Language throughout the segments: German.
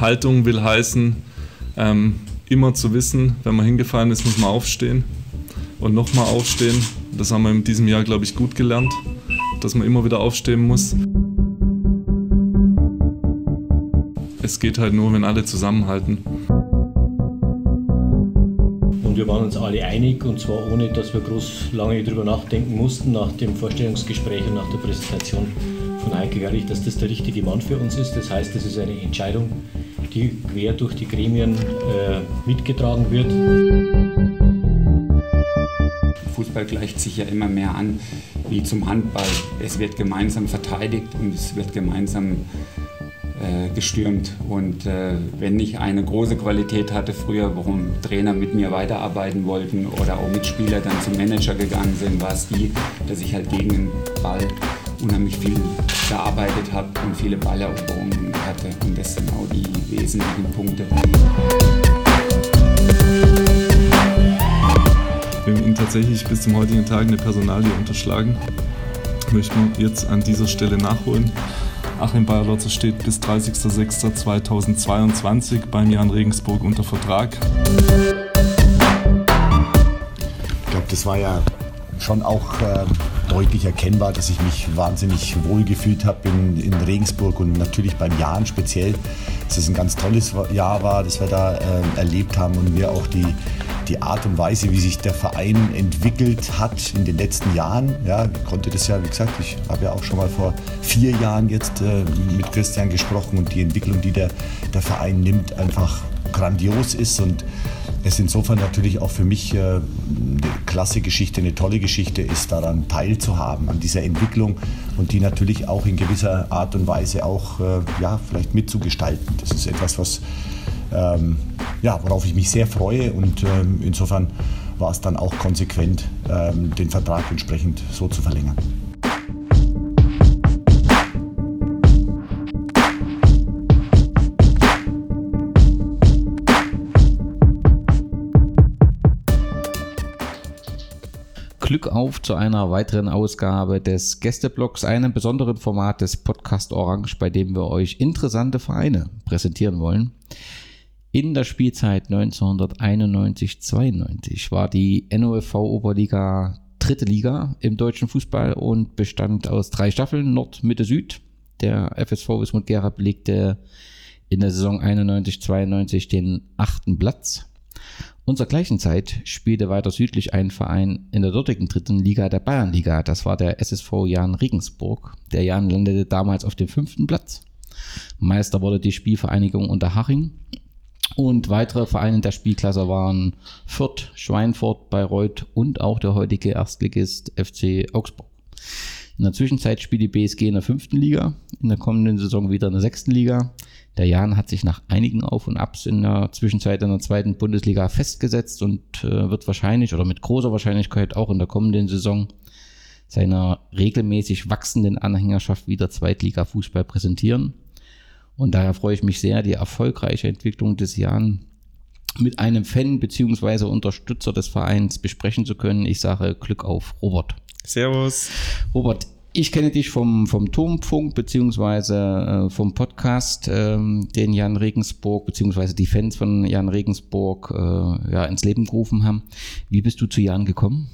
Haltung will heißen, ähm, immer zu wissen, wenn man hingefallen ist, muss man aufstehen und nochmal aufstehen. Das haben wir in diesem Jahr, glaube ich, gut gelernt, dass man immer wieder aufstehen muss. Es geht halt nur, wenn alle zusammenhalten. Und wir waren uns alle einig, und zwar ohne, dass wir groß lange darüber nachdenken mussten, nach dem Vorstellungsgespräch und nach der Präsentation von Heike Gerlich, dass das der richtige Mann für uns ist. Das heißt, das ist eine Entscheidung, die quer durch die Gremien äh, mitgetragen wird. Fußball gleicht sich ja immer mehr an wie zum Handball. Es wird gemeinsam verteidigt und es wird gemeinsam äh, gestürmt. Und äh, wenn ich eine große Qualität hatte früher, warum Trainer mit mir weiterarbeiten wollten oder auch Mitspieler dann zum Manager gegangen sind, war es die, dass ich halt gegen den Ball unheimlich viel gearbeitet habe und viele Balleroberungen hatte. Und das sind auch die wesentlichen Punkte. Wir haben Ihnen tatsächlich bis zum heutigen Tag eine Personalie unterschlagen. Möchten wir jetzt an dieser Stelle nachholen. Achim Bayerlotzer steht bis 30.06.2022 beim Jan Regensburg unter Vertrag. Ich glaube, das war ja schon auch äh, deutlich erkennbar, dass ich mich wahnsinnig wohl gefühlt habe in, in, Regensburg und natürlich beim Jan speziell, dass es ein ganz tolles Jahr war, das wir da äh, erlebt haben und mir auch die, die Art und Weise, wie sich der Verein entwickelt hat in den letzten Jahren. Ja, ich konnte das ja, wie gesagt, ich habe ja auch schon mal vor vier Jahren jetzt äh, mit Christian gesprochen und die Entwicklung, die der, der Verein nimmt, einfach grandios ist und es insofern natürlich auch für mich äh, eine klasse Geschichte, eine tolle Geschichte ist, daran teilzuhaben, an dieser Entwicklung und die natürlich auch in gewisser Art und Weise auch äh, ja, vielleicht mitzugestalten. Das ist etwas, was ähm, ja, worauf ich mich sehr freue und ähm, insofern war es dann auch konsequent, ähm, den Vertrag entsprechend so zu verlängern. Glück auf zu einer weiteren Ausgabe des Gästeblogs, einem besonderen Format des Podcast Orange, bei dem wir euch interessante Vereine präsentieren wollen. In der Spielzeit 1991-92 war die NOFV Oberliga dritte Liga im deutschen Fußball und bestand aus drei Staffeln, Nord, Mitte, Süd. Der FSV Wismut Gera belegte in der Saison 91-92 den achten Platz. Und zur gleichen Zeit spielte weiter südlich ein Verein in der dortigen dritten Liga, der Bayernliga. Das war der SSV Jan Regensburg. Der Jan landete damals auf dem fünften Platz. Meister wurde die Spielvereinigung Unterhaching und weitere Vereine der Spielklasse waren Fürth, Schweinfurt, Bayreuth und auch der heutige Erstligist FC Augsburg. In der Zwischenzeit spielt die BSG in der fünften Liga, in der kommenden Saison wieder in der sechsten Liga. Der Jan hat sich nach einigen Auf- und Abs in der Zwischenzeit in der zweiten Bundesliga festgesetzt und äh, wird wahrscheinlich oder mit großer Wahrscheinlichkeit auch in der kommenden Saison seiner regelmäßig wachsenden Anhängerschaft wieder Zweitliga-Fußball präsentieren. Und daher freue ich mich sehr, die erfolgreiche Entwicklung des Jan mit einem Fan bzw. Unterstützer des Vereins besprechen zu können. Ich sage Glück auf, Robert. Servus. Robert, ich kenne dich vom, vom Turmfunk beziehungsweise äh, vom Podcast, ähm, den Jan Regensburg beziehungsweise die Fans von Jan Regensburg äh, ja, ins Leben gerufen haben. Wie bist du zu Jan gekommen?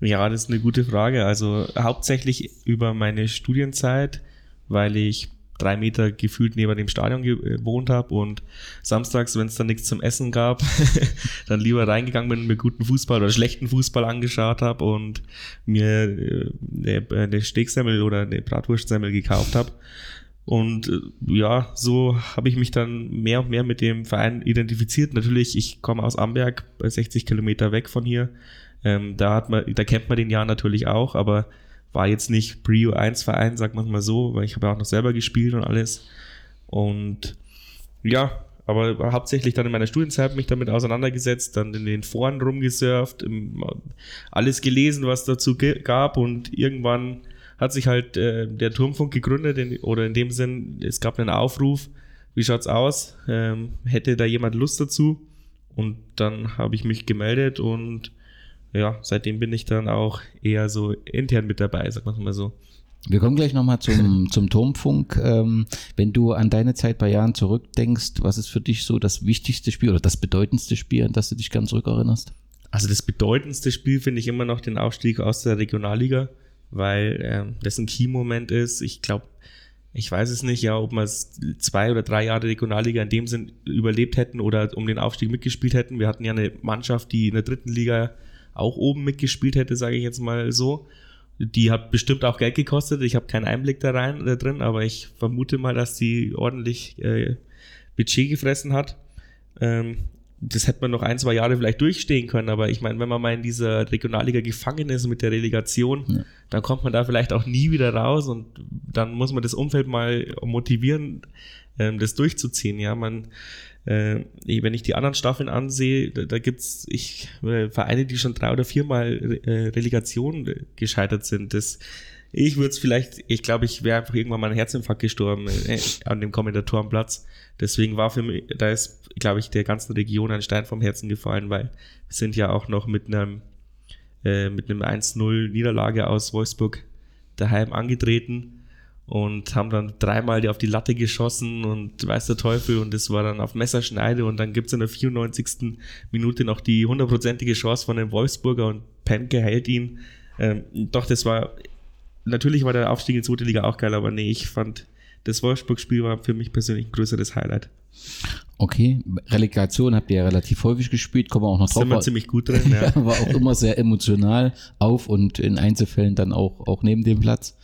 Ja, das ist eine gute Frage. Also hauptsächlich über meine Studienzeit, weil ich drei Meter gefühlt neben dem Stadion gewohnt habe und samstags, wenn es dann nichts zum Essen gab, dann lieber reingegangen bin mir guten Fußball oder schlechten Fußball angeschaut habe und mir äh, eine, eine Steaksemmel oder eine Bratwurstsemmel gekauft habe. Und äh, ja, so habe ich mich dann mehr und mehr mit dem Verein identifiziert. Natürlich, ich komme aus Amberg, 60 Kilometer weg von hier. Ähm, da hat man, da kennt man den Jahr natürlich auch, aber war jetzt nicht Prio 1 Verein, sagt man mal so, weil ich habe ja auch noch selber gespielt und alles. Und ja, aber hauptsächlich dann in meiner Studienzeit mich damit auseinandergesetzt, dann in den Foren rumgesurft, alles gelesen, was dazu gab und irgendwann hat sich halt äh, der Turmfunk gegründet in, oder in dem Sinn, es gab einen Aufruf, wie schaut's aus? Ähm, hätte da jemand Lust dazu? Und dann habe ich mich gemeldet und ja, seitdem bin ich dann auch eher so intern mit dabei, sag mal so. Wir kommen gleich nochmal zum, zum Turmfunk. Ähm, wenn du an deine Zeit bei Jahren zurückdenkst, was ist für dich so das wichtigste Spiel oder das bedeutendste Spiel, an das du dich ganz zurückerinnerst? Also das bedeutendste Spiel finde ich immer noch den Aufstieg aus der Regionalliga, weil ähm, das ein Key-Moment ist. Ich glaube, ich weiß es nicht, ja, ob wir zwei oder drei Jahre Regionalliga in dem Sinn überlebt hätten oder um den Aufstieg mitgespielt hätten. Wir hatten ja eine Mannschaft, die in der dritten Liga auch oben mitgespielt hätte, sage ich jetzt mal so. Die hat bestimmt auch Geld gekostet. Ich habe keinen Einblick da rein da drin, aber ich vermute mal, dass die ordentlich äh, Budget gefressen hat. Ähm, das hätte man noch ein, zwei Jahre vielleicht durchstehen können, aber ich meine, wenn man mal in dieser Regionalliga gefangen ist mit der Relegation, ja. dann kommt man da vielleicht auch nie wieder raus und dann muss man das Umfeld mal motivieren, ähm, das durchzuziehen. Ja, man, äh, wenn ich die anderen Staffeln ansehe, da, da gibt's ich, äh, Vereine, die schon drei oder viermal äh, Relegation gescheitert sind. Das, ich würde es vielleicht, ich glaube, ich wäre einfach irgendwann mal ein Herzinfarkt gestorben äh, an dem Kommentatorenplatz. Deswegen war für mich, da ist, glaube ich, der ganzen Region ein Stein vom Herzen gefallen, weil wir sind ja auch noch mit einem äh, mit einem 1-0 Niederlage aus Wolfsburg daheim angetreten und haben dann dreimal die auf die Latte geschossen und weiß der Teufel und das war dann auf Messerschneide und dann gibt es in der 94. Minute noch die hundertprozentige Chance von dem Wolfsburger und Penke hält ihn. Ähm, doch, das war, natürlich war der Aufstieg in die zweite Liga auch geil, aber nee, ich fand das Wolfsburg-Spiel war für mich persönlich ein größeres Highlight. Okay, Relegation habt ihr ja relativ häufig gespielt, kommen wir auch noch drauf. Sind wir ziemlich gut drin, ja. war auch immer sehr emotional auf und in Einzelfällen dann auch, auch neben dem Platz.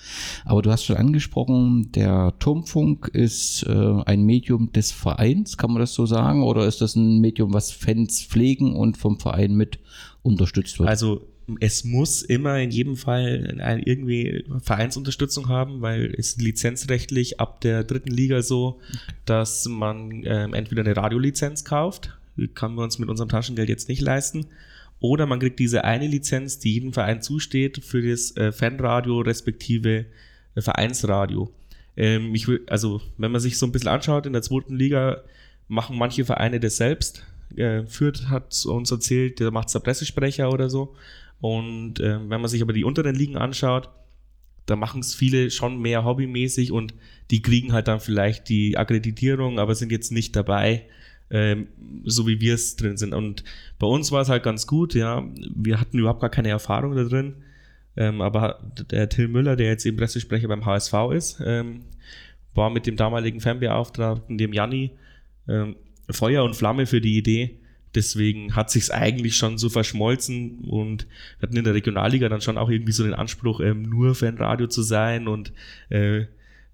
Aber du hast schon angesprochen, der Turmfunk ist äh, ein Medium des Vereins, kann man das so sagen? Oder ist das ein Medium, was Fans pflegen und vom Verein mit unterstützt wird? Also es muss immer in jedem Fall irgendwie Vereinsunterstützung haben, weil es lizenzrechtlich ab der dritten Liga so, dass man ähm, entweder eine Radiolizenz kauft, können wir uns mit unserem Taschengeld jetzt nicht leisten, oder man kriegt diese eine Lizenz, die jedem Verein zusteht, für das äh, Fanradio respektive äh, Vereinsradio. Ähm, ich will, also, wenn man sich so ein bisschen anschaut, in der zweiten Liga machen manche Vereine das selbst. Äh, Fürth hat uns erzählt, der macht es der Pressesprecher oder so. Und äh, wenn man sich aber die unteren Ligen anschaut, da machen es viele schon mehr hobbymäßig und die kriegen halt dann vielleicht die Akkreditierung, aber sind jetzt nicht dabei, ähm, so wie wir es drin sind. Und bei uns war es halt ganz gut, ja. Wir hatten überhaupt gar keine Erfahrung da drin. Ähm, aber der Till Müller, der jetzt eben Pressesprecher beim HSV ist, ähm, war mit dem damaligen Fanbeauftragten, dem Janni, ähm, Feuer und Flamme für die Idee, Deswegen hat sich's eigentlich schon so verschmolzen und wir hatten in der Regionalliga dann schon auch irgendwie so den Anspruch, ähm, nur Fanradio zu sein und äh,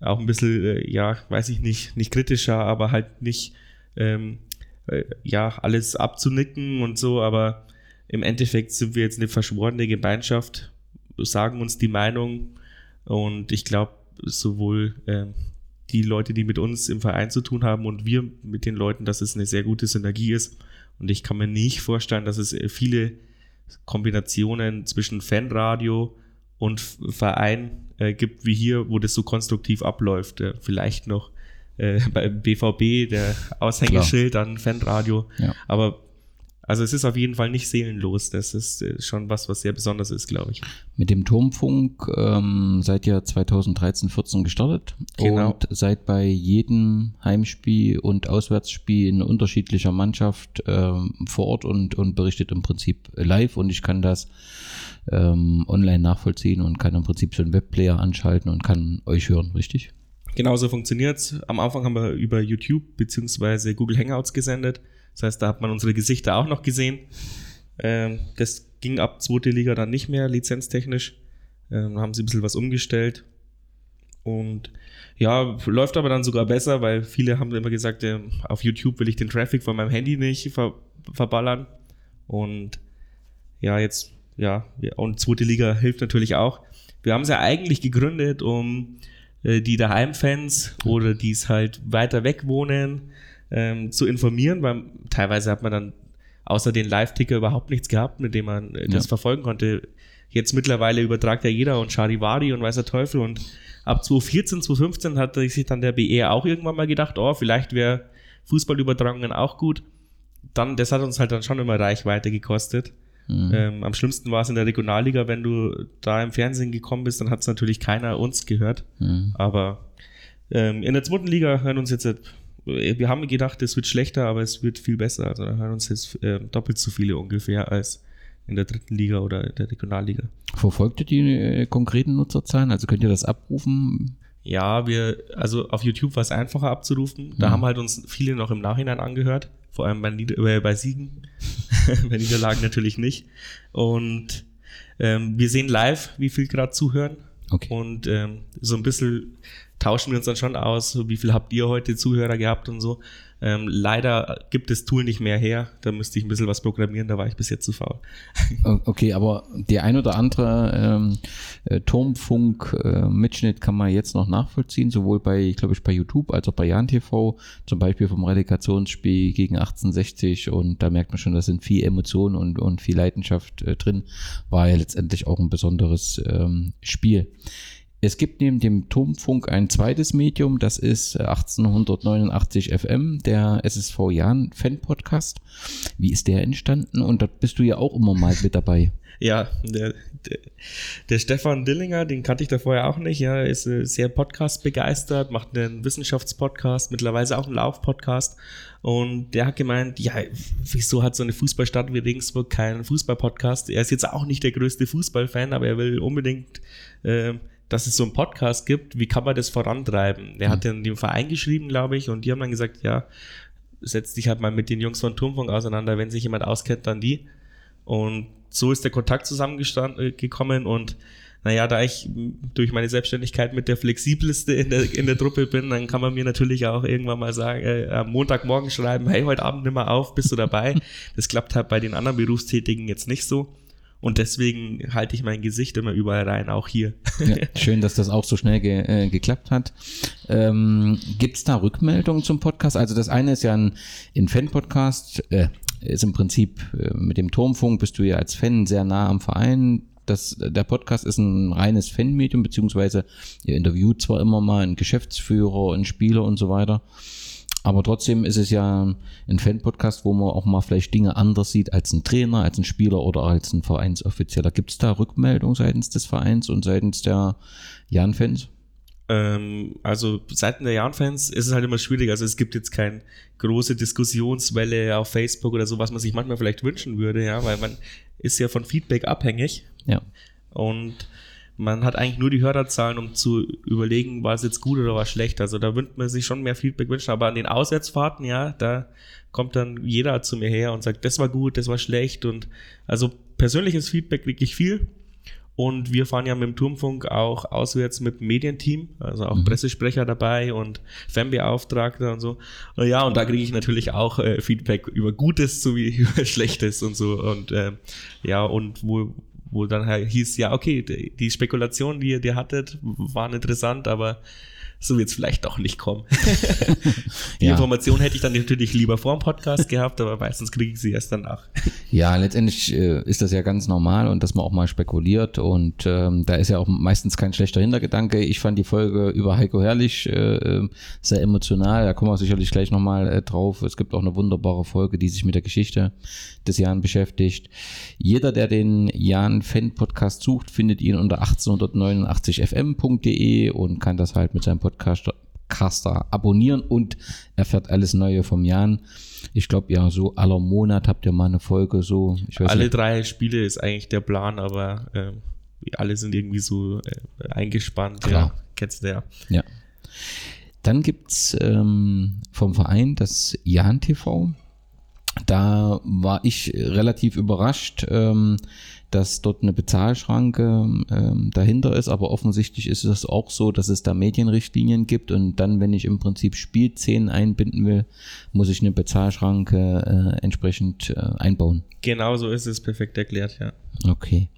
auch ein bisschen, äh, ja, weiß ich nicht, nicht kritischer, aber halt nicht, ähm, äh, ja, alles abzunicken und so, aber im Endeffekt sind wir jetzt eine verschworene Gemeinschaft, sagen uns die Meinung und ich glaube, sowohl äh, die Leute, die mit uns im Verein zu tun haben und wir mit den Leuten, dass es eine sehr gute Synergie ist und ich kann mir nicht vorstellen, dass es äh, viele Kombinationen zwischen Fanradio und Verein äh, gibt wie hier, wo das so konstruktiv abläuft. Äh, vielleicht noch äh, beim BVB, der Aushängeschild Klar. an Fanradio. Ja. Aber also es ist auf jeden Fall nicht seelenlos. Das ist äh, schon was, was sehr besonders ist, glaube ich. Mit dem Turmfunk ähm, seid ihr 2013, 14 gestartet genau. und seid bei jedem Heimspiel und Auswärtsspiel in unterschiedlicher Mannschaft ähm, vor Ort und, und berichtet im Prinzip live und ich kann das ähm, online nachvollziehen und kann im Prinzip so einen Webplayer anschalten und kann euch hören, richtig? Genauso funktioniert es. Am Anfang haben wir über YouTube bzw. Google Hangouts gesendet. Das heißt, da hat man unsere Gesichter auch noch gesehen. Ähm, das ging ab zweite Liga dann nicht mehr, lizenztechnisch. Ähm, haben sie ein bisschen was umgestellt. Und ja, läuft aber dann sogar besser, weil viele haben immer gesagt, äh, auf YouTube will ich den Traffic von meinem Handy nicht ver verballern. Und ja, jetzt, ja, und zweite Liga hilft natürlich auch. Wir haben es ja eigentlich gegründet, um äh, die Daheimfans oder die es halt weiter weg wohnen, ähm, zu informieren, weil teilweise hat man dann außer den Live-Ticker überhaupt nichts gehabt, mit dem man äh, das ja. verfolgen konnte. Jetzt mittlerweile übertragt ja jeder und Charivari und weiß der Teufel und ab 2014, 2015 hat sich dann der BR auch irgendwann mal gedacht, oh, vielleicht wäre Fußballübertragungen auch gut. Dann, das hat uns halt dann schon immer Reichweite gekostet. Mhm. Ähm, am schlimmsten war es in der Regionalliga, wenn du da im Fernsehen gekommen bist, dann hat es natürlich keiner uns gehört. Mhm. Aber ähm, in der zweiten Liga hören uns jetzt, wir haben gedacht, es wird schlechter, aber es wird viel besser. Also da hören uns jetzt äh, doppelt so viele ungefähr als in der dritten Liga oder in der Regionalliga. Verfolgt ihr die äh, konkreten Nutzerzahlen? Also könnt ihr das abrufen? Ja, wir, also auf YouTube war es einfacher abzurufen. Da mhm. haben halt uns viele noch im Nachhinein angehört vor allem bei, Nieder äh, bei Siegen, bei Niederlagen natürlich nicht. Und ähm, wir sehen live, wie viel gerade zuhören. Okay. Und ähm, so ein bisschen tauschen wir uns dann schon aus, wie viel habt ihr heute Zuhörer gehabt und so. Ähm, leider gibt das Tool nicht mehr her. Da müsste ich ein bisschen was programmieren, da war ich bis jetzt zu faul. Okay, aber die ein oder andere ähm, äh, Turmfunk-Mitschnitt äh, kann man jetzt noch nachvollziehen, sowohl bei, ich glaube ich, bei YouTube als auch bei Jan TV, zum Beispiel vom Relegationsspiel gegen 1860 und da merkt man schon, da sind viel Emotionen und, und viel Leidenschaft äh, drin. War ja letztendlich auch ein besonderes ähm, Spiel. Es gibt neben dem Turmfunk ein zweites Medium, das ist 1889 äh, FM, der SSV Jan Fan Podcast. Wie ist der entstanden? Und da bist du ja auch immer mal mit dabei. Ja, der, der, der Stefan Dillinger, den kannte ich da vorher auch nicht. Ja, ist äh, sehr Podcast begeistert, macht einen Wissenschaftspodcast, mittlerweile auch einen Laufpodcast. Und der hat gemeint, ja, wieso hat so eine Fußballstadt wie Regensburg keinen Fußballpodcast? Er ist jetzt auch nicht der größte Fußballfan, aber er will unbedingt äh, dass es so einen Podcast gibt, wie kann man das vorantreiben? Der mhm. hat dann dem Verein geschrieben, glaube ich, und die haben dann gesagt, ja, setz dich halt mal mit den Jungs von Turmfunk auseinander, wenn sich jemand auskennt, dann die. Und so ist der Kontakt zusammengekommen äh, und naja, da ich durch meine Selbstständigkeit mit der flexibelste in der, in der Truppe bin, dann kann man mir natürlich auch irgendwann mal sagen, äh, am Montagmorgen schreiben, hey, heute Abend nimm mal auf, bist du dabei? Das klappt halt bei den anderen Berufstätigen jetzt nicht so. Und deswegen halte ich mein Gesicht immer überall rein, auch hier. Ja, schön, dass das auch so schnell ge äh, geklappt hat. Ähm, Gibt es da Rückmeldungen zum Podcast? Also das eine ist ja ein, ein Fan-Podcast, äh, ist im Prinzip äh, mit dem Turmfunk bist du ja als Fan sehr nah am Verein. Das, der Podcast ist ein reines Fan-Medium, beziehungsweise ihr interviewt zwar immer mal einen Geschäftsführer, einen Spieler und so weiter. Aber trotzdem ist es ja ein Fan-Podcast, wo man auch mal vielleicht Dinge anders sieht als ein Trainer, als ein Spieler oder als ein Vereinsoffizieller. Gibt es da Rückmeldungen seitens des Vereins und seitens der Jan-Fans? Ähm, also seitens der Jan-Fans ist es halt immer schwierig. Also es gibt jetzt keine große Diskussionswelle auf Facebook oder so, was man sich manchmal vielleicht wünschen würde, ja, weil man ist ja von Feedback abhängig. Ja. Und man hat eigentlich nur die Hörerzahlen, um zu überlegen, war es jetzt gut oder war es schlecht. Also da würde man sich schon mehr Feedback wünschen. Aber an den Auswärtsfahrten, ja, da kommt dann jeder zu mir her und sagt, das war gut, das war schlecht. Und also persönliches Feedback kriege ich viel. Und wir fahren ja mit dem Turmfunk auch auswärts mit dem Medienteam, also auch mhm. Pressesprecher dabei und Fanbeauftragter und so. Ja, und da kriege ich natürlich auch äh, Feedback über Gutes sowie über Schlechtes und so. Und äh, ja, und wo, wo dann halt hieß, ja, okay, die Spekulationen, die ihr die hattet, waren interessant, aber so wird es vielleicht doch nicht kommen. die ja. Information hätte ich dann natürlich lieber vor dem Podcast gehabt, aber meistens kriege ich sie erst danach. Ja, letztendlich äh, ist das ja ganz normal und dass man auch mal spekuliert und ähm, da ist ja auch meistens kein schlechter Hintergedanke. Ich fand die Folge über Heiko Herrlich äh, äh sehr emotional, da kommen wir sicherlich gleich nochmal äh, drauf. Es gibt auch eine wunderbare Folge, die sich mit der Geschichte des Jan beschäftigt. Jeder, der den Jan Fan Podcast sucht, findet ihn unter 1889fm.de und kann das halt mit seinem Podcaster abonnieren und erfährt alles Neue vom Jan. Ich glaube, ja, so aller Monat habt ihr mal eine Folge so. alle nicht. drei Spiele ist eigentlich der Plan, aber äh, alle sind irgendwie so äh, eingespannt. Klar. Ja, kennst du ja. Ja. Dann gibt es ähm, vom Verein das Jan TV. Da war ich relativ überrascht, ähm, dass dort eine Bezahlschranke ähm, dahinter ist, aber offensichtlich ist es auch so, dass es da Medienrichtlinien gibt und dann, wenn ich im Prinzip Spielszenen einbinden will, muss ich eine Bezahlschranke äh, entsprechend äh, einbauen. Genau so ist es perfekt erklärt, ja. Okay.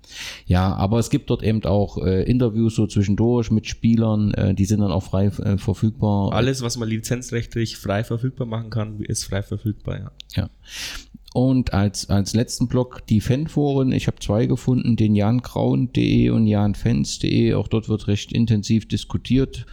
Ja, aber es gibt dort eben auch äh, Interviews so zwischendurch mit Spielern, äh, die sind dann auch frei äh, verfügbar. Alles, was man lizenzrechtlich frei verfügbar machen kann, ist frei verfügbar, ja. Ja. Und als, als letzten Block die Fanforen. Ich habe zwei gefunden, den jangraun.de und janfans.de. Auch dort wird recht intensiv diskutiert.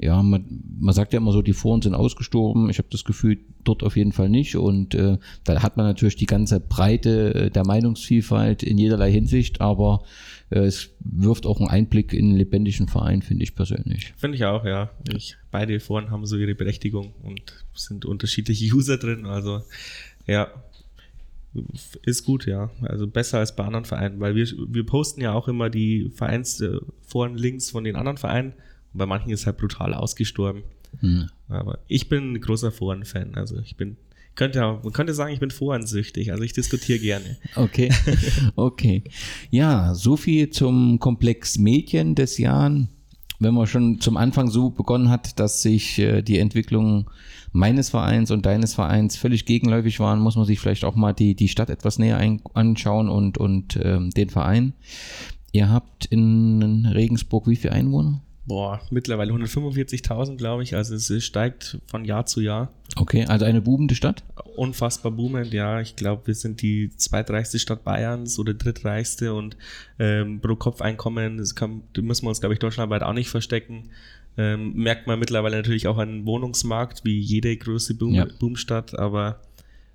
Ja, man, man sagt ja immer so, die Foren sind ausgestorben. Ich habe das Gefühl, dort auf jeden Fall nicht. Und äh, da hat man natürlich die ganze Breite äh, der Meinungsvielfalt in jederlei Hinsicht, aber äh, es wirft auch einen Einblick in einen lebendigen Verein, finde ich persönlich. Finde ich auch, ja. Ich, beide Foren haben so ihre Berechtigung und sind unterschiedliche User drin. Also ja, ist gut, ja. Also besser als bei anderen Vereinen, weil wir, wir posten ja auch immer die Vereinsforen-Links von den anderen Vereinen bei manchen ist halt brutal ausgestorben. Hm. Aber ich bin ein großer Foren-Fan. Also ich bin, könnte man könnte sagen, ich bin fohensüchtig. Also ich diskutiere gerne. Okay. okay. Ja, so viel zum Komplex Medien des Jahren. Wenn man schon zum Anfang so begonnen hat, dass sich äh, die Entwicklung meines Vereins und deines Vereins völlig gegenläufig waren, muss man sich vielleicht auch mal die, die Stadt etwas näher ein, anschauen und, und ähm, den Verein. Ihr habt in Regensburg wie viele Einwohner? Boah, mittlerweile 145.000, glaube ich. Also es steigt von Jahr zu Jahr. Okay, also eine boomende Stadt? Unfassbar boomend, ja. Ich glaube, wir sind die zweitreichste Stadt Bayerns oder drittreichste und ähm, pro Kopf-Einkommen, das kann, müssen wir uns, glaube ich, deutschlandweit auch nicht verstecken. Ähm, merkt man mittlerweile natürlich auch an Wohnungsmarkt, wie jede größere Boom, ja. Boomstadt, aber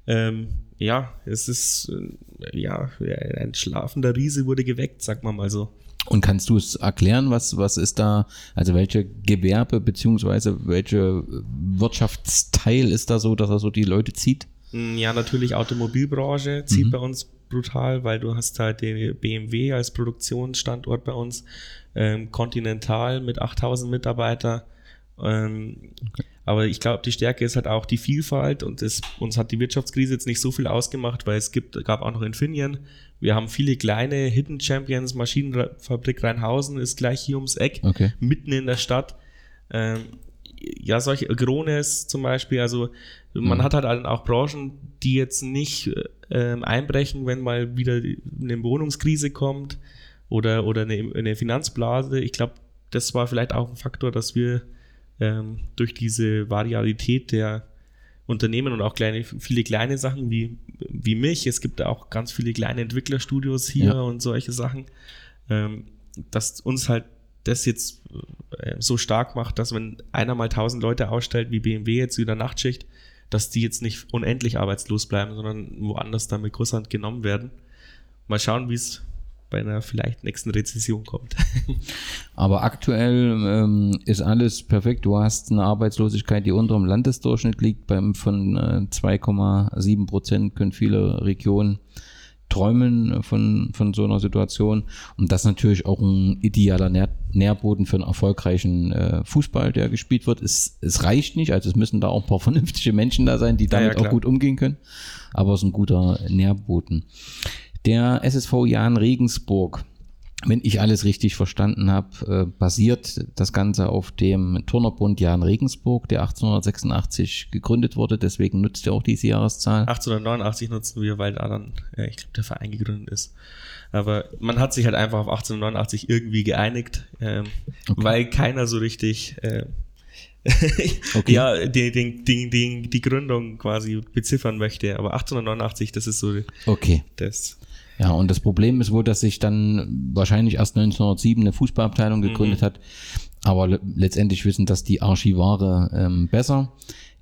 ähm, ja, es ist äh, ja ein schlafender Riese wurde geweckt, sagt man mal so. Und kannst du es erklären, was, was ist da, also welche Gewerbe beziehungsweise welche Wirtschaftsteil ist da so, dass er so die Leute zieht? Mm, ja, natürlich Automobilbranche zieht mhm. bei uns brutal, weil du hast halt den BMW als Produktionsstandort bei uns, ähm, Continental mit 8000 Mitarbeiter. Ähm, okay. Aber ich glaube, die Stärke ist halt auch die Vielfalt und es, uns hat die Wirtschaftskrise jetzt nicht so viel ausgemacht, weil es gibt, gab auch noch Infineon. Wir haben viele kleine Hidden Champions, Maschinenfabrik Rheinhausen ist gleich hier ums Eck, okay. mitten in der Stadt. Ähm, ja, solche Grones zum Beispiel, also man mhm. hat halt auch Branchen, die jetzt nicht ähm, einbrechen, wenn mal wieder eine Wohnungskrise kommt oder, oder eine, eine Finanzblase. Ich glaube, das war vielleicht auch ein Faktor, dass wir ähm, durch diese Varialität der Unternehmen und auch kleine, viele kleine Sachen wie, wie mich. Es gibt auch ganz viele kleine Entwicklerstudios hier ja. und solche Sachen, ähm, dass uns halt das jetzt äh, so stark macht, dass wenn einer mal tausend Leute ausstellt, wie BMW jetzt wieder Nachtschicht, dass die jetzt nicht unendlich arbeitslos bleiben, sondern woanders dann mit Kusshand genommen werden. Mal schauen, wie es bei einer vielleicht nächsten Rezession kommt. Aber aktuell ähm, ist alles perfekt. Du hast eine Arbeitslosigkeit, die unter dem Landesdurchschnitt liegt, beim von äh, 2,7 Prozent können viele Regionen träumen von, von so einer Situation. Und das ist natürlich auch ein idealer Nähr Nährboden für einen erfolgreichen äh, Fußball, der gespielt wird. Es, es reicht nicht, also es müssen da auch ein paar vernünftige Menschen da sein, die damit ja, ja, auch gut umgehen können. Aber es ist ein guter Nährboden. Der SSV Jan Regensburg, wenn ich alles richtig verstanden habe, äh, basiert das Ganze auf dem Turnerbund Jan Regensburg, der 1886 gegründet wurde. Deswegen nutzt er auch diese Jahreszahl. 1889 nutzen wir, weil da dann, ja, ich glaube, der Verein gegründet ist. Aber man hat sich halt einfach auf 1889 irgendwie geeinigt, ähm, okay. weil keiner so richtig äh, okay. ja, die, die, die, die, die Gründung quasi beziffern möchte. Aber 1889, das ist so okay. das. Ja, und das Problem ist wohl, dass sich dann wahrscheinlich erst 1907 eine Fußballabteilung mhm. gegründet mhm. hat. Aber le letztendlich wissen das die Archivare ähm, besser.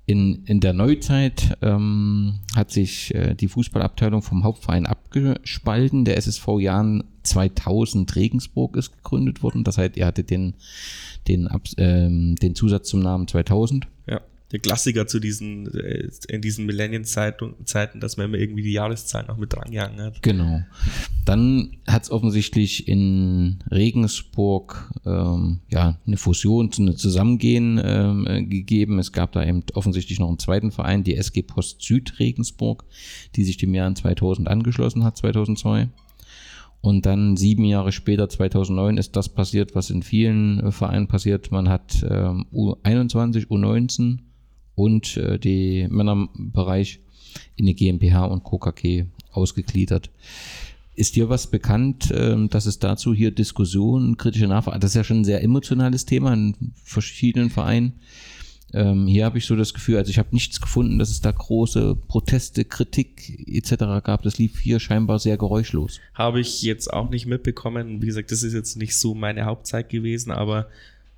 In, in der Neuzeit ähm, hat sich äh, die Fußballabteilung vom Hauptverein abgespalten. Der SSV Jahren 2000 Regensburg ist gegründet worden. Das heißt, er hatte den, den, ähm, den Zusatz zum Namen 2000. Ja der Klassiker zu diesen, äh, in diesen Millennium-Zeiten, dass man immer irgendwie die Jahreszahlen auch mit drangehangen hat. Genau. Dann hat es offensichtlich in Regensburg ähm, ja, eine Fusion, eine Zusammengehen ähm, äh, gegeben. Es gab da eben offensichtlich noch einen zweiten Verein, die SG Post Süd Regensburg, die sich dem Jahr 2000 angeschlossen hat, 2002. Und dann sieben Jahre später, 2009, ist das passiert, was in vielen äh, Vereinen passiert. Man hat ähm, U21, U19 und äh, die Männerbereich in die GmbH und KKG ausgegliedert. Ist dir was bekannt, äh, dass es dazu hier Diskussionen, kritische Nachfrage, das ist ja schon ein sehr emotionales Thema in verschiedenen Vereinen. Ähm, hier habe ich so das Gefühl, also ich habe nichts gefunden, dass es da große Proteste, Kritik etc. gab. Das lief hier scheinbar sehr geräuschlos. Habe ich jetzt auch nicht mitbekommen. Wie gesagt, das ist jetzt nicht so meine Hauptzeit gewesen, aber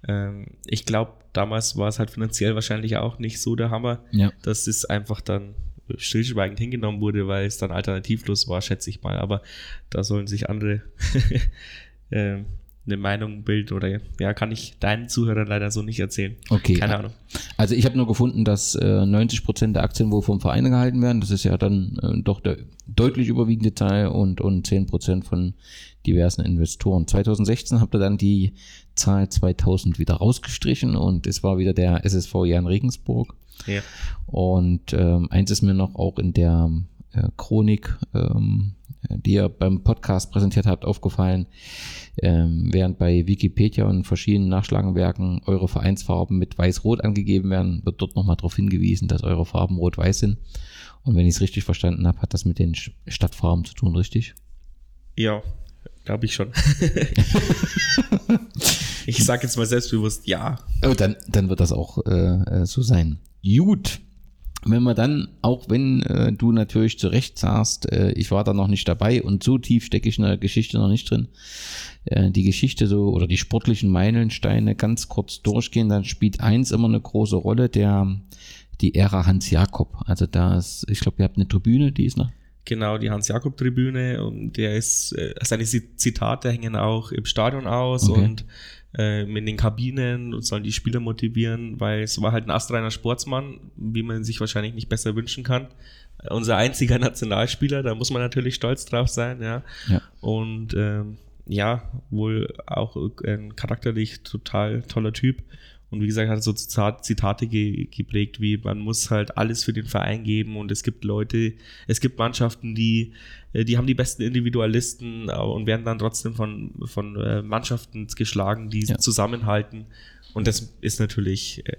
Ähm, ich glaube, damals war es halt finanziell wahrscheinlich auch nicht so der Hammer, Ja. dass es einfach dann stillschweigend hingenommen wurde, weil es dann alternativlos war, schätze ich mal. Aber da sollen sich andere ähm, eine Meinung bilden oder ja, kann ich deinen Zuhörern leider so nicht erzählen. Okay. Keine Ahnung. Also ich habe nur gefunden, dass äh, 90% der Aktien wohl vom Verein gehalten werden. Das ist ja dann äh, doch der deutlich überwiegende Teil und, und 10% von diversen Investoren. 2016 habt ihr dann die Zahl 2000 wieder rausgestrichen und es war wieder der SSV Jan Regensburg. Ja. Und ähm, eins ist mir noch auch in der äh, Chronik, ähm, die ihr beim Podcast präsentiert habt, aufgefallen. Ähm, während bei Wikipedia und verschiedenen Nachschlagenwerken eure Vereinsfarben mit weiß-rot angegeben werden, wird dort nochmal darauf hingewiesen, dass eure Farben rot-weiß sind. Und wenn ich es richtig verstanden habe, hat das mit den Stadtfarben zu tun, richtig? Ja, glaube ich schon. ich sage jetzt mal selbstbewusst ja. Oh, dann, dann wird das auch äh, äh, so sein. Gut. Wenn wir dann, auch wenn äh, du natürlich zu Recht sagst, äh, ich war da noch nicht dabei und so tief stecke ich in der Geschichte noch nicht drin, äh, die Geschichte so oder die sportlichen Meilensteine ganz kurz durchgehen, dann spielt eins immer eine große Rolle, der die Ära Hans Jakob. Also da ist, ich glaube, ihr habt eine Tribüne, die ist noch. Genau, die Hans-Jakob-Tribüne und der ist, äh, seine Zi- Zitate hängen auch im Stadion aus Okay. und in den Kabinen und sollen die Spieler motivieren, weil es war halt ein astreiner Sportsmann, wie man sich wahrscheinlich nicht besser wünschen kann. Äh, Unser einziger Nationalspieler, da muss man natürlich stolz drauf sein, ja. Ja. Und ähm, ja, wohl auch ein charakterlich total toller Typ. Und wie gesagt, hat so Zitat- Zitate ge geprägt, wie man muss halt alles für den Verein geben und es gibt Leute, es gibt Mannschaften, die, äh, die haben die besten Individualisten äh, und werden dann trotzdem von, von äh, Mannschaften geschlagen, die Ja. zusammenhalten. Und das ist natürlich äh,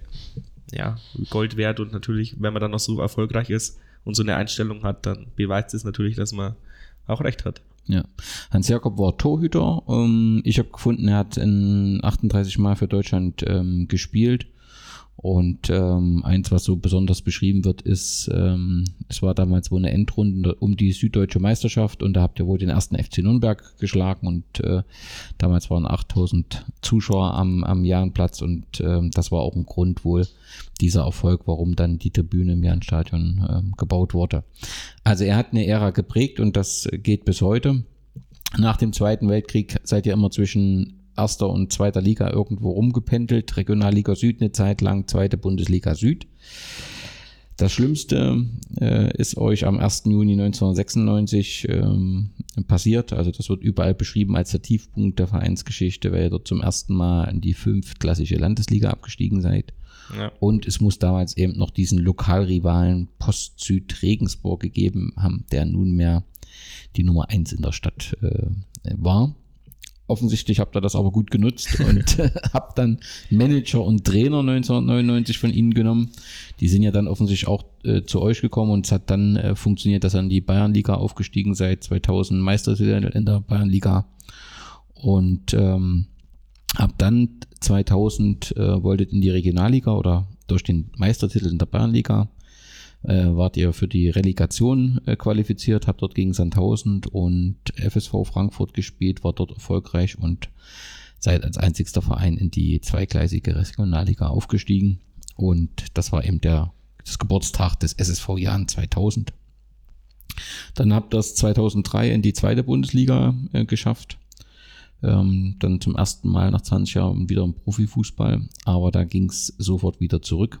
ja, Gold wert und natürlich, wenn man dann noch so erfolgreich ist und so eine Einstellung hat, dann beweist es natürlich, dass man auch recht hat. Ja. Hans Jakob war Torhüter. Ähm, ich habe gefunden, er hat in 38 Mal für Deutschland ähm, gespielt. Und ähm, eins, was so besonders beschrieben wird, ist, ähm, es war damals wohl eine Endrunde um die süddeutsche Meisterschaft und da habt ihr wohl den ersten FC Nürnberg geschlagen und äh, damals waren 8000 Zuschauer am, am Jahrenplatz und ähm, das war auch ein Grund wohl dieser Erfolg, warum dann die Tribüne im Jahnstadion ähm, gebaut wurde. Also er hat eine Ära geprägt und das geht bis heute. Nach dem Zweiten Weltkrieg seid ihr immer zwischen erster und zweiter Liga irgendwo rumgependelt. Regionalliga Süd eine Zeit lang, zweite Bundesliga Süd. Das Schlimmste äh, ist euch am 1. Juni 1996 ähm, passiert. Also das wird überall beschrieben als der Tiefpunkt der Vereinsgeschichte, weil ihr dort zum ersten Mal in die fünftklassige Landesliga abgestiegen seid. Ja. Und es muss damals eben noch diesen Lokalrivalen Post-Süd Regensburg gegeben haben, der nunmehr die Nummer eins in der Stadt äh, war. Offensichtlich habt ihr das aber gut genutzt und habt dann Manager und Trainer 1999 von ihnen genommen. Die sind ja dann offensichtlich auch äh, zu euch gekommen und es hat dann äh, funktioniert, dass ihr in die Bayernliga aufgestiegen seid, 2000 Meistertitel in der Bayernliga und ähm, ab dann 2000 äh, wolltet in die Regionalliga oder durch den Meistertitel in der Bayernliga äh, wart ihr für die Relegation äh, qualifiziert, habt dort gegen Sandhausen und FSV Frankfurt gespielt, war dort erfolgreich und seid als einzigster Verein in die zweigleisige Regionalliga aufgestiegen. Und das war eben der, das Geburtstag des SSV Jahren 2000. Dann habt ihr es 2003 in die zweite Bundesliga äh, geschafft. Ähm, dann zum ersten Mal nach 20 Jahren wieder im Profifußball, aber da ging es sofort wieder zurück.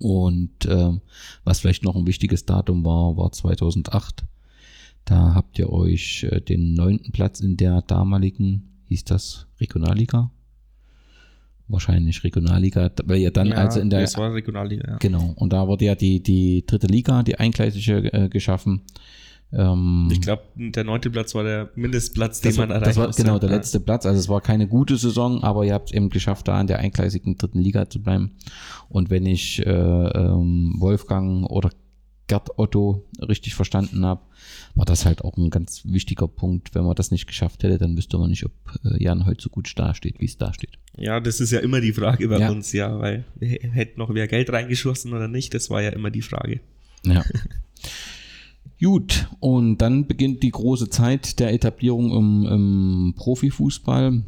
Und ähm, was vielleicht noch ein wichtiges Datum war, war 2008. Da habt ihr euch äh, den neunten Platz in der damaligen, hieß das Regionalliga? Wahrscheinlich Regionalliga, weil ihr dann ja, also in der das war Regionalliga, ja. Genau, und da wurde ja die, die dritte Liga, die eingleisige, äh, geschaffen. Ähm, Ich glaube, der neunte Platz war der Mindestplatz, den man war, das war musste. genau der Ja. letzte Platz. Also es war keine gute Saison, aber ihr habt es eben geschafft, da in der eingleisigen dritten Liga zu bleiben. Und wenn ich äh, ähm, Wolfgang oder Gerd Otto richtig verstanden habe, war das halt auch ein ganz wichtiger Punkt. Wenn man das nicht geschafft hätte, dann wüsste man nicht, ob äh, Jan heute so gut dasteht, wie es da steht. Ja, das ist ja immer die Frage bei Ja. uns, ja, weil hätte noch wer Geld reingeschossen oder nicht, das war ja immer die Frage. Ja. Gut, und dann beginnt die große Zeit der Etablierung im, im Profifußball.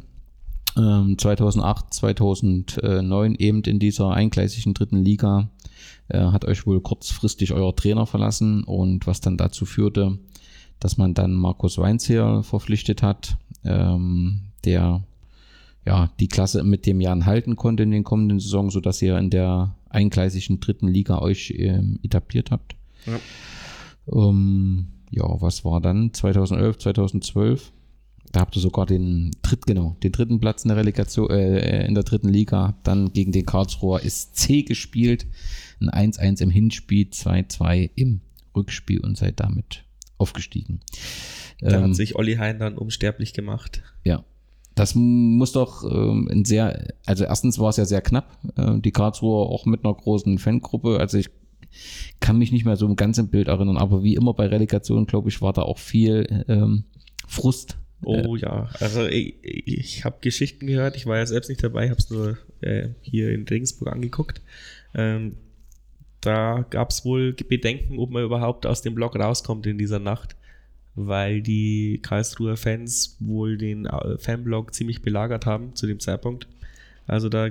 ähm, 2008, 2009 eben in dieser eingleisigen dritten Liga äh, hat euch wohl kurzfristig euer Trainer verlassen und was dann dazu führte, dass man dann Markus Weinzierl verpflichtet hat, ähm, der ja die Klasse mit dem Jan halten konnte in den kommenden Saison, sodass ihr in der eingleisigen dritten Liga euch äh, etabliert habt. Ja. Ähm, ja, was war dann 2011, 2012? Da habt ihr sogar den dritt, genau, den dritten Platz in der Relegation, äh, in der dritten Liga, habt dann gegen den Karlsruher SC gespielt, ein 1-1 im Hinspiel, 2-2 im Rückspiel und seid damit aufgestiegen. Da ähm, hat sich Olli Hein dann unsterblich gemacht. Ja. Das muss doch ähm, ein sehr, also erstens war es ja sehr knapp, äh, die Karlsruher auch mit einer großen Fangruppe, also ich kann mich nicht mehr so im Bild erinnern, aber wie immer bei Relegation, glaube ich, war da auch viel ähm, Frust. Oh äh, ja, also ich, ich habe Geschichten gehört, ich war ja selbst nicht dabei, habe es nur äh, hier in Regensburg angeguckt. Ähm, da gab es wohl Bedenken, ob man überhaupt aus dem Block rauskommt in dieser Nacht, weil die Karlsruher Fans wohl den äh, Fanblock ziemlich belagert haben zu dem Zeitpunkt. Also da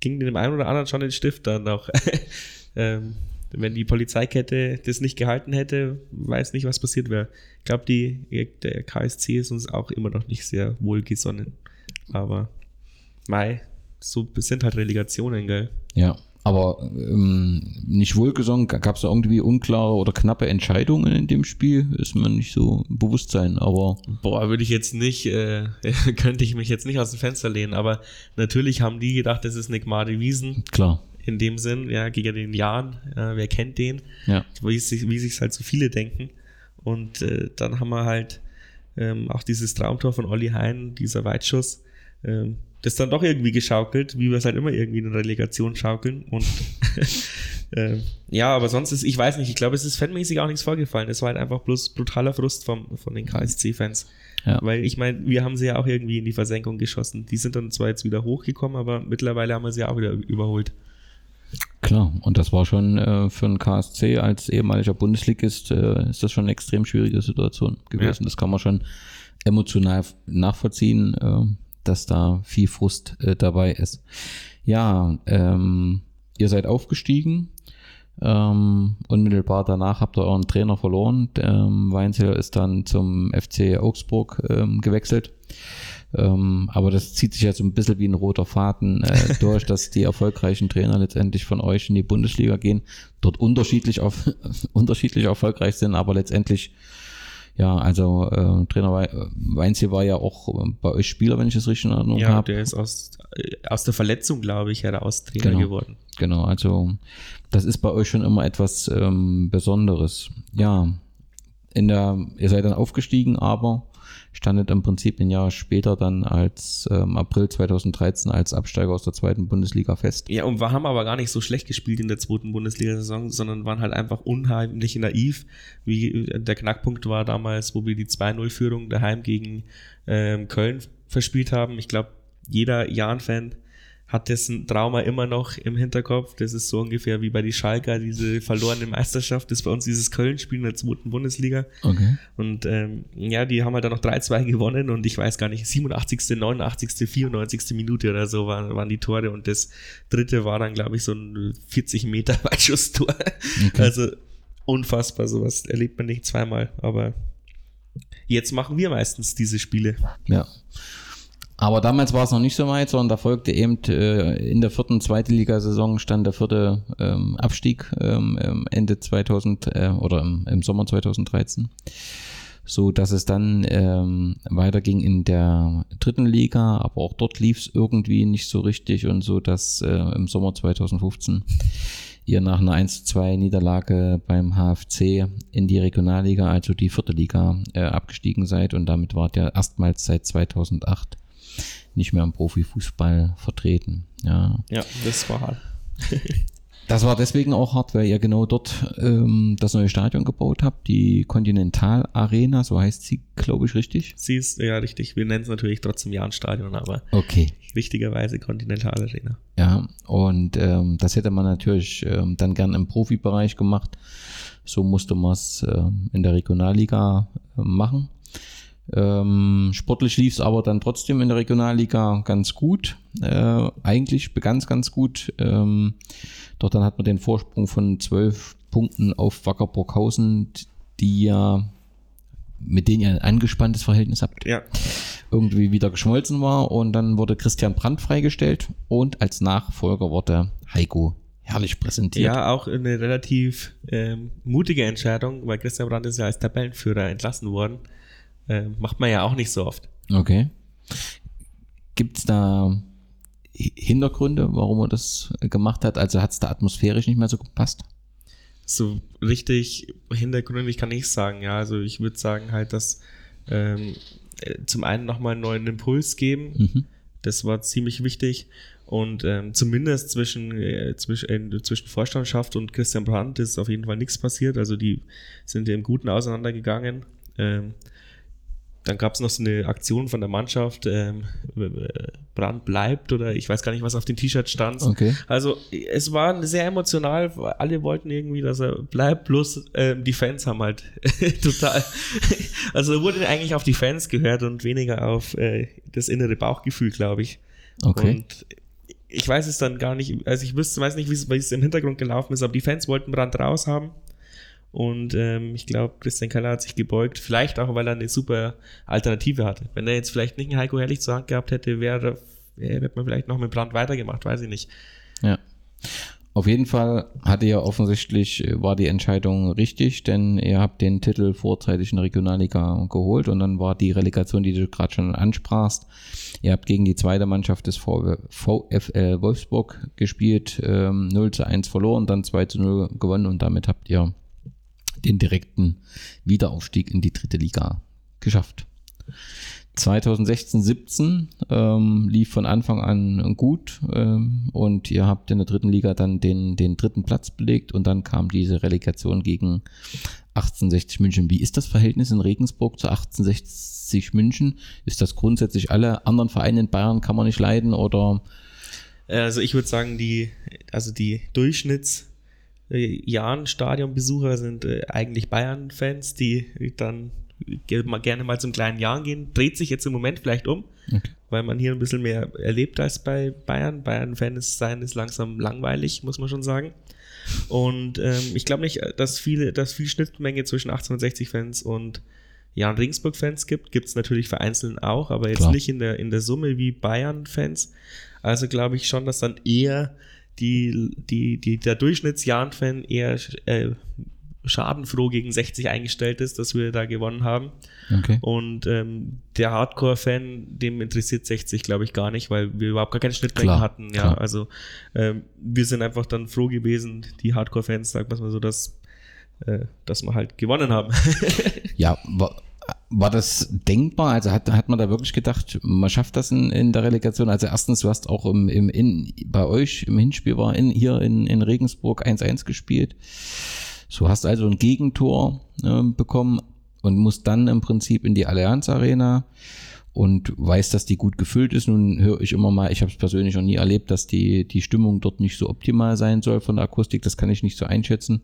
ging dem einen oder anderen schon den Stift dann noch. ähm, wenn die Polizeikette das nicht gehalten hätte, weiß nicht, was passiert wäre. Ich glaube, der KSC ist uns auch immer noch nicht sehr wohlgesonnen. Aber Mai, so sind halt Relegationen, gell? Ja, aber ähm, nicht wohlgesonnen, gab es da irgendwie unklare oder knappe Entscheidungen in dem Spiel? Ist mir nicht so bewusst sein, aber. Boah, würde ich jetzt nicht, äh, könnte ich mich jetzt nicht aus dem Fenster lehnen, aber natürlich haben die gedacht, das ist Nick Marty Wiesen. Klar in dem Sinn, ja, gegen den Jan, äh, wer kennt den, ja. wie, sich, wie sich halt so viele denken. Und äh, dann haben wir halt ähm, auch dieses Traumtor von Olli Hein, dieser Weitschuss, ähm, das dann doch irgendwie geschaukelt, wie wir es halt immer irgendwie in der Relegation schaukeln. Und äh, ja, aber sonst ist, ich weiß nicht, ich glaube, es ist fanmäßig auch nichts vorgefallen. Es war halt einfach bloß brutaler Frust vom, von den KSC-Fans. Ja. Weil ich meine, wir haben sie ja auch irgendwie in die Versenkung geschossen. Die sind dann zwar jetzt wieder hochgekommen, aber mittlerweile haben wir sie ja auch wieder überholt. Klar, und das war schon äh, für einen KSC als ehemaliger Bundesligist, äh, ist das schon eine extrem schwierige Situation gewesen. Ja. Das kann man schon emotional nachvollziehen, äh, dass da viel Frust äh, dabei ist. Ja, ähm, ihr seid aufgestiegen. Ähm, unmittelbar danach habt ihr euren Trainer verloren. Ähm, Weinzel ist dann zum FC Augsburg ähm, gewechselt. Ähm, aber das zieht sich ja so ein bisschen wie ein roter Faden äh, durch, dass die erfolgreichen Trainer letztendlich von euch in die Bundesliga gehen, dort unterschiedlich auf unterschiedlich erfolgreich sind, aber letztendlich ja, also äh, Trainer Weinziel war ja auch äh, bei euch Spieler, wenn ich es richtig in Erinnerung habe. Ja, hab. der ist aus, äh, aus der Verletzung, glaube ich, heraus Trainer genau, geworden. Genau, also das ist bei euch schon immer etwas ähm, Besonderes. Ja, in der, ihr seid dann aufgestiegen, aber standet im Prinzip ein Jahr später dann als ähm, April 2013 als Absteiger aus der zweiten Bundesliga fest. Ja, und wir haben aber gar nicht so schlecht gespielt in der zweiten Bundesliga-Saison, sondern waren halt einfach unheimlich naiv. Wie der Knackpunkt war damals, wo wir die 2-0-Führung daheim gegen ähm, Köln verspielt haben. Ich glaube, jeder Jan-Fan hat dessen Trauma immer noch im Hinterkopf. Das ist so ungefähr wie bei die Schalker, diese verlorene Meisterschaft. Das ist bei uns dieses Köln-Spiel in der zweiten Bundesliga. Okay. Und ähm, ja, die haben halt dann noch 3-2 gewonnen und ich weiß gar nicht, 87., 89., 94. Minute oder so waren, waren die Tore und das dritte war dann, glaube ich, so ein 40 Meter Weitschusstor. Okay. Also unfassbar, sowas erlebt man nicht zweimal, aber jetzt machen wir meistens diese Spiele. Ja. Aber damals war es noch nicht so weit, sondern da folgte eben äh, in der vierten zweite Ligasaison stand der vierte ähm, Abstieg ähm, Ende 2000 äh, oder im, im, Sommer 2013. So dass es dann ähm, weiterging in der dritten Liga, aber auch dort lief es irgendwie nicht so richtig und so, dass äh, im Sommer 2015 ihr nach einer 1-2 Niederlage beim HFC in die Regionalliga, also die vierte Liga, äh, abgestiegen seid und damit wart ihr erstmals seit 2008 nicht mehr im Profifußball vertreten. Ja, ja das war hart. das war deswegen auch hart, weil ihr genau dort ähm, das neue Stadion gebaut habt, die Continental Arena, so heißt sie, glaube ich, richtig? Sie ist ja richtig. Wir nennen es natürlich trotzdem Jahn-Stadion, aber okay. richtigerweise Continental Arena. Ja, und ähm, das hätte man natürlich ähm, dann gern im Profibereich gemacht. So musste man es äh, in der Regionalliga äh, machen. Ähm, sportlich lief es aber dann trotzdem in der Regionalliga ganz gut. Äh, eigentlich ganz, ganz gut. Ähm, doch dann hat man den Vorsprung von zwölf Punkten auf Wacker Burghausen, die ja mit denen ihr ein angespanntes Verhältnis habt, Ja. irgendwie wieder geschmolzen war. Und dann wurde Christian Brandt freigestellt und als Nachfolger wurde Heiko herrlich präsentiert. Ja, auch eine relativ ähm, mutige Entscheidung, weil Christian Brandt ist ja als Tabellenführer entlassen worden. Ähm, macht man ja auch nicht so oft. Okay. Gibt es da Hi- Hintergründe, warum er das gemacht hat? Also hat es da atmosphärisch nicht mehr so gepasst? So richtig hintergründig kann ich sagen, ja. Also ich würde sagen halt, dass ähm, äh, zum einen nochmal einen neuen Impuls geben. Mhm. Das war ziemlich wichtig. Und ähm, zumindest zwischen, äh, zwischen, äh, zwischen Vorstandschaft und Christian Brandt ist auf jeden Fall nichts passiert. Also die sind ja im Guten auseinandergegangen. Ähm, dann gab es noch so eine Aktion von der Mannschaft, ähm, äh, Brandt bleibt oder ich weiß gar nicht, was auf den T-Shirt stand. Okay. Also es war sehr emotional, alle wollten irgendwie, dass er bleibt, plus ähm, die Fans haben halt total, also wurde eigentlich auf die Fans gehört und weniger auf äh, das innere Bauchgefühl, glaube ich. Okay. Und ich weiß es dann gar nicht, also ich wüsste, weiß nicht, wie es, wie es im Hintergrund gelaufen ist, aber die Fans wollten Brand raus haben. Und ähm, ich glaube, Christian Keller hat sich gebeugt, vielleicht auch, weil er eine super Alternative hatte. Wenn er jetzt vielleicht nicht einen Heiko Herrlich zur Hand gehabt hätte, wäre, wäre hätte man vielleicht noch mit Brand weitergemacht, weiß ich nicht. Ja. Auf jeden Fall hatte ja offensichtlich, äh, war die Entscheidung richtig, denn ihr habt den Titel vorzeitig in der Regionalliga geholt und dann war die Relegation, die du gerade schon ansprachst. Ihr habt gegen die zweite Mannschaft des VfL Wolfsburg gespielt, ähm, 0 zu 1 verloren, dann 2 zu 0 gewonnen und damit habt ihr den direkten Wiederaufstieg in die dritte Liga geschafft. 2016, 17 ähm, lief von Anfang an gut ähm, und ihr habt in der dritten Liga dann den, den dritten Platz belegt und dann kam diese Relegation gegen 1860 München. Wie ist das Verhältnis in Regensburg zu 1860 München? Ist das grundsätzlich alle anderen Vereine in Bayern kann man nicht leiden oder Also ich würde sagen, die, also die Durchschnitts äh, Jahren Stadionbesucher sind äh, eigentlich Bayern-Fans, die dann gerne mal zum kleinen Jahren gehen. Dreht sich jetzt im Moment vielleicht um, Okay. weil man hier ein bisschen mehr erlebt als bei Bayern. Bayern-Fan ist sein ist langsam langweilig, muss man schon sagen. Und ähm, ich glaube nicht, dass viele, dass viel Schnittmenge zwischen 1860-Fans und Jan Regensburg-Fans gibt. Gibt es natürlich vereinzelt auch, aber jetzt Klar. nicht in der, in der Summe wie Bayern-Fans. Also glaube ich schon, dass dann eher die, die, die, der Durchschnitts-Jan-Fan eher äh, schadenfroh gegen 60 eingestellt ist, dass wir da gewonnen haben. okay. Und ähm, der Hardcore-Fan, dem interessiert 60, glaube ich, gar nicht, weil wir überhaupt gar keine Schnittmengen hatten. Ja, klar. also ähm, wir sind einfach dann froh gewesen, die Hardcore-Fans, sagt man mal so, dass, äh, dass wir halt gewonnen haben. Ja, war, das denkbar? Also hat, hat man da wirklich gedacht, man schafft das in, in der Relegation? Also erstens, du hast auch im, im in, bei euch im Hinspiel war in, hier in, in Regensburg 1-1 gespielt. So hast also ein Gegentor ähm, bekommen und musst dann im Prinzip in die Allianz Arena und weiß, dass die gut gefüllt ist. Nun höre ich immer mal, ich habe es persönlich noch nie erlebt, dass die, die Stimmung dort nicht so optimal sein soll von der Akustik. Das kann ich nicht so einschätzen.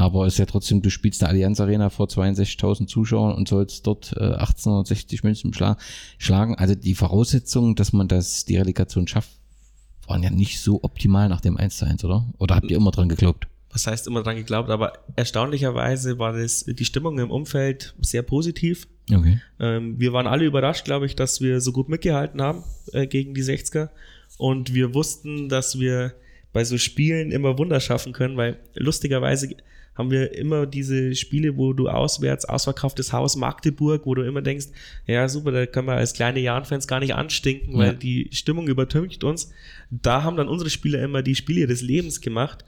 Aber es ist ja trotzdem, du spielst eine Allianz Arena vor 62.000 Zuschauern und sollst dort äh, 1860 Münzen schla schlagen. Also die Voraussetzungen, dass man das, die Relegation schafft, waren ja nicht so optimal nach dem 1 zu 1, oder? Oder habt ihr immer dran geglaubt? Was heißt immer dran geglaubt, aber erstaunlicherweise war das, die Stimmung im Umfeld sehr positiv. Okay. Ähm, wir waren alle überrascht, glaube ich, dass wir so gut mitgehalten haben äh, gegen die 60er. Und wir wussten, dass wir bei so Spielen immer Wunder schaffen können, weil lustigerweise haben wir immer diese Spiele, wo du auswärts, ausverkauftes Haus Magdeburg, wo du immer denkst, ja super, da können wir als kleine Jahn-Fans gar nicht anstinken, weil Ja. die Stimmung übertönt uns. Da haben dann unsere Spieler immer die Spiele des Lebens gemacht.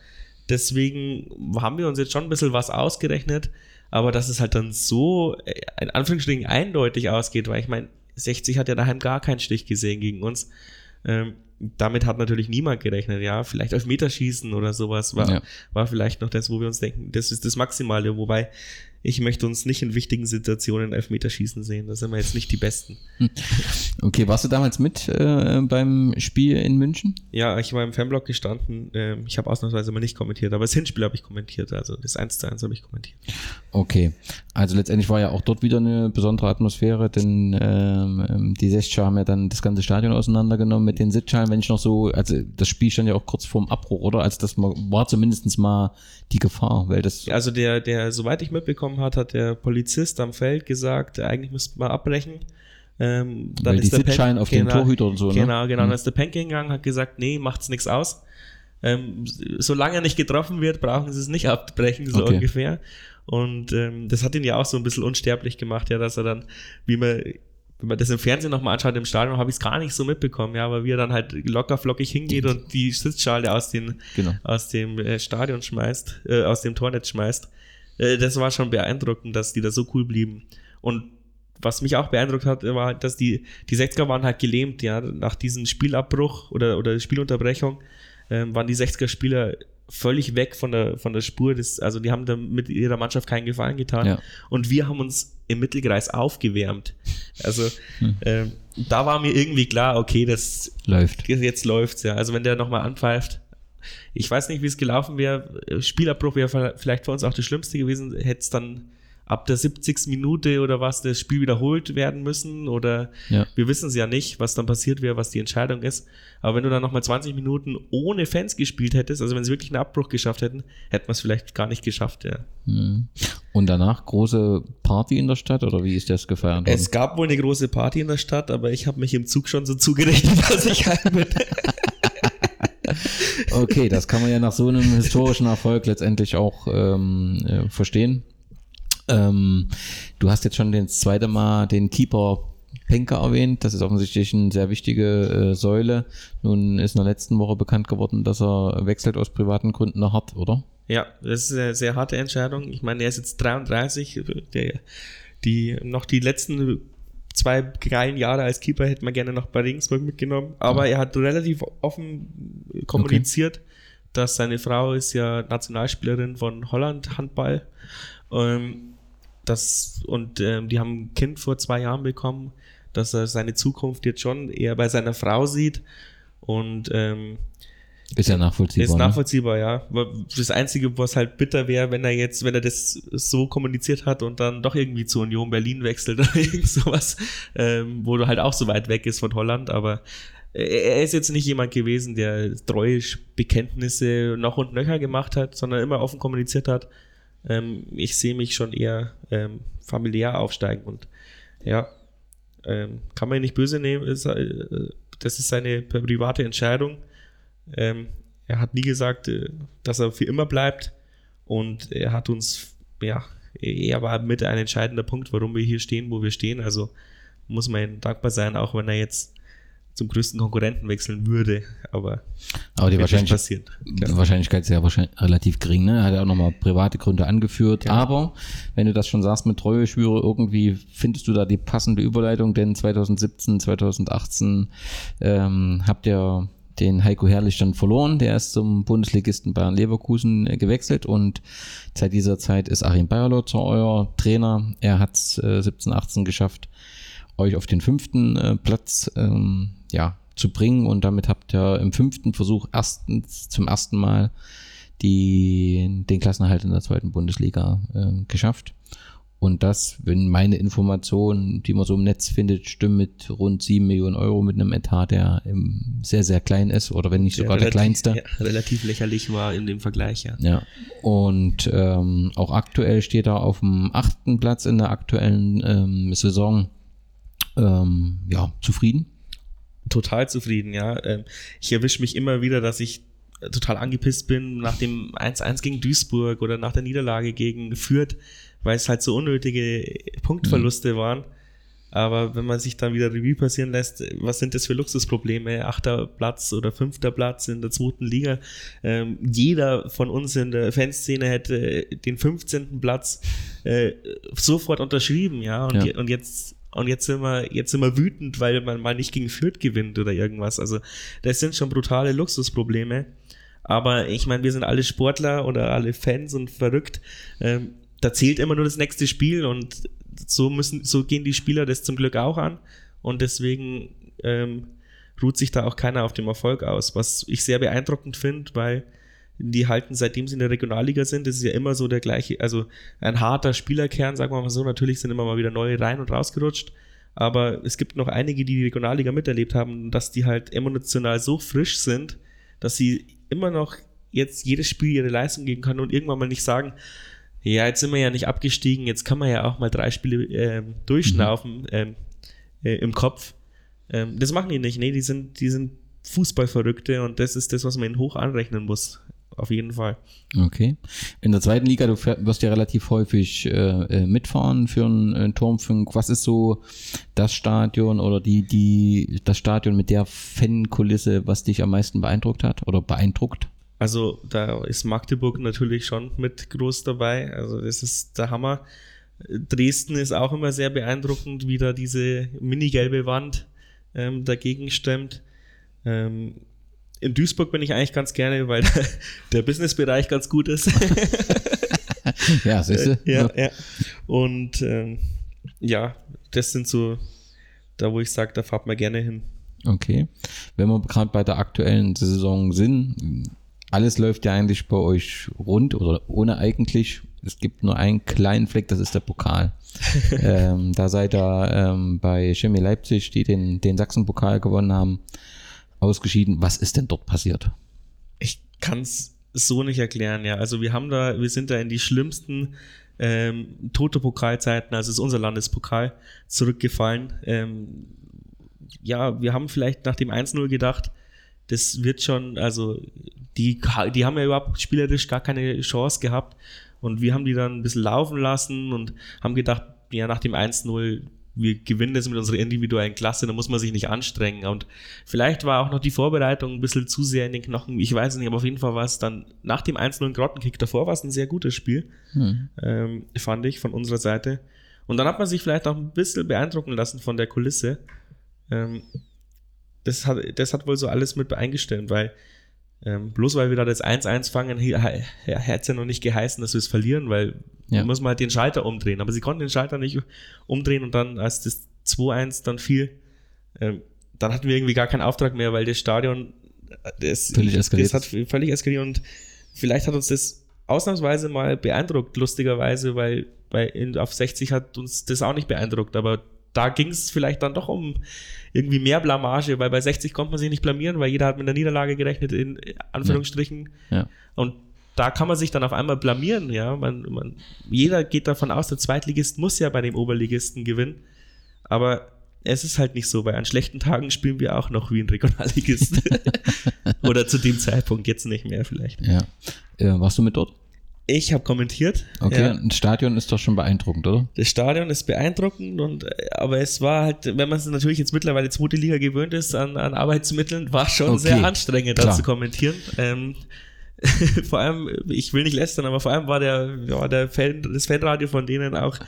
Deswegen haben wir uns jetzt schon ein bisschen was ausgerechnet, aber dass es halt dann so äh, in Anführungsstrichen eindeutig ausgeht, weil ich meine, 60 hat ja daheim gar keinen Stich gesehen gegen uns. Ähm, damit hat natürlich niemand gerechnet, ja. Vielleicht auf Meterschießen oder sowas war, Ja. war vielleicht noch das, wo wir uns denken, das ist das Maximale. Wobei ich möchte uns nicht in wichtigen Situationen Elfmeterschießen sehen. Da sind wir jetzt nicht die Besten. Okay, warst du damals mit äh, beim Spiel in München? Ja, ich war im Fanblock gestanden. Ähm, ich habe ausnahmsweise mal nicht kommentiert, aber das Hinspiel habe ich kommentiert. Also das 1 zu 1 habe ich kommentiert. Okay, also letztendlich war ja auch dort wieder eine besondere Atmosphäre, denn ähm, die Sechscher haben ja dann das ganze Stadion auseinandergenommen mit den Sitzschalen, wenn ich noch so, also das Spiel stand ja auch kurz vorm Abbruch, oder? Also das war zumindest mal die Gefahr, weil das... Also der, der, soweit ich mitbekommen hat, hat der Polizist am Feld gesagt, eigentlich müsste man abbrechen. Ähm, dann Weil ist die der Sitzschein auf genau, den Torhüter und so, ne? Genau, genau. Hm. Dann ist der Penke hingegangen, hat gesagt, nee, macht's nichts aus. Ähm, solange er nicht getroffen wird, brauchen sie es nicht abbrechen, so okay. ungefähr. Und ähm, das hat ihn ja auch so ein bisschen unsterblich gemacht, ja, dass er dann, wie man, wenn man das im Fernsehen nochmal anschaut, im Stadion, habe ich es gar nicht so mitbekommen, ja, aber wie er dann halt locker flockig hingeht und die Sitzschale aus, den, genau. aus dem äh, Stadion schmeißt, äh, aus dem Tornetz schmeißt. Äh, das war schon beeindruckend, dass die da so cool blieben. Und was mich auch beeindruckt hat, war, dass die, die 60er waren halt gelähmt, ja, nach diesem Spielabbruch oder, oder Spielunterbrechung ähm, waren die 60er Spieler völlig weg von der, von der Spur. Des, also die haben da mit ihrer Mannschaft keinen Gefallen getan. Ja. Und wir haben uns im Mittelkreis aufgewärmt. Also hm. ähm, da war mir irgendwie klar, okay, das läuft. Jetzt läuft's, ja. Also wenn der nochmal anpfeift, ich weiß nicht, wie es gelaufen wäre. Spielabbruch wäre vielleicht für uns auch das Schlimmste gewesen. Hätte es dann ab der 70. Minute oder was das Spiel wiederholt werden müssen oder ja. wir wissen es ja nicht, was dann passiert wäre, was die Entscheidung ist. Aber wenn du dann nochmal 20 Minuten ohne Fans gespielt hättest, also wenn sie wirklich einen Abbruch geschafft hätten, hätten wir es vielleicht gar nicht geschafft, ja. Mhm. Und danach große Party in der Stadt oder wie ist das gefeiert worden? Es gab wohl eine große Party in der Stadt, aber ich habe mich im Zug schon so zugerichtet, dass ich heim bin. Okay, das kann man ja nach so einem historischen Erfolg letztendlich auch ähm, äh, verstehen. Ähm, du hast jetzt schon das zweite Mal den Keeper Penker erwähnt. Das ist offensichtlich eine sehr wichtige äh, Säule. Nun ist in der letzten Woche bekannt geworden, dass er wechselt aus privaten Gründen nach Hart, oder? Ja, das ist eine sehr harte Entscheidung. Ich meine, er ist jetzt 33. Der, die, noch die letzten zwei geilen Jahre als Keeper hätte man gerne noch bei Regensburg mitgenommen. Aber ja. er hat relativ offen kommuniziert, okay. dass seine Frau ist ja Nationalspielerin von Holland Handball. Ähm, das, und ähm, die haben ein Kind vor zwei Jahren bekommen, dass er seine Zukunft jetzt schon eher bei seiner Frau sieht. Und ähm, ist ja nachvollziehbar. Ist ne? nachvollziehbar, ne? ja. Das Einzige, was halt bitter wäre, wenn er jetzt, wenn er das so kommuniziert hat und dann doch irgendwie zur Union Berlin wechselt oder irgend sowas, ähm, wo du halt auch so weit weg ist von Holland, aber er ist jetzt nicht jemand gewesen, der treue Bekenntnisse noch und nöcher gemacht hat, sondern immer offen kommuniziert hat. Ähm, ich sehe mich schon eher ähm, familiär aufsteigen und ja, ähm, kann man nicht böse nehmen, ist, äh, das ist seine private Entscheidung ähm, er hat nie gesagt, äh, dass er für immer bleibt und er hat uns, ja, er war mit ein entscheidender Punkt, warum wir hier stehen, wo wir stehen. Also muss man ihm dankbar sein, auch wenn er jetzt zum größten Konkurrenten wechseln würde. Aber, aber die Wahrscheinlichkeit, die Wahrscheinlichkeit ist ja wahrscheinlich relativ gering. Ne? Er hat ja auch nochmal private Gründe angeführt. Ja. Aber wenn du das schon sagst mit Treue schwüre, irgendwie findest du da die passende Überleitung, denn 2017, 2018 ähm, habt ihr den Heiko Herrlich dann verloren. Der ist zum Bundesligisten Bayern Leverkusen äh, gewechselt und seit dieser Zeit ist Achim Bayerlotzer euer Trainer. Er hat es äh, 17, 18 geschafft, euch auf den fünften äh, Platz ähm, ja, zu bringen und damit habt ihr im fünften Versuch erstens zum ersten Mal die, den Klassenerhalt in der zweiten Bundesliga äh, geschafft. Und das, wenn meine Informationen, die man so im Netz findet, stimmen mit rund 7 Millionen Euro mit einem Etat, der sehr, sehr klein ist oder wenn nicht sogar der, relativ, der kleinste. Ja, relativ lächerlich war in dem Vergleich, ja. Ja. Und ähm, auch aktuell steht er auf dem achten Platz in der aktuellen ähm, Saison. Ähm, ja, zufrieden? Total zufrieden, ja. Ähm, ich erwische mich immer wieder, dass ich total angepisst bin nach dem 1-1 gegen Duisburg oder nach der Niederlage gegen Fürth weil es halt so unnötige Punktverluste mhm. waren. Aber wenn man sich dann wieder Revue passieren lässt, was sind das für Luxusprobleme? Achter Platz oder fünfter Platz in der zweiten Liga. Ähm, jeder von uns in der Fanszene hätte den 15. Platz äh, sofort unterschrieben, ja. Und, ja. und jetzt und jetzt sind wir, jetzt sind wir wütend, weil man mal nicht gegen Fürth gewinnt oder irgendwas. Also, das sind schon brutale Luxusprobleme. Aber ich meine, wir sind alle Sportler oder alle Fans und verrückt. Ähm, da zählt immer nur das nächste Spiel und so müssen, so gehen die Spieler das zum Glück auch an und deswegen ähm, ruht sich da auch keiner auf dem Erfolg aus, was ich sehr beeindruckend finde, weil die halten, seitdem sie in der Regionalliga sind, das ist ja immer so der gleiche, also ein harter Spielerkern, sagen wir mal so. Natürlich sind immer mal wieder neue rein und rausgerutscht, aber es gibt noch einige, die die Regionalliga miterlebt haben, dass die halt emotional so frisch sind, dass sie immer noch jetzt jedes Spiel ihre Leistung geben kann und irgendwann mal nicht sagen, ja, jetzt sind wir ja nicht abgestiegen, jetzt kann man ja auch mal drei Spiele äh, durchschnaufen ähm, äh, im Kopf. Ähm, das machen die nicht. Nee, die sind, die sind Fußballverrückte und das ist das, was man ihnen hoch anrechnen muss. Auf jeden Fall. Okay. In der zweiten Liga, du fähr- wirst ja relativ häufig äh, äh, mitfahren für einen äh, Turmfunk. Was ist so das Stadion oder die, die, das Stadion mit der Fankulisse, was dich am meisten beeindruckt hat oder beeindruckt? Also da ist Magdeburg natürlich schon mit groß dabei. Also das ist der Hammer. Dresden ist auch immer sehr beeindruckend, wie da diese mini-gelbe Wand ähm, dagegen stemmt. Ähm, in Duisburg bin ich eigentlich ganz gerne, weil der, Businessbereich ganz gut ist. Ja, siehst du? ja, ja. Und ähm, ja, das sind so da, wo ich sage, da fahrt man gerne hin. Okay. Wenn wir gerade bei der aktuellen Saison sind, alles läuft ja eigentlich bei euch rund oder ohne eigentlich. Es gibt nur einen kleinen Fleck, das ist der Pokal. ähm, da seid ihr ähm, bei Chemie Leipzig, die den, den Sachsen-Pokal gewonnen haben, ausgeschieden. Was ist denn dort passiert? Ich kann es so nicht erklären, ja. Also wir haben da, wir sind da in die schlimmsten ähm, Toto-Pokalzeiten, also es ist unser Landespokal, zurückgefallen. Ähm, ja, wir haben vielleicht nach dem 1-0 gedacht, das wird schon, also die, die haben ja überhaupt spielerisch gar keine Chance gehabt und wir haben die dann ein bisschen laufen lassen und haben gedacht, ja, nach dem 1-0, wir gewinnen das mit unserer individuellen Klasse, da muss man sich nicht anstrengen. Und vielleicht war auch noch die Vorbereitung ein bisschen zu sehr in den Knochen. Ich weiß es nicht, aber auf jeden Fall war es dann nach dem 1-0 Grottenkick davor war es ein sehr gutes Spiel, Hm. ähm, fand ich von unserer Seite. Und dann hat man sich vielleicht auch ein bisschen beeindrucken lassen von der Kulisse. Ähm, das, hat, das hat wohl so alles mit eingestellt, weil ähm, bloß weil wir da das 1-1 fangen, hätte es ja noch nicht geheißen, dass wir es verlieren, weil Ja. muss man halt den Schalter umdrehen. Aber sie konnten den Schalter nicht umdrehen und dann, als das 2-1 dann fiel, ähm, dann hatten wir irgendwie gar keinen Auftrag mehr, weil das Stadion äh, das, Völlig eskaliert das hat völlig eskaliert und vielleicht hat uns das ausnahmsweise mal beeindruckt, lustigerweise, weil bei auf 60 hat uns das auch nicht beeindruckt, aber da ging es vielleicht dann doch um irgendwie mehr Blamage, weil bei 60 konnte man sich nicht blamieren, weil jeder hat mit einer Niederlage gerechnet, in Anführungsstrichen. Ja. Und da kann man sich dann auf einmal blamieren, ja. Man, man, jeder geht davon aus, der Zweitligist muss ja bei dem Oberligisten gewinnen. Aber es ist halt nicht so, weil an schlechten Tagen spielen wir auch noch wie ein Regionalligist. Oder zu dem Zeitpunkt jetzt nicht mehr vielleicht. Ja. Äh, warst du mit dort? Ich habe kommentiert. Okay, Ja. ein Stadion ist doch schon beeindruckend, oder? Das Stadion ist beeindruckend und äh, aber es war halt, wenn man es natürlich jetzt mittlerweile zweite Liga gewöhnt ist an, an Arbeitsmitteln, war schon Okay, sehr anstrengend, da zu kommentieren. Ähm, vor allem, ich will nicht lästern, aber vor allem war der, ja, der Fan, das Fanradio von denen auch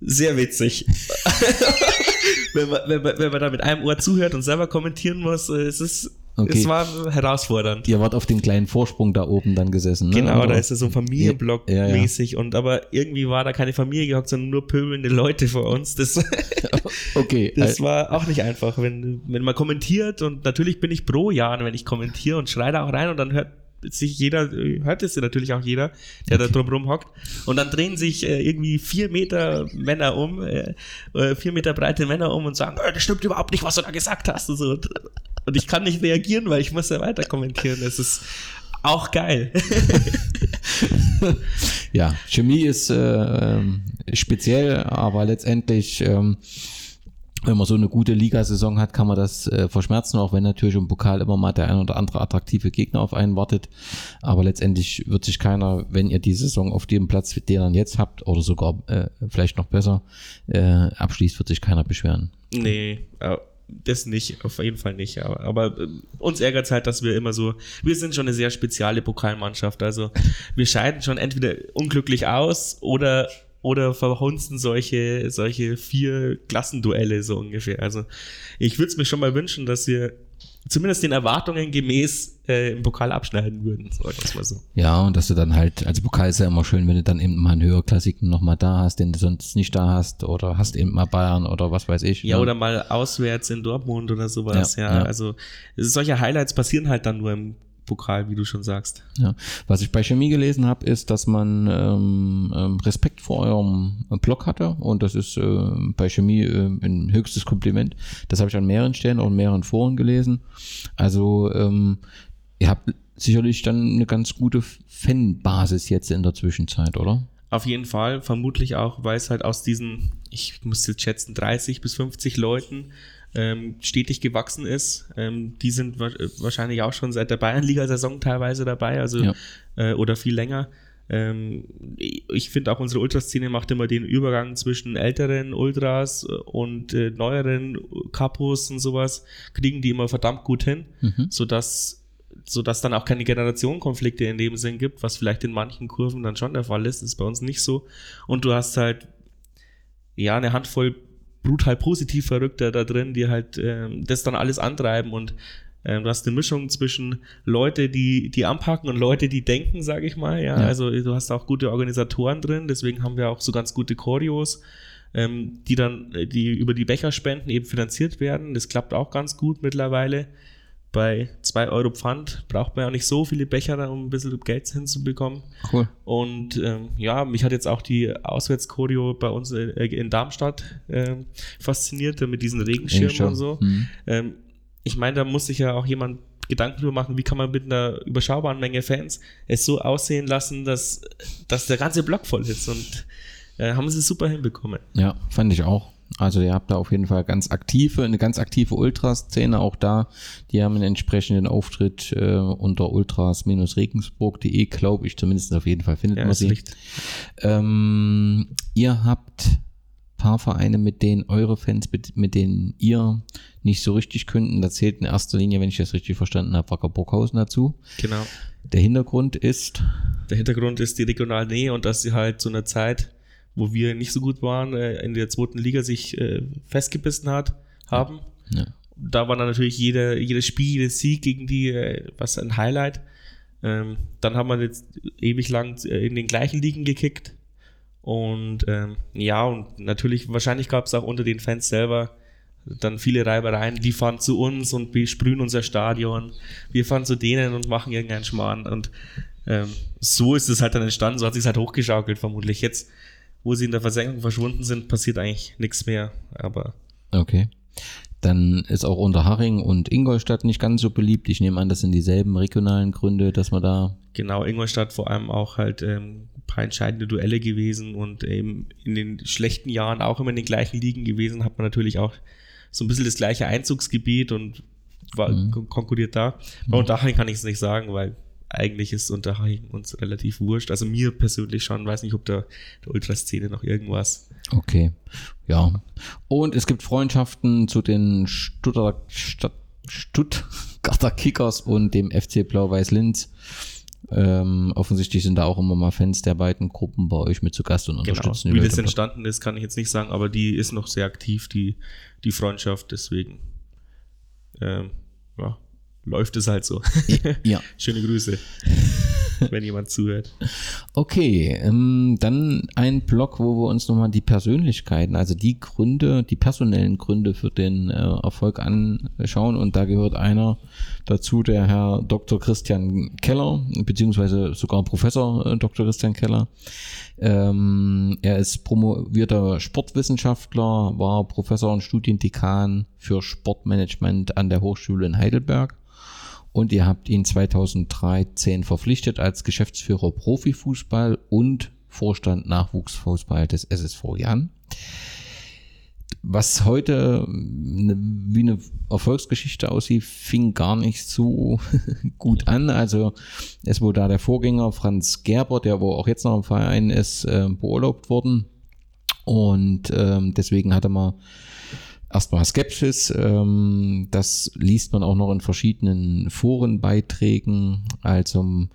sehr witzig. wenn, man, wenn, man, wenn man da mit einem Ohr zuhört und selber kommentieren muss, äh, es ist, Okay. es war herausfordernd. Ihr wart auf dem kleinen Vorsprung da oben dann gesessen, ne? Genau, da ist ja so ein Familienblock Ja, ja. mäßig und aber irgendwie war da keine Familie gehockt, sondern nur pöbelnde Leute vor uns. Das, Okay, das äh, war auch nicht einfach, wenn, wenn man kommentiert und natürlich bin ich pro Jan, wenn ich kommentiere und schreie da auch rein und dann hört sich jeder, äh, hört es natürlich auch jeder, der da drumrum hockt. Und dann drehen sich äh, irgendwie vier Meter Männer um, äh, äh, vier Meter breite Männer um und sagen, äh, das stimmt überhaupt nicht, was du da gesagt hast. Und, so. und ich kann nicht reagieren, weil ich muss ja weiter kommentieren. Das ist auch geil. ja, Chemie ist äh, ähm, speziell, aber letztendlich, ähm, wenn man so eine gute Ligasaison hat, kann man das äh, verschmerzen, auch wenn natürlich im Pokal immer mal der ein oder andere attraktive Gegner auf einen wartet. Aber letztendlich wird sich keiner, wenn ihr die Saison auf dem Platz, den ihr jetzt habt, oder sogar äh, vielleicht noch besser äh, abschließt, wird sich keiner beschweren. Nee, äh, das nicht, auf jeden Fall nicht. Aber, aber äh, uns ärgert es halt, dass wir immer so, wir sind schon eine sehr spezielle Pokalmannschaft. Also wir scheiden schon entweder unglücklich aus oder oder verhunzen solche, solche vier Klassenduelle so ungefähr. Also ich würde es mir schon mal wünschen, dass wir zumindest den Erwartungen gemäß äh, im Pokal abschneiden würden, sagen wir mal so. Ja, und dass du dann halt, also Pokal ist ja immer schön, wenn du dann eben mal einen höherklassigen nochmal da hast, den du sonst nicht da hast, oder hast eben mal Bayern oder was weiß ich. Ja, ne? oder mal auswärts in Dortmund oder sowas, Ja, ja. ja. Also solche Highlights passieren halt dann nur im Pokal, wie du schon sagst. Ja. Was ich bei Chemie gelesen habe, ist, dass man ähm, ähm, Respekt vor eurem Blog hatte und das ist äh, bei Chemie äh, ein höchstes Kompliment. Das habe ich an mehreren Stellen, auch in mehreren Foren gelesen. Also ähm, ihr habt sicherlich dann eine ganz gute Fanbasis jetzt in der Zwischenzeit, oder? Auf jeden Fall, vermutlich auch, weil es halt aus diesen, ich muss jetzt schätzen, 30 bis 50 Leuten ähm, stetig gewachsen ist. Ähm, die sind wa wahrscheinlich auch schon seit der Bayernliga-Saison teilweise dabei, also Ja. äh, oder viel länger. Ähm, ich finde auch unsere Ultraszene macht immer den Übergang zwischen älteren Ultras und äh, neueren Kapos und sowas, kriegen die immer verdammt gut hin, Mhm. sodass, sodass dann auch keine Generationenkonflikte in dem Sinn gibt, was vielleicht in manchen Kurven dann schon der Fall ist, das ist bei uns nicht so. Und du hast halt ja eine Handvoll brutal positiv Verrückter da drin, die halt ähm, das dann alles antreiben und ähm, du hast eine Mischung zwischen Leute, die, die anpacken und Leute, die denken, sage ich mal. Ja? Ja. Also du hast auch gute Organisatoren drin, deswegen haben wir auch so ganz gute Choreos, ähm, die dann, äh, die über die Becherspenden eben finanziert werden. Das klappt auch ganz gut mittlerweile. Bei 2 Euro Pfand braucht man ja nicht so viele Becher, um ein bisschen Geld hinzubekommen. Cool. Und ähm, ja, mich hat jetzt auch die Auswärtschoreo bei uns äh, in Darmstadt ähm, fasziniert, äh, mit diesen Regenschirmen Regenschirm. und so. Mhm. Ähm, ich meine, da muss sich ja auch jemand Gedanken drüber machen, wie kann man mit einer überschaubaren Menge Fans es so aussehen lassen, dass, dass der ganze Block voll ist. Und äh, haben sie super hinbekommen. Ja, fand ich auch. Also ihr habt da auf jeden Fall ganz aktive, eine ganz aktive Ultraszene auch da. Die haben einen entsprechenden Auftritt äh, unter ultras-regensburg.de, glaube ich zumindest auf jeden Fall findet Ja, man sie. Ähm, ihr habt paar Vereine, mit denen eure Fans, mit, mit denen ihr nicht so richtig könnten. Da zählt in erster Linie, wenn ich das richtig verstanden habe, Wacker Burghausen dazu. Genau. Der Hintergrund ist, Der Hintergrund ist die regionale Nähe und dass sie halt zu einer Zeit, wo wir nicht so gut waren, äh, in der zweiten Liga sich äh, festgebissen hat, haben. ja, Da war dann natürlich jeder, jedes Spiel, jedes Sieg gegen die, äh, was ein Highlight. Ähm, dann haben wir jetzt ewig lang in den gleichen Ligen gekickt. Und ähm, ja, und natürlich, wahrscheinlich gab es auch unter den Fans selber dann viele Reibereien. Die fahren zu uns und besprühen unser Stadion. Wir fahren zu denen und machen irgendeinen Schmarrn. Und ähm, so ist es halt dann entstanden. So hat sich halt hochgeschaukelt, vermutlich. Jetzt, wo sie in der Versenkung verschwunden sind, passiert eigentlich nichts mehr. Aber okay. Dann ist auch Unterhaching und Ingolstadt nicht ganz so beliebt. Ich nehme an, das sind dieselben regionalen Gründe, dass man da genau, Ingolstadt vor allem auch halt ähm, ein paar entscheidende Duelle gewesen und eben in den schlechten Jahren auch immer in den gleichen Ligen gewesen, hat man natürlich auch so ein bisschen das gleiche Einzugsgebiet und war kon- konkurriert da. Bei Unterhaching kann ich es nicht sagen, weil eigentlich ist Unterhaching uns relativ wurscht. Also mir persönlich schon, weiß nicht, ob der, der Ultraszene noch irgendwas. Okay, ja. Und es gibt Freundschaften zu den Stuttgarter, Stuttgarter Kickers und dem FC Blau-Weiß-Linz. Ähm, offensichtlich sind da auch immer mal Fans der beiden Gruppen bei euch mit zu Gast und Genau. unterstützen die Wie das entstanden ist, kann ich jetzt nicht sagen, aber die ist noch sehr aktiv, die, die Freundschaft, deswegen ähm, ja, läuft es halt so. Ja. Schöne Grüße, wenn jemand zuhört. Okay, ähm, dann ein Block, wo wir uns nochmal die Persönlichkeiten, also die Gründe, die personellen Gründe für den äh, Erfolg anschauen. Und da gehört einer dazu, der Herr Dr. Christian Keller, beziehungsweise sogar Professor äh, Dr. Christian Keller. Ähm, er ist promovierter Sportwissenschaftler, war Professor und Studiendekan für Sportmanagement an der Hochschule in Heidelberg und ihr habt ihn 2013 verpflichtet als Geschäftsführer Profifußball und Vorstand Nachwuchsfußball des SSV Jan. Was heute ne, wie eine Erfolgsgeschichte aussieht, fing gar nicht so gut an. Also es wurde da der Vorgänger Franz Gerber, der wo auch jetzt noch im Verein ist, äh, beurlaubt worden. Und ähm, deswegen hatte man erstmal Skepsis. Ähm, das liest man auch noch in verschiedenen Forenbeiträgen. Also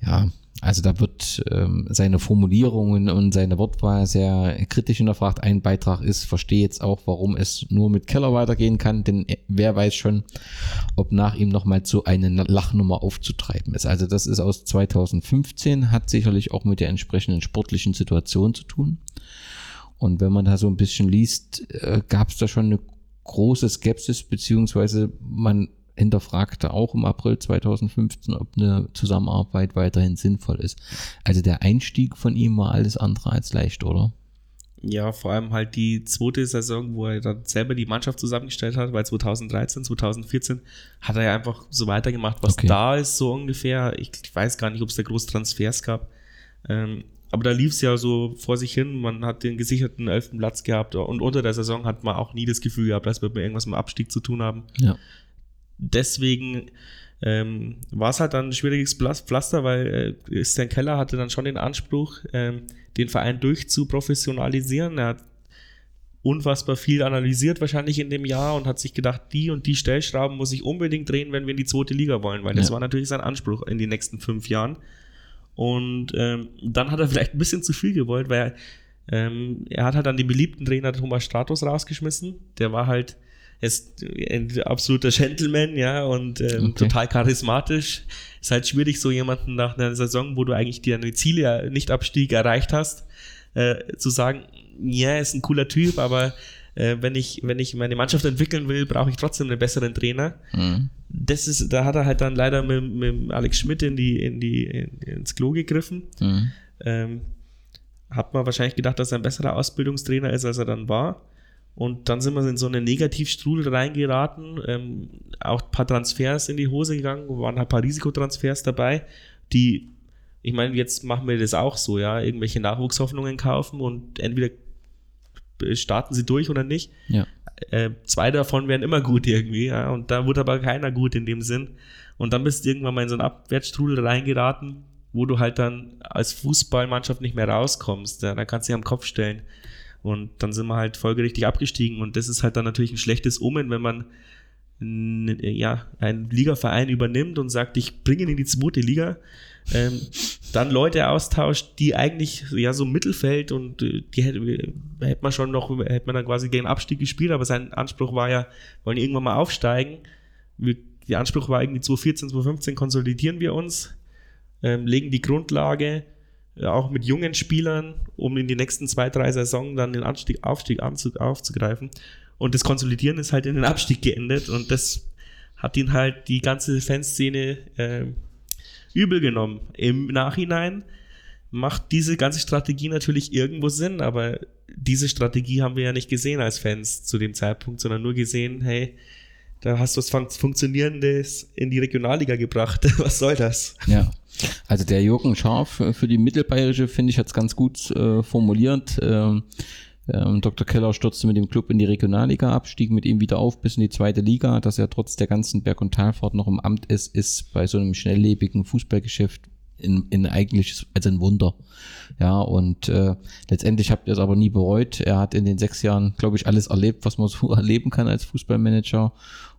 Ja, also da wird ähm, seine Formulierungen und seine Wortwahl sehr kritisch hinterfragt. Ein Beitrag ist, verstehe jetzt auch, warum es nur mit Keller weitergehen kann, denn wer weiß schon, ob nach ihm nochmal so eine Lachnummer aufzutreiben ist. Also das ist aus 2015, hat sicherlich auch mit der entsprechenden sportlichen Situation zu tun. Und wenn man da so ein bisschen liest, äh, gab es da schon eine große Skepsis, beziehungsweise man hinterfragte auch im April 2015, ob eine Zusammenarbeit weiterhin sinnvoll ist. Also der Einstieg von ihm war alles andere als leicht, oder? Ja, vor allem halt die zweite Saison, wo er dann selber die Mannschaft zusammengestellt hat, weil 2013, 2014 hat er ja einfach so weitergemacht, was okay. da ist, so ungefähr. Ich, ich weiß gar nicht, ob es da große Transfers gab. Ähm, aber da lief es ja so vor sich hin. Man hat den gesicherten elften Platz gehabt und unter der Saison hat man auch nie das Gefühl gehabt, dass wir irgendwas mit Abstieg zu tun haben. Ja deswegen ähm, war es halt dann ein schwieriges Pflaster, weil äh, Stan Keller hatte dann schon den Anspruch, ähm, den Verein durchzuprofessionalisieren. Er hat unfassbar viel analysiert wahrscheinlich in dem Jahr und hat sich gedacht, die und die Stellschrauben muss ich unbedingt drehen, wenn wir in die zweite Liga wollen, weil ja. das war natürlich sein Anspruch in den nächsten fünf Jahren. Und ähm, dann hat er vielleicht ein bisschen zu viel gewollt, weil ähm, er hat halt dann den beliebten Trainer Thomas Stratos rausgeschmissen. Der war halt ist ein absoluter Gentleman, ja, und ähm, okay. total charismatisch. Ist halt schwierig, so jemanden nach einer Saison, wo du eigentlich deine Ziele nicht Abstieg erreicht hast, äh, zu sagen, ja, yeah, ist ein cooler Typ, aber äh, wenn ich, wenn ich meine Mannschaft entwickeln will, brauche ich trotzdem einen besseren Trainer. Mhm. Das ist, da hat er halt dann leider mit, mit Alex Schmidt in die, in die, in, ins Klo gegriffen. Mhm. Ähm, hat man wahrscheinlich gedacht, dass er ein besserer Ausbildungstrainer ist, als er dann war. Und dann sind wir in so einen Negativstrudel reingeraten. Ähm, auch ein paar Transfers in die Hose gegangen, waren ein paar Risikotransfers dabei, die, ich meine, jetzt machen wir das auch so, ja, irgendwelche Nachwuchshoffnungen kaufen und entweder starten sie durch oder nicht. Ja. Äh, zwei davon wären immer gut irgendwie, ja, und da wurde aber keiner gut in dem Sinn. Und dann bist du irgendwann mal in so einen Abwärtsstrudel reingeraten, wo du halt dann als Fußballmannschaft nicht mehr rauskommst. Ja, dann kannst du dich am Kopf stellen. Und dann sind wir halt folgerichtig abgestiegen. Und das ist halt dann natürlich ein schlechtes Omen, wenn man ja, einen Ligaverein übernimmt und sagt, ich bringe ihn in die zweite Liga, ähm, dann Leute austauscht, die eigentlich ja so Mittelfeld und äh, die hätte, hätte man schon noch, hätte man dann quasi gegen Abstieg gespielt, aber sein Anspruch war ja, wollen irgendwann mal aufsteigen. Wir, der Anspruch war irgendwie 2014, 2015 konsolidieren wir uns, ähm, legen die Grundlage auch mit jungen Spielern, um in die nächsten zwei, drei Saisonen dann den Anstieg, Aufstieg aufzugreifen. Und das Konsolidieren ist halt in den Abstieg geendet und das hat ihn halt die ganze Fanszene äh, übel genommen. Im Nachhinein macht diese ganze Strategie natürlich irgendwo Sinn, aber diese Strategie haben wir ja nicht gesehen als Fans zu dem Zeitpunkt, sondern nur gesehen, hey, da hast du was Funktionierendes in die Regionalliga gebracht. Was soll das? Ja. Also der Jürgen Scharf für die Mittelbayerische, finde ich, hat es ganz gut äh, formuliert. Ähm, ähm, Dr. Keller stürzte mit dem Club in die Regionalliga ab, stieg mit ihm wieder auf bis in die zweite Liga. Dass er trotz der ganzen Berg- und Talfahrt noch im Amt ist, ist bei so einem schnelllebigen Fußballgeschäft in, in eigentlich also ein Wunder. Ja, und äh, letztendlich habt ihr es aber nie bereut. Er hat in den sechs Jahren, glaube ich, alles erlebt, was man so erleben kann als Fußballmanager.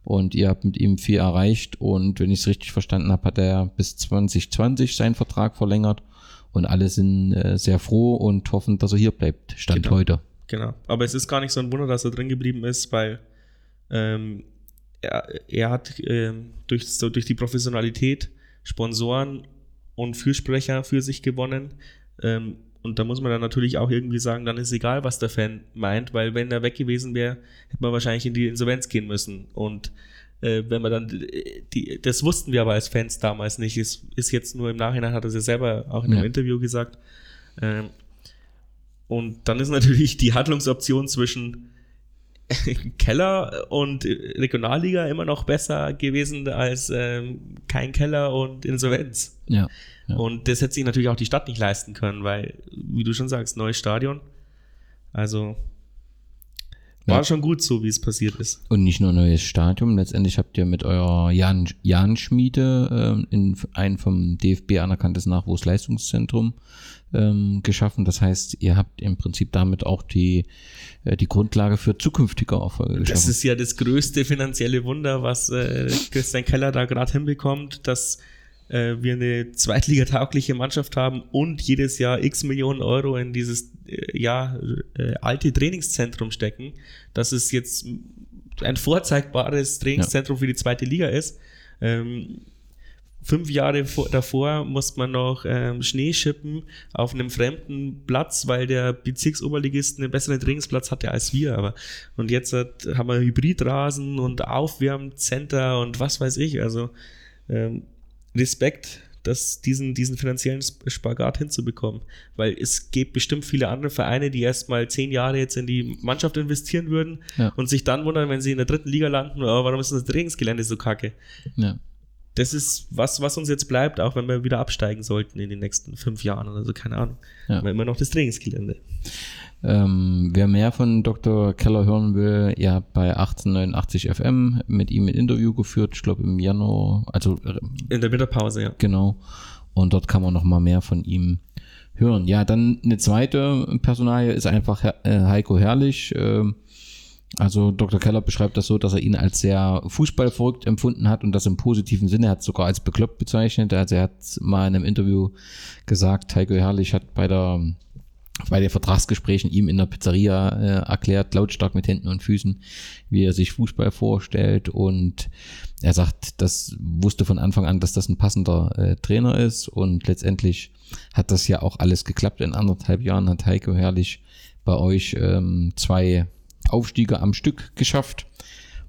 Und ihr habt mit ihm viel erreicht. Und wenn ich es richtig verstanden habe, hat er bis 2020 seinen Vertrag verlängert. Und alle sind äh, sehr froh und hoffen, dass er hier bleibt. Stand genau. heute. Genau. Aber es ist gar nicht so ein Wunder, dass er drin geblieben ist, weil ähm, er, er hat ähm, durch, so durch die Professionalität Sponsoren und Fürsprecher für sich gewonnen. Ähm, und da muss man dann natürlich auch irgendwie sagen, dann ist egal, was der Fan meint, weil wenn er weg gewesen wäre, hätte man wahrscheinlich in die Insolvenz gehen müssen. Und äh, wenn man dann, die, das wussten wir aber als Fans damals nicht, ist, ist jetzt nur im Nachhinein, hat er es ja selber auch in einem ja. Interview gesagt. Ähm, und dann ist natürlich die Handlungsoption zwischen Keller und Regionalliga immer noch besser gewesen als ähm, kein Keller und Insolvenz. Ja, ja, Und das hätte sich natürlich auch die Stadt nicht leisten können, weil, wie du schon sagst, neues Stadion. Also war ja. schon gut so, wie es passiert ist. Und nicht nur neues Stadion, letztendlich habt ihr mit eurer Jan, Jan Schmiede äh, in ein vom DFB anerkanntes Nachwuchsleistungszentrum ähm, geschaffen. Das heißt, ihr habt im Prinzip damit auch die, äh, die Grundlage für zukünftige Erfolge geschaffen. Das ist ja das größte finanzielle Wunder, was äh, Christian Keller da gerade hinbekommt, dass äh, wir eine zweitligataugliche Mannschaft haben und jedes Jahr x Millionen Euro in dieses äh, ja, äh, alte Trainingszentrum stecken, dass es jetzt ein vorzeigbares Trainingszentrum ja. für die zweite Liga ist. Ähm, fünf Jahre vor, davor musste man noch ähm, Schnee schippen auf einem fremden Platz, weil der Bezirksoberligist einen besseren Trainingsplatz hatte als wir. Aber und jetzt hat, haben wir Hybridrasen und Aufwärmcenter und was weiß ich. Also ähm, Respekt, das, diesen, diesen finanziellen Spagat hinzubekommen. Weil es gibt bestimmt viele andere Vereine, die erstmal zehn Jahre jetzt in die Mannschaft investieren würden ja. und sich dann wundern, wenn sie in der dritten Liga landen, oh, warum ist das Trainingsgelände so kacke? Ja das ist was, was uns jetzt bleibt, auch wenn wir wieder absteigen sollten in den nächsten fünf Jahren oder so, keine Ahnung. Ja. Immer noch das Trainingsgelände. Ähm, wer mehr von Dr. Keller hören will, ihr habt bei 1889 FM mit ihm ein Interview geführt, ich glaube im Januar, also äh, in der Winterpause, ja. Genau. Und dort kann man noch mal mehr von ihm hören. Ja, dann eine zweite Personalie ist einfach äh, Heiko Herrlich. Ähm, also Dr. Keller beschreibt das so, dass er ihn als sehr fußballverrückt empfunden hat und das im positiven Sinne, er hat sogar als bekloppt bezeichnet. Also er hat mal in einem Interview gesagt, Heiko Herrlich hat bei der bei den Vertragsgesprächen ihm in der Pizzeria äh, erklärt, lautstark mit Händen und Füßen, wie er sich Fußball vorstellt. Und er sagt, das wusste von Anfang an, dass das ein passender äh, Trainer ist. Und letztendlich hat das ja auch alles geklappt. In anderthalb Jahren hat Heiko Herrlich bei euch ähm, zwei Aufstiege am Stück geschafft,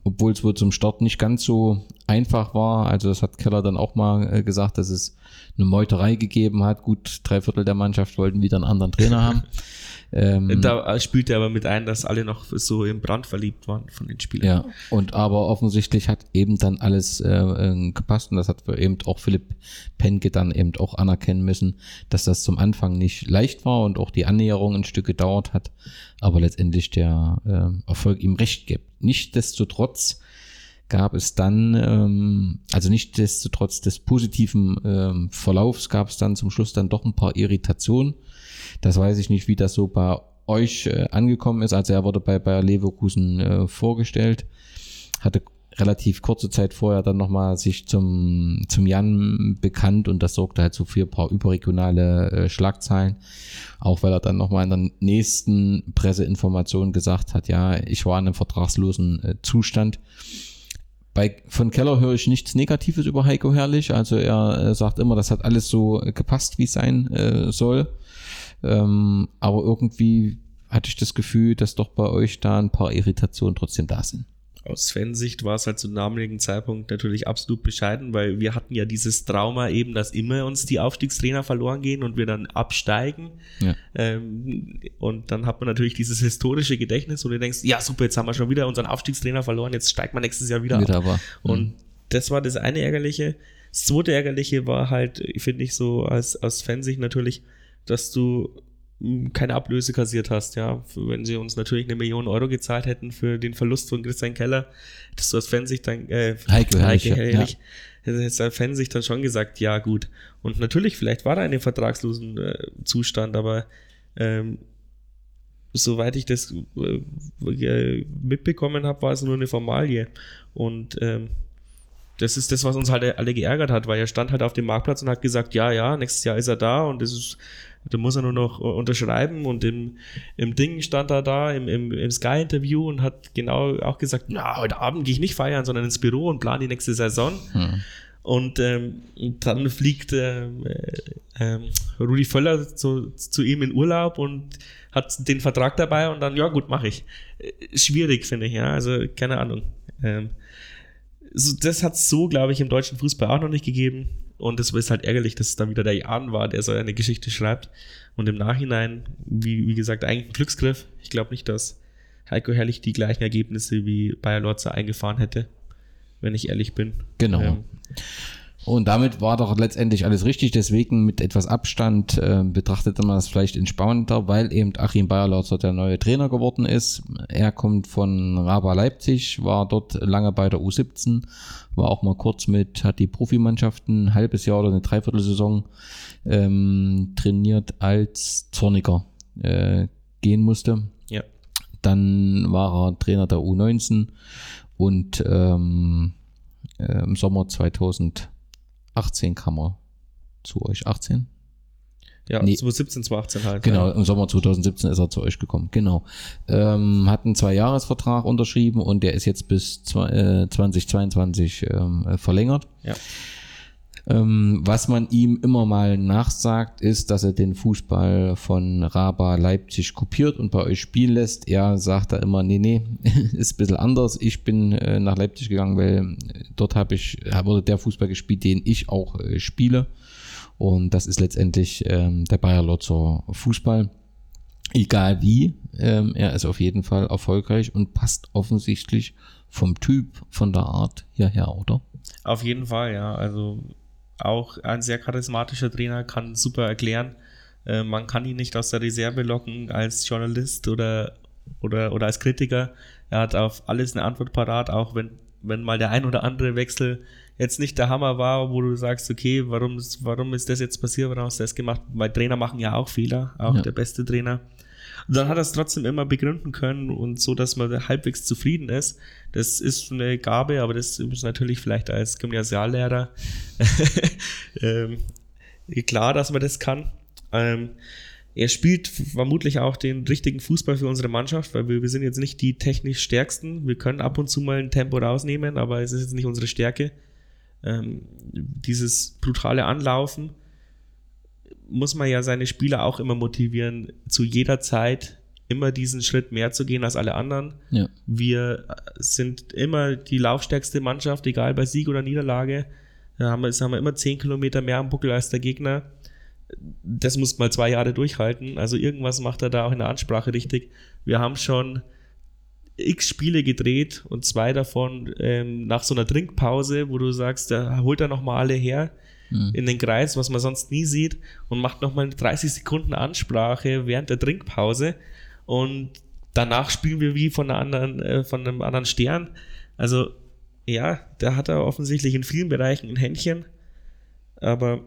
obwohl es wohl zum Start nicht ganz so einfach war. Also das hat Keller dann auch mal äh, gesagt, dass es eine Meuterei gegeben hat. Gut, drei Viertel der Mannschaft wollten wieder einen anderen Trainer haben. Ähm, da spielt er aber mit ein, dass alle noch so im Brand verliebt waren von den Spielern. Ja, und aber offensichtlich hat eben dann alles äh, äh gepasst und das hat eben auch Philipp Penke dann eben auch anerkennen müssen, dass das zum Anfang nicht leicht war und auch die Annäherung ein Stück gedauert hat, aber letztendlich der äh, Erfolg ihm recht gibt. Nichtsdestotrotz gab es dann, ähm, also nichtsdestotrotz des positiven ähm, Verlaufs, gab es dann zum Schluss dann doch ein paar Irritationen das weiß ich nicht, wie das so bei euch äh, angekommen ist. Also er wurde bei Bayer Leverkusen äh, vorgestellt, hatte relativ kurze Zeit vorher dann nochmal sich zum, zum Jan bekannt und das sorgte halt so für ein paar überregionale äh, Schlagzeilen. Auch weil er dann nochmal in der nächsten Presseinformation gesagt hat, ja, ich war in einem vertragslosen äh, Zustand. Bei, von Keller höre ich nichts Negatives über Heiko Herrlich. Also er sagt immer, das hat alles so gepasst, wie es sein äh, soll. Ähm, aber irgendwie hatte ich das Gefühl, dass doch bei euch da ein paar Irritationen trotzdem da sind. Aus Fansicht war es halt zum damaligen Zeitpunkt natürlich absolut bescheiden, weil wir hatten ja dieses Trauma eben, dass immer uns die Aufstiegstrainer verloren gehen und wir dann absteigen. Ja. Ähm, und dann hat man natürlich dieses historische Gedächtnis, wo du denkst, ja super, jetzt haben wir schon wieder unseren Aufstiegstrainer verloren, jetzt steigt man nächstes Jahr wieder, wieder ab. Aber. Und mhm. das war das eine Ärgerliche. Das zweite Ärgerliche war halt, finde ich so aus, aus Fansicht natürlich, dass du keine Ablöse kassiert hast, ja. Wenn sie uns natürlich eine Million Euro gezahlt hätten für den Verlust von Christian Keller, hättest du als Fansicht dann, äh, Heike, Heike, Heike ja. hättest du als Fansicht dann schon gesagt, ja, gut. Und natürlich, vielleicht war er in einem vertragslosen äh, Zustand, aber ähm, soweit ich das äh, mitbekommen habe, war es nur eine Formalie. Und ähm, das ist das, was uns halt alle geärgert hat, weil er stand halt auf dem Marktplatz und hat gesagt, ja, ja, nächstes Jahr ist er da und das ist da muss er nur noch unterschreiben und im, im Ding stand er da im, im, im Sky-Interview und hat genau auch gesagt, na, heute Abend gehe ich nicht feiern, sondern ins Büro und plane die nächste Saison. Hm. Und ähm, dann fliegt äh, äh, Rudi Völler zu, zu ihm in Urlaub und hat den Vertrag dabei und dann, ja gut, mache ich. Äh, schwierig, finde ich, ja. Also, keine Ahnung. Ähm, so, das hat es so, glaube ich, im deutschen Fußball auch noch nicht gegeben. Und es ist halt ärgerlich, dass es dann wieder der Jan war, der so eine Geschichte schreibt. Und im Nachhinein, wie, wie gesagt, eigentlich ein Glücksgriff. Ich glaube nicht, dass Heiko Herrlich die gleichen Ergebnisse wie Bayer Lorzer eingefahren hätte, wenn ich ehrlich bin. Genau. Ähm, und damit war doch letztendlich alles richtig. Deswegen mit etwas Abstand äh, betrachtete man das vielleicht entspannter, weil eben Achim Bayerlautzer der neue Trainer geworden ist. Er kommt von Raba Leipzig, war dort lange bei der U17, war auch mal kurz mit, hat die Profimannschaften ein halbes Jahr oder eine Dreiviertelsaison ähm, trainiert, als Zorniger äh, gehen musste. Ja. Dann war er Trainer der U19 und ähm, äh, im Sommer 2000 18 kam er zu euch. 18? Ja, Nee. 2017, 2018 halt. Genau, Ja. im Sommer 2017 ist er zu euch gekommen. Genau. Ähm, hat einen Zwei-Jahres-Vertrag unterschrieben und der ist jetzt bis zwei, äh, 2022 ähm, äh, verlängert. Ja. Ähm, was man ihm immer mal nachsagt, ist, dass er den Fußball von Raba Leipzig kopiert und bei euch spielen lässt. Er sagt da immer, nee, nee, ist ein bisschen anders. Ich bin äh, nach Leipzig gegangen, weil äh, dort habe ich, wurde der Fußball gespielt, den ich auch äh, spiele. Und das ist letztendlich ähm, der Bayer Lotzer Fußball. Egal wie, ähm, er ist auf jeden Fall erfolgreich und passt offensichtlich vom Typ, von der Art hierher, oder? Auf jeden Fall, ja. Also auch ein sehr charismatischer Trainer kann super erklären. Äh, man kann ihn nicht aus der Reserve locken als Journalist oder, oder, oder als Kritiker. Er hat auf alles eine Antwort parat, auch wenn, wenn mal der ein oder andere Wechsel jetzt nicht der Hammer war, wo du sagst, okay, warum ist, warum ist das jetzt passiert, warum hast du das gemacht? Weil Trainer machen ja auch Fehler, auch Ja. der beste Trainer. Und dann hat er es trotzdem immer begründen können und so, dass man halbwegs zufrieden ist. Das ist eine Gabe, aber das ist natürlich vielleicht als Gymnasiallehrer ähm, klar, dass man das kann. Ähm, er spielt vermutlich auch den richtigen Fußball für unsere Mannschaft, weil wir, wir sind jetzt nicht die technisch stärksten. Wir können ab und zu mal ein Tempo rausnehmen, aber es ist jetzt nicht unsere Stärke. Ähm, dieses brutale Anlaufen muss man ja seine Spieler auch immer motivieren, zu jeder Zeit immer diesen Schritt mehr zu gehen als alle anderen. Ja. Wir sind immer die laufstärkste Mannschaft, egal bei Sieg oder Niederlage. Da haben wir, haben wir immer 10 Kilometer mehr am Buckel als der Gegner. Das muss mal zwei Jahre durchhalten. Also irgendwas macht er da auch in der Ansprache richtig. Wir haben schon x Spiele gedreht und zwei davon ähm, nach so einer Trinkpause, wo du sagst, da holt er nochmal alle her in den Kreis, was man sonst nie sieht und macht nochmal eine 30 Sekunden Ansprache während der Trinkpause und danach spielen wir wie von, anderen, äh, von einem anderen Stern. Also ja, da hat er offensichtlich in vielen Bereichen ein Händchen, aber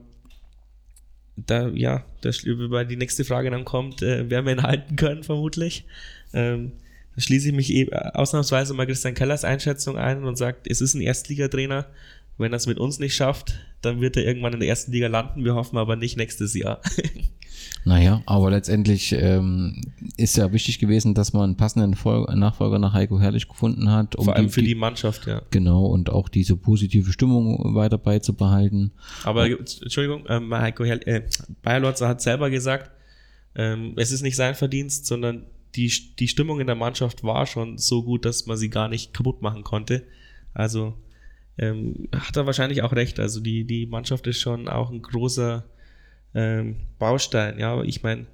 da, ja, da, weil die nächste Frage dann kommt, äh, werden wir ihn halten können, vermutlich. Ähm, da schließe ich mich eh, ausnahmsweise mal Christian Kellers Einschätzung ein und sagt, es ist ein Erstligatrainer. Wenn er es mit uns nicht schafft, dann wird er irgendwann in der ersten Liga landen. Wir hoffen aber nicht nächstes Jahr. Naja, aber letztendlich ähm, ist ja wichtig gewesen, dass man einen passenden Fol Nachfolger nach Heiko Herrlich gefunden hat. Um Vor allem für die Mannschaft, ja. Genau, und auch diese positive Stimmung weiter beizubehalten. Aber Entschuldigung, ähm, Heiko Herr, äh, Bayer Lotzer hat selber gesagt, ähm, es ist nicht sein Verdienst, sondern die, die Stimmung in der Mannschaft war schon so gut, dass man sie gar nicht kaputt machen konnte. Also ähm, hat er wahrscheinlich auch recht. Also die, die Mannschaft ist schon auch ein großer ähm, Baustein. Ja, ich meine,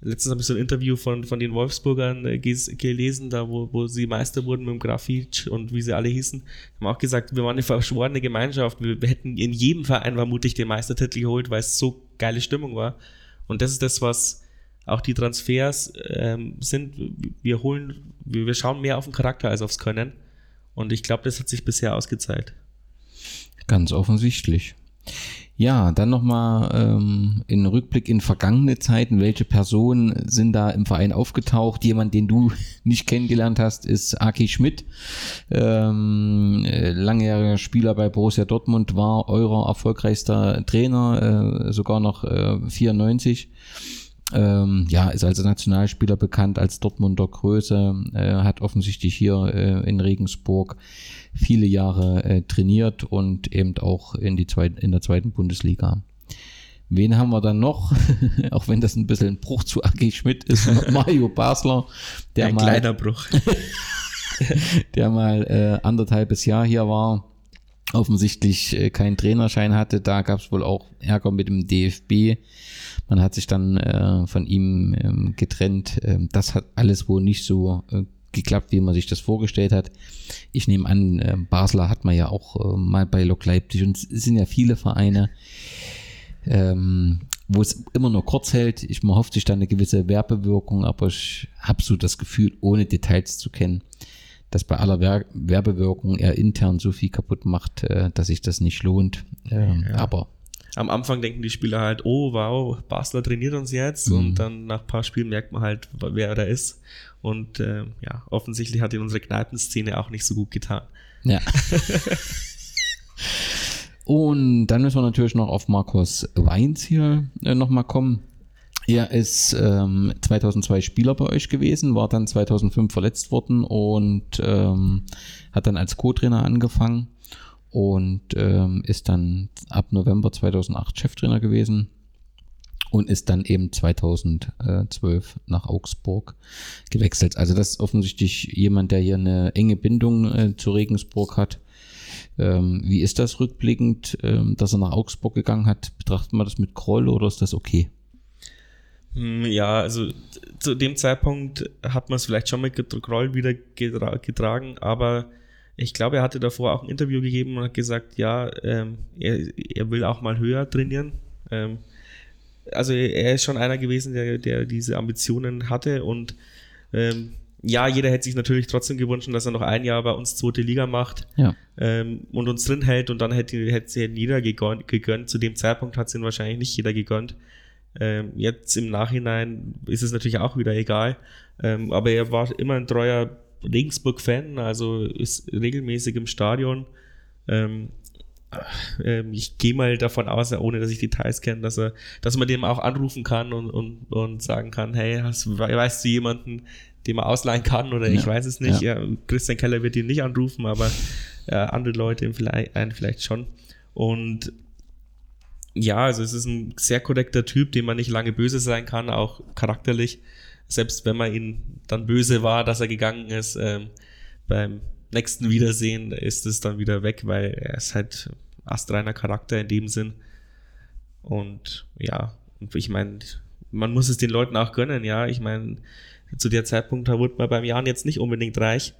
letztens habe ich so ein Interview von, von den Wolfsburgern äh, gelesen, da wo, wo sie Meister wurden mit dem Grafitsch und wie sie alle hießen. Haben auch gesagt, wir waren eine verschworene Gemeinschaft. Wir, wir hätten in jedem Verein vermutlich den Meistertitel geholt, weil es so geile Stimmung war. Und das ist das, was auch die Transfers ähm, sind. Wir holen, wir, wir schauen mehr auf den Charakter als aufs Können. Und ich glaube, das hat sich bisher ausgezeigt. Ganz offensichtlich. Ja, dann nochmal ähm, in Rückblick in vergangene Zeiten. Welche Personen sind da im Verein aufgetaucht? Jemand, den du nicht kennengelernt hast, ist Aki Schmidt. Ähm, äh, langjähriger Spieler bei Borussia Dortmund, war eurer erfolgreichster Trainer, äh, sogar noch äh, 94. Ähm, ja, ist als Nationalspieler bekannt, als Dortmunder Größe, äh, hat offensichtlich hier äh, in Regensburg viele Jahre äh, trainiert und eben auch in, die zweiten, in der zweiten Bundesliga. Wen haben wir dann noch? auch wenn das ein bisschen ein Bruch zu Aki Schmidt ist, Mario Basler, der Ein mal, kleiner Bruch. der mal äh, anderthalbes Jahr hier war, offensichtlich äh, keinen Trainerschein hatte. Da gab es wohl auch Ärger mit dem DFB. Man hat sich dann äh, von ihm ähm, getrennt. Ähm, das hat alles wohl nicht so äh, geklappt, wie man sich das vorgestellt hat. Ich nehme an, äh, Basler hat man ja auch äh, mal bei Lok Leipzig und es sind ja viele Vereine, ähm, wo es immer nur kurz hält. Ich, man hofft sich dann eine gewisse Werbewirkung, aber ich habe so das Gefühl, ohne Details zu kennen, dass bei aller Wer Werbewirkung er intern so viel kaputt macht, äh, dass sich das nicht lohnt. Ähm, Aber Am Anfang denken die Spieler halt, oh wow, Basler trainiert uns jetzt Mhm. und dann nach ein paar Spielen merkt man halt, wer er da ist. Und äh, ja, offensichtlich hat ihn unsere Kneipenszene auch nicht so gut getan. ja. Und dann müssen wir natürlich noch auf Markus Weins hier äh, nochmal kommen. Er ist ähm, 2002 Spieler bei euch gewesen, war dann 2005 verletzt worden und ähm, hat dann als Co-Trainer angefangen und ähm, ist dann ab November 2008 Cheftrainer gewesen und ist dann eben 2012 nach Augsburg gewechselt. Also das ist offensichtlich jemand, der hier eine enge Bindung äh, zu Regensburg hat. Ähm, wie ist das rückblickend, ähm, dass er nach Augsburg gegangen hat? Betrachtet man das mit Kroll oder ist das okay? Hm, ja, also zu dem Zeitpunkt hat man es vielleicht schon mit Kroll wieder getra getragen, aber ich glaube, er hatte davor auch ein Interview gegeben und hat gesagt, ja, ähm, er, er will auch mal höher trainieren. Ähm, also er ist schon einer gewesen, der, der diese Ambitionen hatte und ähm, ja, jeder hätte sich natürlich trotzdem gewünscht, dass er noch ein Jahr bei uns zweite Liga macht ja. ähm, und uns drin hält und dann hätte, hätte jeder gegönnt, gegönnt. Zu dem Zeitpunkt hat es ihn wahrscheinlich nicht jeder gegönnt. Ähm, jetzt im Nachhinein ist es natürlich auch wieder egal. Ähm, aber er war immer ein treuer Regensburg-Fan, also ist regelmäßig im Stadion. Ähm, ähm ich gehe mal davon aus, ohne dass ich Details kenne, dass er, dass man dem auch anrufen kann und, und, und sagen kann, hey, hast, weißt du jemanden, den man ausleihen kann oder ja. ich weiß es nicht. Ja. Ja, Christian Keller wird ihn nicht anrufen, aber äh, andere Leute vielleicht, einen vielleicht schon. Und ja, also es ist ein sehr korrekter Typ, dem man nicht lange böse sein kann, auch charakterlich. Selbst wenn man ihn dann böse war, dass er gegangen ist, ähm, beim nächsten Wiedersehen ist es dann wieder weg, weil er ist halt astreiner Charakter in dem Sinn. Und ja, ich meine, man muss es den Leuten auch gönnen, ja. Ich meine, zu der Zeitpunkt wurde man beim Jahren jetzt nicht unbedingt reich.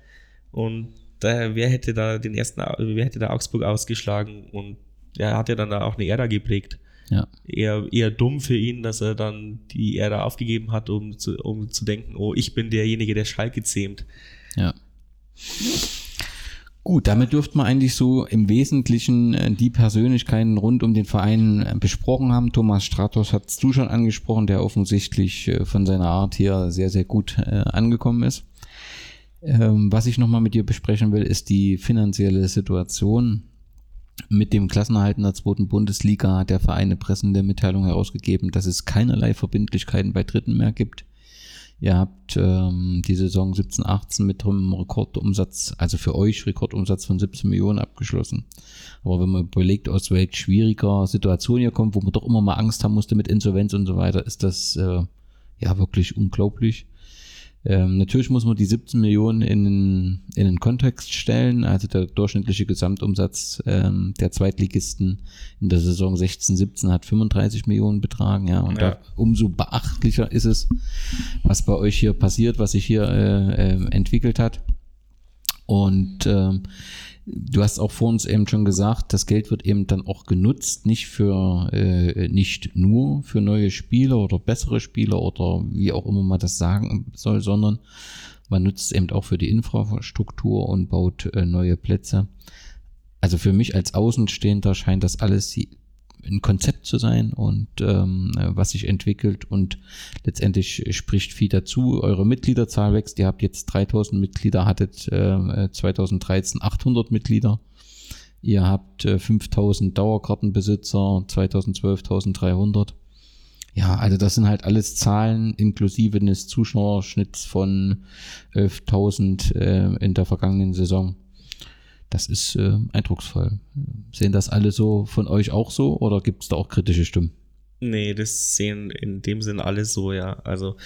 Und daher, wer hätte da den ersten, wer hätte da Augsburg ausgeschlagen und er hat ja dann da auch eine Ära geprägt. Ja. Eher, eher dumm für ihn, dass er dann die Ära aufgegeben hat, um zu, um zu denken, oh, ich bin derjenige, der Schalke zähmt. Ja. Gut, damit dürfte man eigentlich so im Wesentlichen äh, die Persönlichkeiten rund um den Verein äh, besprochen haben. Thomas Stratos hast du schon angesprochen, der offensichtlich äh, von seiner Art hier sehr, sehr gut angekommen ist. Ähm, was ich nochmal mit dir besprechen will, ist die finanzielle Situation. Mit dem Klassenerhalt in der zweiten Bundesliga hat der Verein eine pressende Mitteilung herausgegeben, dass es keinerlei Verbindlichkeiten bei Dritten mehr gibt. Ihr habt ähm, die Saison 17, 18 mit einem Rekordumsatz, also für euch Rekordumsatz von 17 Millionen abgeschlossen. Aber wenn man überlegt, aus welch schwieriger Situation ihr kommt, wo man doch immer mal Angst haben musste mit Insolvenz und so weiter, ist das äh, ja wirklich unglaublich. Ähm, natürlich muss man die 17 Millionen in, in den Kontext stellen. Also der durchschnittliche Gesamtumsatz ähm, der Zweitligisten in der Saison 16, 17 hat 35 Millionen betragen. Ja, und ja. umso beachtlicher ist es, was bei euch hier passiert, was sich hier äh, äh, entwickelt hat. Und ähm, Du hast auch vor uns eben schon gesagt, das Geld wird eben dann auch genutzt, nicht für äh, nicht nur für neue Spieler oder bessere Spieler oder wie auch immer man das sagen soll, sondern man nutzt es eben auch für die Infrastruktur und baut äh, neue Plätze. Also für mich als Außenstehender scheint das alles ein Konzept zu sein und ähm, was sich entwickelt und letztendlich spricht viel dazu. Eure Mitgliederzahl wächst. Ihr habt jetzt 3000 Mitglieder, hattet äh, 2013 800 Mitglieder. Ihr habt äh, 5000 Dauerkartenbesitzer, 2012 1300. Ja, also das sind halt alles Zahlen inklusive eines Zuschauerschnitts von 11.000 äh, in der vergangenen Saison. Das ist äh, eindrucksvoll. Sehen das alle so von euch auch so oder gibt es da auch kritische Stimmen? Nee, das sehen in dem Sinn alle so, ja. Also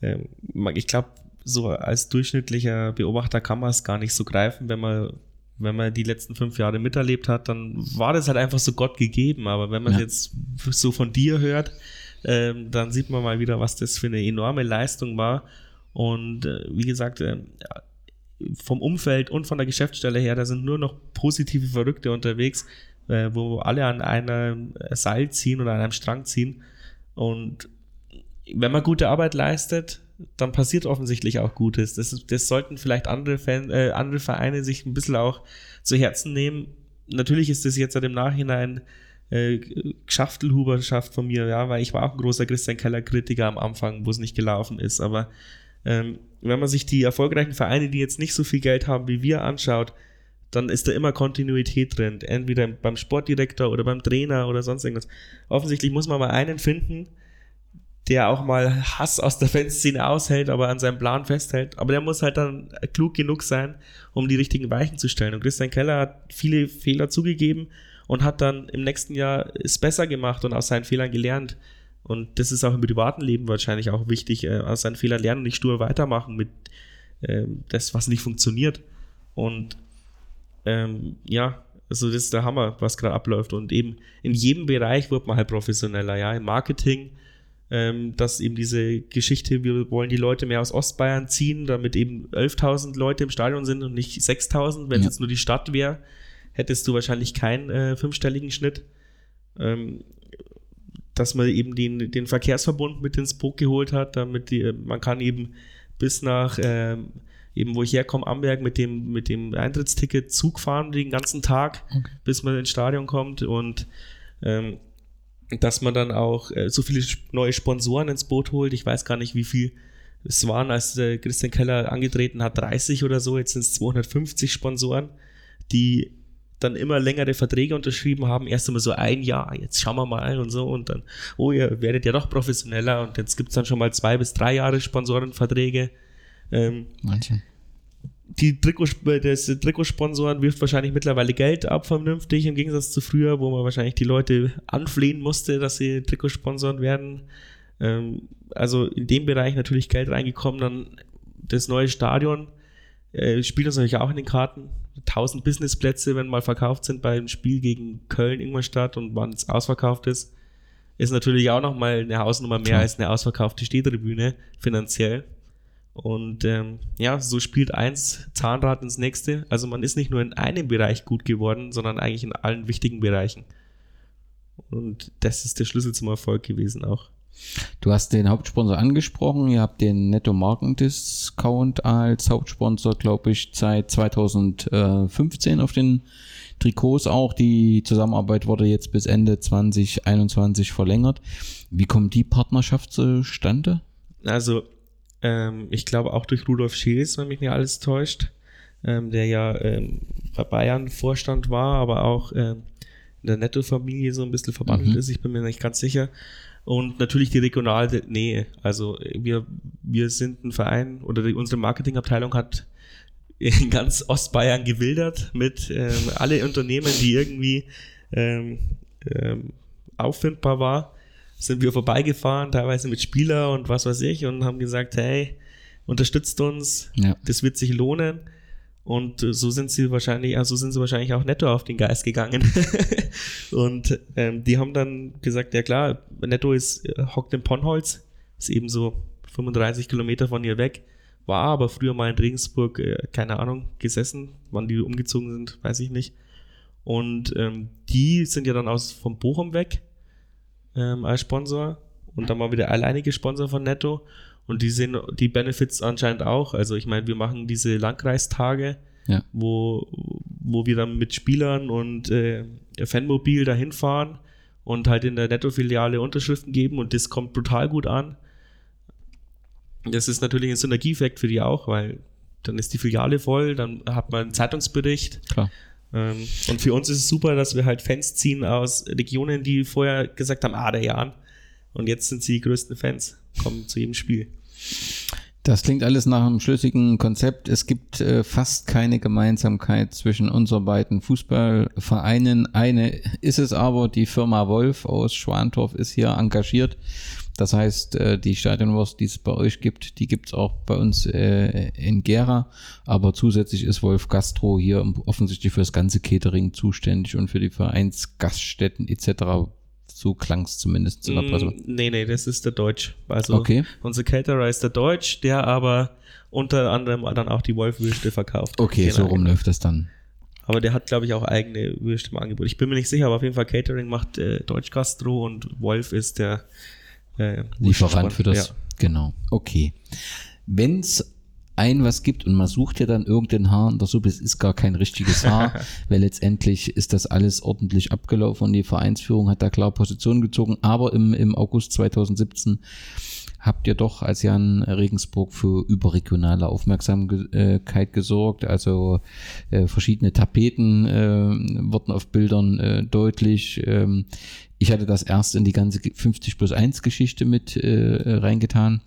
ähm, ich glaube, so als durchschnittlicher Beobachter kann man es gar nicht so greifen, wenn man wenn man die letzten fünf Jahre miterlebt hat, dann war das halt einfach so Gott gegeben. Aber wenn man ja. jetzt so von dir hört, ähm, dann sieht man mal wieder, was das für eine enorme Leistung war. Und äh, wie gesagt, äh, vom Umfeld und von der Geschäftsstelle her, da sind nur noch positive Verrückte unterwegs, äh, wo alle an einem Seil ziehen oder an einem Strang ziehen. Und wenn man gute Arbeit leistet, dann passiert offensichtlich auch Gutes. Das, das sollten vielleicht andere, Fan, äh, andere Vereine sich ein bisschen auch zu Herzen nehmen. Natürlich ist das jetzt im Nachhinein äh, Geschaftelhuberschaft von mir, ja, weil ich war auch ein großer Christian Keller-Kritiker am Anfang, wo es nicht gelaufen ist, aber ähm, wenn man sich die erfolgreichen Vereine, die jetzt nicht so viel Geld haben wie wir, anschaut, dann ist da immer Kontinuität drin. Entweder beim Sportdirektor oder beim Trainer oder sonst irgendwas. Offensichtlich muss man mal einen finden, der auch mal Hass aus der Fanszene aushält, aber an seinem Plan festhält. Aber der muss halt dann klug genug sein, um die richtigen Weichen zu stellen. Und Christian Keller hat viele Fehler zugegeben und hat dann im nächsten Jahr es besser gemacht und aus seinen Fehlern gelernt. Und das ist auch im privaten Leben wahrscheinlich auch wichtig, äh, aus seinen Fehlern lernen und nicht stur weitermachen mit äh, das, was nicht funktioniert. Und ähm, ja, also das ist der Hammer, was gerade abläuft. Und eben in jedem Bereich wird man halt professioneller, ja, im Marketing, ähm, dass eben diese Geschichte, wir wollen die Leute mehr aus Ostbayern ziehen, damit eben 11.000 Leute im Stadion sind und nicht 6.000. Wenn es Ja. jetzt nur die Stadt wäre, hättest du wahrscheinlich keinen äh, fünfstelligen Schnitt. Ähm, dass man eben den, den Verkehrsverbund mit ins Boot geholt hat, damit die, man kann eben bis nach ähm, eben wo ich herkomme, Amberg mit dem, mit dem Eintrittsticket Zug fahren den ganzen Tag, bis man ins Stadion kommt und ähm, dass man dann auch äh, so viele neue Sponsoren ins Boot holt. Ich weiß gar nicht, wie viel es waren, als äh, Christian Keller angetreten hat, 30 oder so, jetzt sind es 250 Sponsoren, die dann immer längere Verträge unterschrieben haben, erst einmal so ein Jahr, jetzt schauen wir mal und so und dann, oh, ihr werdet ja doch professioneller und jetzt gibt es dann schon mal zwei bis drei Jahre Sponsorenverträge. Ähm, Manche. die Trikot, das Trikotsponsoren wirft wahrscheinlich mittlerweile Geld ab, vernünftig, im Gegensatz zu früher, wo man wahrscheinlich die Leute anflehen musste, dass sie Trikotsponsoren werden. Ähm, also in dem Bereich natürlich Geld reingekommen, dann das neue Stadion äh, spielt uns natürlich auch in den Karten. 1000 Businessplätze, wenn mal verkauft sind beim Spiel gegen Köln, Ingolstadt und wann es ausverkauft ist, ist natürlich auch nochmal eine Hausnummer mehr Klar. als eine ausverkaufte Stehtribüne finanziell. Und ähm, ja, so spielt eins Zahnrad ins nächste. Also man ist nicht nur in einem Bereich gut geworden, sondern eigentlich in allen wichtigen Bereichen. Und das ist der Schlüssel zum Erfolg gewesen auch. Du hast den Hauptsponsor angesprochen. Ihr habt den Netto Markendiscount als Hauptsponsor, glaube ich, seit 2015 auf den Trikots auch. Die Zusammenarbeit wurde jetzt bis Ende 2021 verlängert. Wie kommt die Partnerschaft zustande? Also, ähm, ich glaube auch durch Rudolf Scheels, wenn mich nicht alles täuscht, ähm, der ja ähm, bei Bayern Vorstand war, aber auch ähm, in der Netto-Familie so ein bisschen verbandelt Mhm. ist, ich bin mir nicht ganz sicher. Und natürlich die regionale Nähe. Also wir, wir sind ein Verein oder die, unsere Marketingabteilung hat in ganz Ostbayern gewildert mit ähm, alle Unternehmen, die irgendwie ähm, ähm, auffindbar war, sind wir vorbeigefahren, teilweise mit Spieler und was weiß ich, und haben gesagt, hey, unterstützt uns, Ja. das wird sich lohnen. Und äh, so sind sie wahrscheinlich, also sind sie wahrscheinlich auch netto auf den Geist gegangen. und ähm, die haben dann gesagt, ja klar, netto ist, äh, hockt in Ponnholz, ist eben so 35 Kilometer von hier weg, war aber früher mal in Regensburg, äh, keine Ahnung, gesessen, wann die umgezogen sind, weiß ich nicht. Und ähm, die sind ja dann aus vom Bochum weg ähm, als Sponsor und dann mal wieder alleinige Sponsor von Netto. Und die sehen die Benefits anscheinend auch. Also ich meine, wir machen diese Landkreistage, Ja. wo, wo wir dann mit Spielern und äh, Fanmobil dahin fahren und halt in der Netto-Filiale Unterschriften geben und das kommt brutal gut an. Das ist natürlich ein Synergieeffekt für die auch, weil dann ist die Filiale voll, dann hat man einen Zeitungsbericht, Klar. ähm, und für uns ist es super, dass wir halt Fans ziehen aus Regionen, die vorher gesagt haben, ah, der Jan. Und jetzt sind sie die größten Fans, kommen zu jedem Spiel. Das klingt alles nach einem schlüssigen Konzept. Es gibt äh, fast keine Gemeinsamkeit zwischen unseren beiden Fußballvereinen. Eine ist es aber, die Firma Wolf aus Schwantorf ist hier engagiert. Das heißt, äh, die Stadionwurst, die es bei euch gibt, die gibt es auch bei uns äh, in Gera. Aber zusätzlich ist Wolf Gastro hier offensichtlich für das ganze Catering zuständig und für die Vereinsgaststätten etc. So klang es zumindest in der Presse. Mm, nee, nee, das ist der Deutsch. Also Okay. unser Caterer ist der Deutsch, der aber unter anderem dann auch die Wolfwürste verkauft. Okay, so rum genau. läuft das dann. Aber der hat, glaube ich, auch eigene Würste im Angebot. Ich bin mir nicht sicher, aber auf jeden Fall Catering macht äh, Deutsch Gastro und Wolf ist der äh, Lieferant für das. Ja. Genau. Okay. Wenn es ein was gibt und man sucht ja dann irgendein Haar in der Suppe, es ist gar kein richtiges Haar, weil letztendlich ist das alles ordentlich abgelaufen und die Vereinsführung hat da klar Position gezogen. Aber im, im August 2017 habt ihr doch als Jan Regensburg für überregionale Aufmerksamkeit gesorgt. Also äh, verschiedene Tapeten äh, wurden auf Bildern äh, deutlich. Ähm, ich hatte das erst in die ganze 50 plus 1 Geschichte mit äh, reingetan,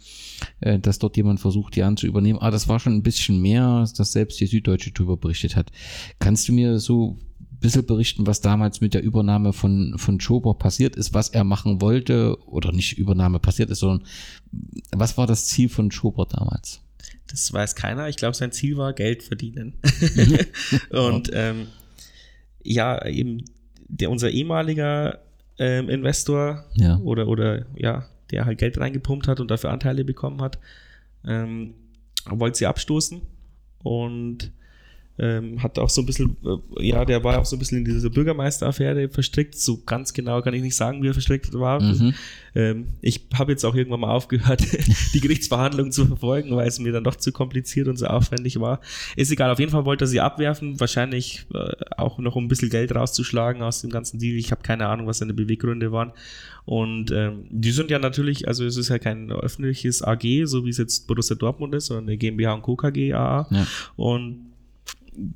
äh, dass dort jemand versucht, Jan zu übernehmen. Aber das war schon ein bisschen mehr, dass selbst die Süddeutsche darüber berichtet hat. Kannst du mir so bisschen berichten, was damals mit der Übernahme von, von Schober passiert ist, was er machen wollte oder nicht Übernahme passiert ist, sondern was war das Ziel von Schober damals? Das weiß keiner. Ich glaube, sein Ziel war Geld verdienen. und ähm, ja, eben der, unser ehemaliger ähm, Investor Ja. oder, oder ja, der halt Geld reingepumpt hat und dafür Anteile bekommen hat, ähm, wollte sie abstoßen und ähm, hat auch so ein bisschen, äh, ja, der war auch so ein bisschen in diese Bürgermeisteraffäre verstrickt. So ganz genau kann ich nicht sagen, wie er verstrickt war. Mhm. Ähm, ich habe jetzt auch irgendwann mal aufgehört, die Gerichtsverhandlungen zu verfolgen, weil es mir dann doch zu kompliziert und so aufwendig war. Ist egal, auf jeden Fall wollte er sie abwerfen, wahrscheinlich äh, auch noch um ein bisschen Geld rauszuschlagen aus dem ganzen Deal. Ich habe keine Ahnung, was seine Beweggründe waren. Und ähm, die sind ja natürlich, also es ist ja kein öffentliches AG, so wie es jetzt Borussia Dortmund ist, sondern eine GmbH und Co. KG AA. Ja. Und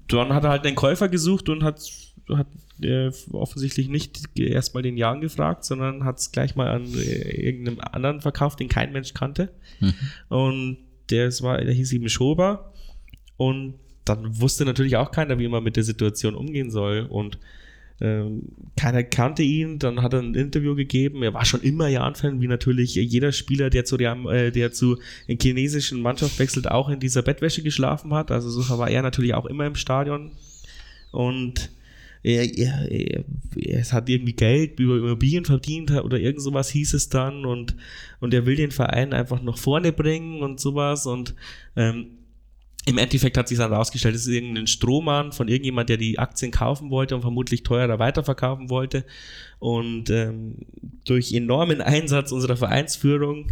dann hat er halt einen Käufer gesucht und hat, hat äh, offensichtlich nicht erstmal den Jan gefragt, sondern hat es gleich mal an äh, irgendeinem anderen verkauft, den kein Mensch kannte. Und der, war, der hieß eben Schober. Und dann wusste natürlich auch keiner, wie man mit der Situation umgehen soll. Und keiner kannte ihn, dann hat er ein Interview gegeben. Er war schon immer Jan-Fan, wie natürlich jeder Spieler, der zu, Real, äh, der zu chinesischen Mannschaft wechselt, auch in dieser Bettwäsche geschlafen hat. Also so war er natürlich auch immer im Stadion. Und er, er, er, er hat irgendwie Geld über Immobilien verdient oder irgend sowas hieß es dann und, und er will den Verein einfach nach vorne bringen und sowas und ähm, im Endeffekt hat sich dann rausgestellt, es ist irgendein Strohmann von irgendjemand, der die Aktien kaufen wollte und vermutlich teurer weiterverkaufen wollte. Und ähm, durch enormen Einsatz unserer Vereinsführung,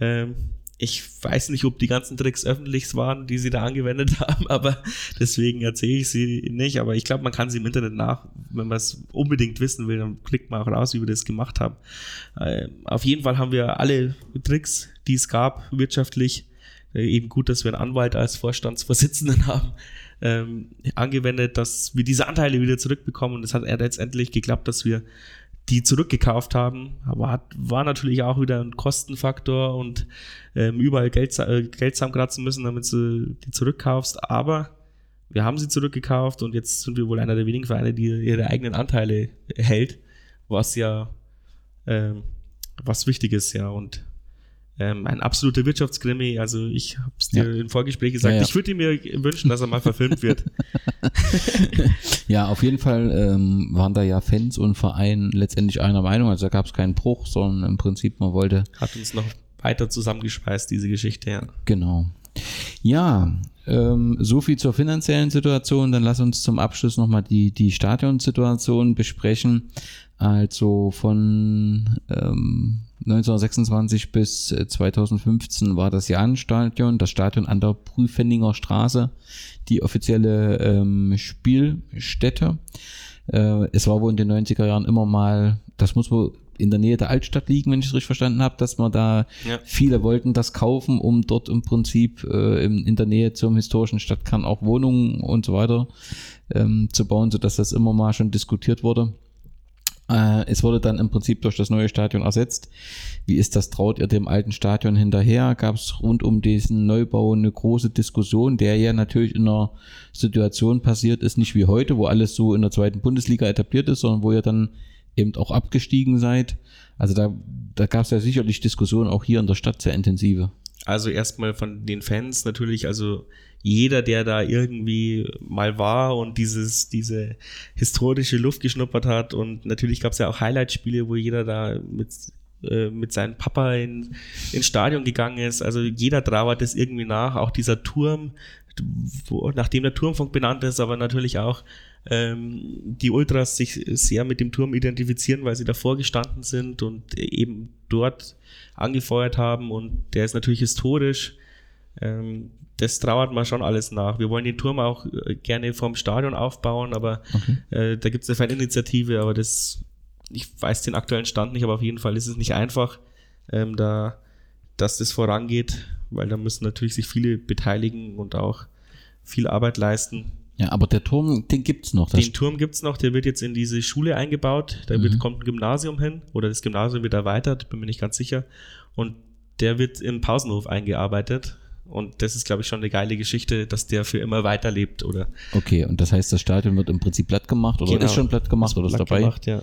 ähm, ich weiß nicht, ob die ganzen Tricks öffentlich waren, die sie da angewendet haben, aber deswegen erzähle ich sie nicht. Aber ich glaube, man kann sie im Internet nach, wenn man es unbedingt wissen will, dann klickt man auch raus, wie wir das gemacht haben. Ähm, auf jeden Fall haben wir alle Tricks, die es gab, wirtschaftlich, eben gut, dass wir einen Anwalt als Vorstandsvorsitzenden haben, ähm, angewendet, dass wir diese Anteile wieder zurückbekommen. Und es hat letztendlich geklappt, dass wir die zurückgekauft haben. Aber hat, war natürlich auch wieder ein Kostenfaktor und ähm, überall Geld, äh, Geld zusammenkratzen müssen, damit du die zurückkaufst. Aber wir haben sie zurückgekauft und jetzt sind wir wohl einer der wenigen Vereine, die ihre eigenen Anteile hält, was ja ähm, was wichtig ist, ja. Und ähm, ein absoluter Wirtschaftskrimi. Also ich habe es dir Ja. im Vorgespräch gesagt, Ja, ja. ich würde mir wünschen, dass er mal verfilmt wird. Ja, auf jeden Fall ähm, waren da ja Fans und Verein letztendlich einer Meinung. Also da gab es keinen Bruch, sondern im Prinzip man wollte Hat uns noch weiter zusammengeschweißt, diese Geschichte, ja. Genau. Ja, ähm, so viel zur finanziellen Situation. Dann lass uns zum Abschluss nochmal die, die Stadionsituation besprechen. Also von ähm, 1926 bis äh, 2015 war das Jahnstadion, das Stadion an der Prüfenninger Straße, die offizielle ähm, Spielstätte. Äh, es war wohl in den 90er Jahren immer mal, das muss wohl in der Nähe der Altstadt liegen, wenn ich es richtig verstanden habe, dass man da Ja. viele wollten das kaufen, um dort im Prinzip äh, in, in der Nähe zum historischen Stadtkern auch Wohnungen und so weiter ähm, zu bauen, sodass das immer mal schon diskutiert wurde. Äh, es wurde dann im Prinzip durch das neue Stadion ersetzt. Wie ist das? Traut ihr dem alten Stadion hinterher? Gab es rund um diesen Neubau eine große Diskussion, der ja natürlich in einer Situation passiert ist, nicht wie heute, wo alles so in der zweiten Bundesliga etabliert ist, sondern wo ihr dann eben auch abgestiegen seid. Also da, da gab es ja sicherlich Diskussionen auch hier in der Stadt sehr intensive. Also erstmal von den Fans natürlich, also jeder, der da irgendwie mal war und dieses, diese historische Luft geschnuppert hat und natürlich gab es ja auch Highlight-Spiele, wo jeder da mit, äh, mit seinem Papa in, ins Stadion gegangen ist. Also jeder trauert das irgendwie nach. Auch dieser Turm, wo, nachdem der Turmfunk benannt ist, aber natürlich auch ähm, die Ultras sich sehr mit dem Turm identifizieren, weil sie davor gestanden sind und eben dort angefeuert haben und der ist natürlich historisch. Ähm, das trauert man schon alles nach. Wir wollen den Turm auch äh, gerne vom Stadion aufbauen, aber äh, da gibt es eine Faninitiative, aber das, ich weiß den aktuellen Stand nicht, aber auf jeden Fall ist es nicht einfach, ähm, da dass das vorangeht, weil da müssen natürlich sich viele beteiligen und auch viel Arbeit leisten. Ja, aber der Turm, den gibt's noch. Das Den Turm gibt's noch, der wird jetzt in diese Schule eingebaut. Da wird, kommt ein Gymnasium hin oder das Gymnasium wird erweitert, bin mir nicht ganz sicher. Und der wird im Pausenhof eingearbeitet. Und das ist, glaube ich, schon eine geile Geschichte, dass der für immer weiterlebt, oder? okay, und das heißt, das Stadion wird im Prinzip platt gemacht oder Genau. ist schon platt gemacht oder ist Platt dabei? Gemacht, ja.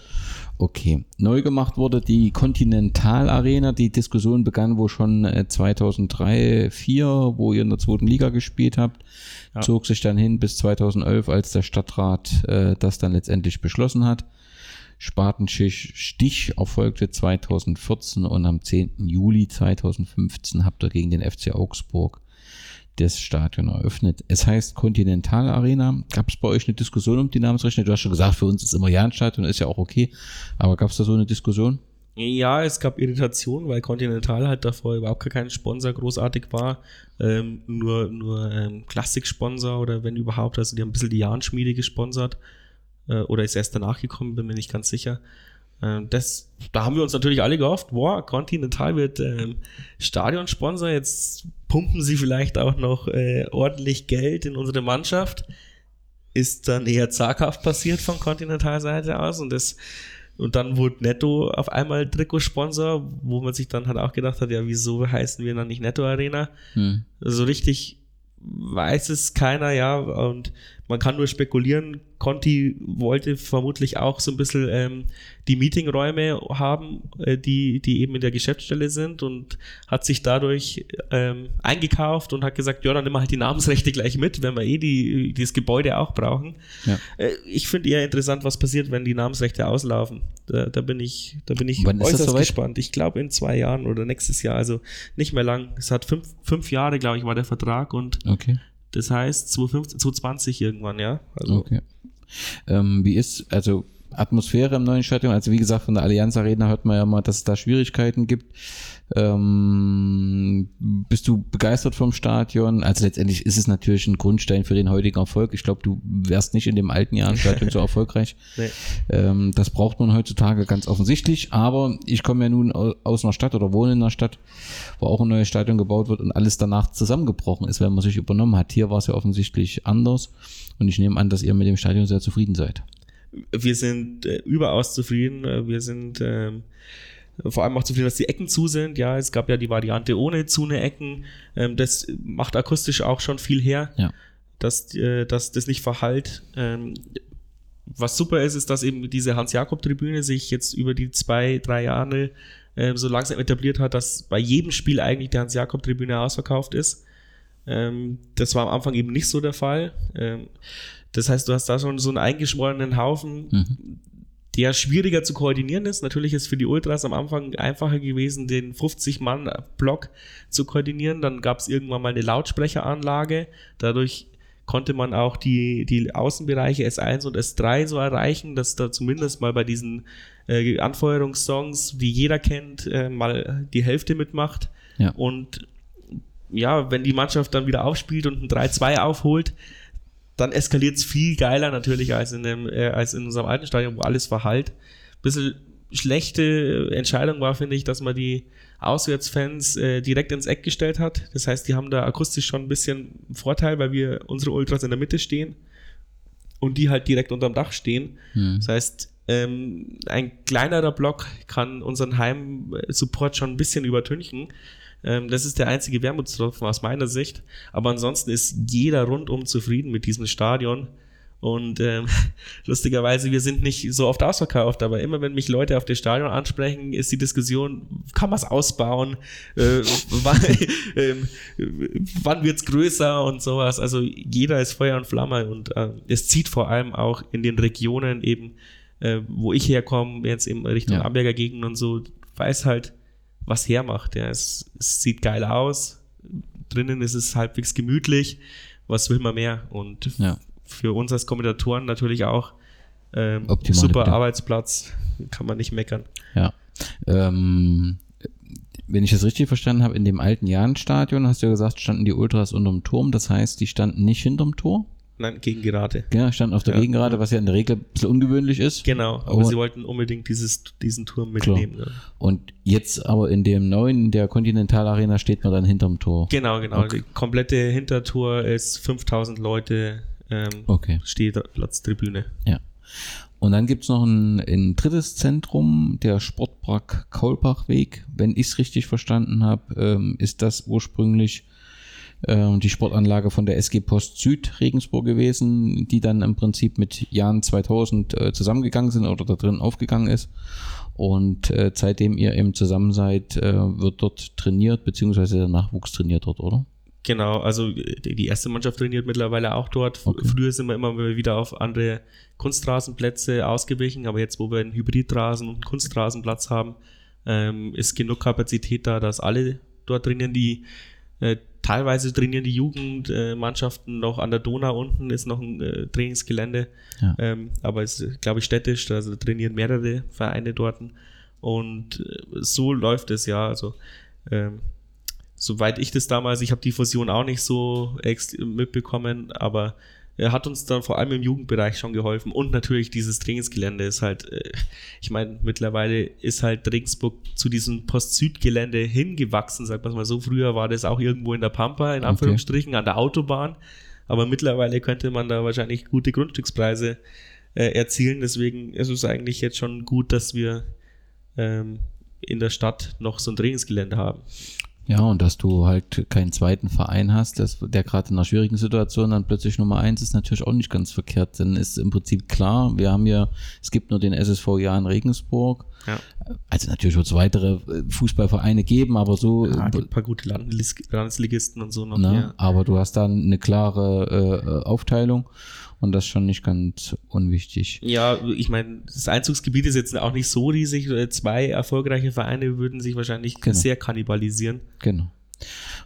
Okay. Neu gemacht wurde die Continental Arena. Die Diskussion begann wohl schon äh, 2003, 2004, wo ihr in der zweiten Liga gespielt habt. Ja. Zog sich dann hin bis 2011, als der Stadtrat äh, das dann letztendlich beschlossen hat. Spatenstich Stich erfolgte 2014 und am 10. Juli 2015 habt ihr gegen den FC Augsburg das Stadion eröffnet. Es heißt Continental Arena. Gab es bei euch eine Diskussion um die Namensrechte? Du hast schon gesagt, für uns ist immer Jahnstadion, ist ja auch okay. Aber gab es da so eine Diskussion? Ja, es gab Irritation, weil Continental halt davor überhaupt gar kein Sponsor großartig war. Ähm, nur nur ähm, Klassiksponsor oder wenn überhaupt. Also die haben ein bisschen die Jahnschmiede gesponsert. Äh, oder ist erst danach gekommen, bin mir nicht ganz sicher. Ähm, das, da haben wir uns natürlich alle gehofft, boah, Continental wird ähm, Stadionsponsor. Jetzt pumpen sie vielleicht auch noch äh, ordentlich Geld in unsere Mannschaft. Ist dann eher zaghaft passiert von Continental-Seite aus und das und dann wurde Netto auf einmal Trikotsponsor, wo man sich dann halt auch gedacht hat, ja, wieso heißen wir dann nicht Netto Arena? Hm. So richtig weiß es keiner, ja, und man kann nur spekulieren. Conti wollte vermutlich auch so ein bisschen ähm, die Meetingräume haben, äh, die, die eben in der Geschäftsstelle sind und hat sich dadurch ähm, eingekauft und hat gesagt, ja, dann nehmen wir halt die Namensrechte gleich mit, wenn wir eh die, dieses Gebäude auch brauchen. Ja. Äh, ich finde eher interessant, was passiert, wenn die Namensrechte auslaufen. Da, da bin ich, da bin ich Wann äußerst gespannt. Ich glaube in zwei Jahren oder nächstes Jahr, also nicht mehr lang. Es hat fünf, fünf Jahre, glaube ich, war der Vertrag und Okay. Das heißt 2015, 2020 irgendwann, ja. Also Okay. Ähm, wie ist, also Atmosphäre im neuen Stadion? Also wie gesagt, von der Allianz Arena hört man ja mal, dass es da Schwierigkeiten gibt. Ähm, bist du begeistert vom Stadion? Also letztendlich ist es natürlich ein Grundstein für den heutigen Erfolg. Ich glaube, du wärst nicht in dem alten Jahrenstadion so erfolgreich. Nee. Ähm, das braucht man heutzutage ganz offensichtlich. Aber ich komme ja nun au- aus einer Stadt oder wohne in einer Stadt, wo auch ein neues Stadion gebaut wird und alles danach zusammengebrochen ist, weil man sich übernommen hat. Hier war es ja offensichtlich anders. Und ich nehme an, dass ihr mit dem Stadion sehr zufrieden seid. Wir sind äh, überaus zufrieden. Äh, Wir sind ähm, vor allem auch zufrieden, dass die Ecken zu sind. Ja, es gab ja die Variante ohne zune Ecken. Ähm, das macht akustisch auch schon viel her, Ja. dass, äh, dass das nicht verhallt. Ähm, was super ist, ist, dass eben diese Hans-Jakob-Tribüne sich jetzt über die zwei, drei Jahre äh, so langsam etabliert hat, dass bei jedem Spiel eigentlich die Hans-Jakob-Tribüne ausverkauft ist. Ähm, das war am Anfang eben nicht so der Fall. Ähm, das heißt, du hast da schon so einen eingeschworenen Haufen, Mhm. der schwieriger zu koordinieren ist. Natürlich ist für die Ultras am Anfang einfacher gewesen, den 50-Mann-Block zu koordinieren. Dann gab es irgendwann mal eine Lautsprecheranlage. Dadurch konnte man auch die, die Außenbereiche S1 und S3 so erreichen, dass da zumindest mal bei diesen äh, Anfeuerungssongs, die jeder kennt, äh, mal die Hälfte mitmacht. Ja. Und ja, wenn die Mannschaft dann wieder aufspielt und ein 3-2 aufholt, dann eskaliert es viel geiler natürlich als in, dem, äh, als in unserem alten Stadion, wo alles verhallt. Bisschen schlechte Entscheidung war, finde ich, dass man die Auswärtsfans äh, direkt ins Eck gestellt hat. Das heißt, die haben da akustisch schon ein bisschen Vorteil, weil wir unsere Ultras in der Mitte stehen und die halt direkt unterm Dach stehen. Hm. Das heißt, ähm, ein kleinerer Block kann unseren Heim-Support schon ein bisschen übertünchen. Ähm, das ist der einzige Wermutstropfen aus meiner Sicht. Aber ansonsten ist jeder rundum zufrieden mit diesem Stadion. Und ähm, lustigerweise, wir sind nicht so oft ausverkauft, aber immer wenn mich Leute auf das Stadion ansprechen, ist die Diskussion, kann man es ausbauen, äh, wann, ähm, wann wird's größer und sowas. Also jeder ist Feuer und Flamme und äh, es zieht vor allem auch in den Regionen eben, äh, wo ich herkomme, jetzt in Richtung Ja. Amberger Gegend und so, weiß halt, was hermacht. Ja. Es, es sieht geil aus, drinnen ist es halbwegs gemütlich, was will man mehr? Und Ja. für uns als Kommentatoren natürlich auch ähm, super Bedingungen. Arbeitsplatz, kann man nicht meckern. Ja. Ähm, wenn ich das richtig verstanden habe, in dem alten Jahrenstadion hast du ja gesagt, standen die Ultras unterm Turm. Das heißt, die standen nicht hinterm Tor. Nein, gegen Gerade. Ja, stand auf der Ja. Gegengerade, was ja in der Regel ein bisschen ungewöhnlich ist. Genau, aber Aber- sie wollten unbedingt dieses, diesen Turm mitnehmen. Ja. Und jetzt aber in dem neuen, in der Continental Arena, steht man dann hinterm Tor. Genau, genau. Okay. Die komplette Hintertour ist 5000 Leute, ähm, Okay. steht Platztribüne. Ja. Und dann gibt's noch ein, ein drittes Zentrum, der Sportpark Kaulbachweg. Wenn ich es richtig verstanden habe, ähm, ist das ursprünglich äh, die Sportanlage von der SG Post Süd Regensburg gewesen, die dann im Prinzip mit Jahren 2000 äh, zusammengegangen sind oder da drin aufgegangen ist. Und äh, seitdem ihr eben zusammen seid, äh, wird dort trainiert, beziehungsweise der Nachwuchs trainiert dort, oder? Genau, also die erste Mannschaft trainiert mittlerweile auch dort. Okay. Früher sind wir immer wieder auf andere Kunstrasenplätze ausgewichen, aber jetzt, wo wir einen Hybridrasen und einen Kunstrasenplatz haben, ähm, ist genug Kapazität da, dass alle dort trainieren. Die äh, teilweise trainieren die Jugendmannschaften noch an der Donau unten, ist noch ein äh, Trainingsgelände, Ja. ähm, aber es ist, glaube ich, städtisch, also trainieren mehrere Vereine dort. Und äh, so läuft es ja. Also ähm, soweit ich das damals, ich habe die Fusion auch nicht so mitbekommen, aber er hat uns dann vor allem im Jugendbereich schon geholfen und natürlich dieses Trainingsgelände ist halt, äh, ich meine, mittlerweile ist halt Regensburg zu diesem Post-Süd-Gelände hingewachsen, sagt man mal so. Früher war das auch irgendwo in der Pampa, in Okay. Anführungsstrichen, an der Autobahn, aber mittlerweile könnte man da wahrscheinlich gute Grundstückspreise äh, erzielen, deswegen ist es eigentlich jetzt schon gut, dass wir ähm, in der Stadt noch so ein Trainingsgelände haben. Ja, und dass du halt keinen zweiten Verein hast, das, der gerade in einer schwierigen Situation dann plötzlich Nummer eins ist, natürlich auch nicht ganz verkehrt. Dann ist im Prinzip klar, wir haben ja, es gibt nur den SSV Jahr in Regensburg. Ja. Also natürlich wird es weitere äh, Fußballvereine geben, aber so, Ja, äh, ein paar gute Landes Landesligisten und so noch. ne? Ja. aber du hast dann eine klare äh, Aufteilung und das ist schon nicht ganz unwichtig. ja, ich meine, das Einzugsgebiet ist jetzt auch nicht so riesig. Zwei erfolgreiche Vereine würden sich wahrscheinlich Genau. sehr kannibalisieren. Genau.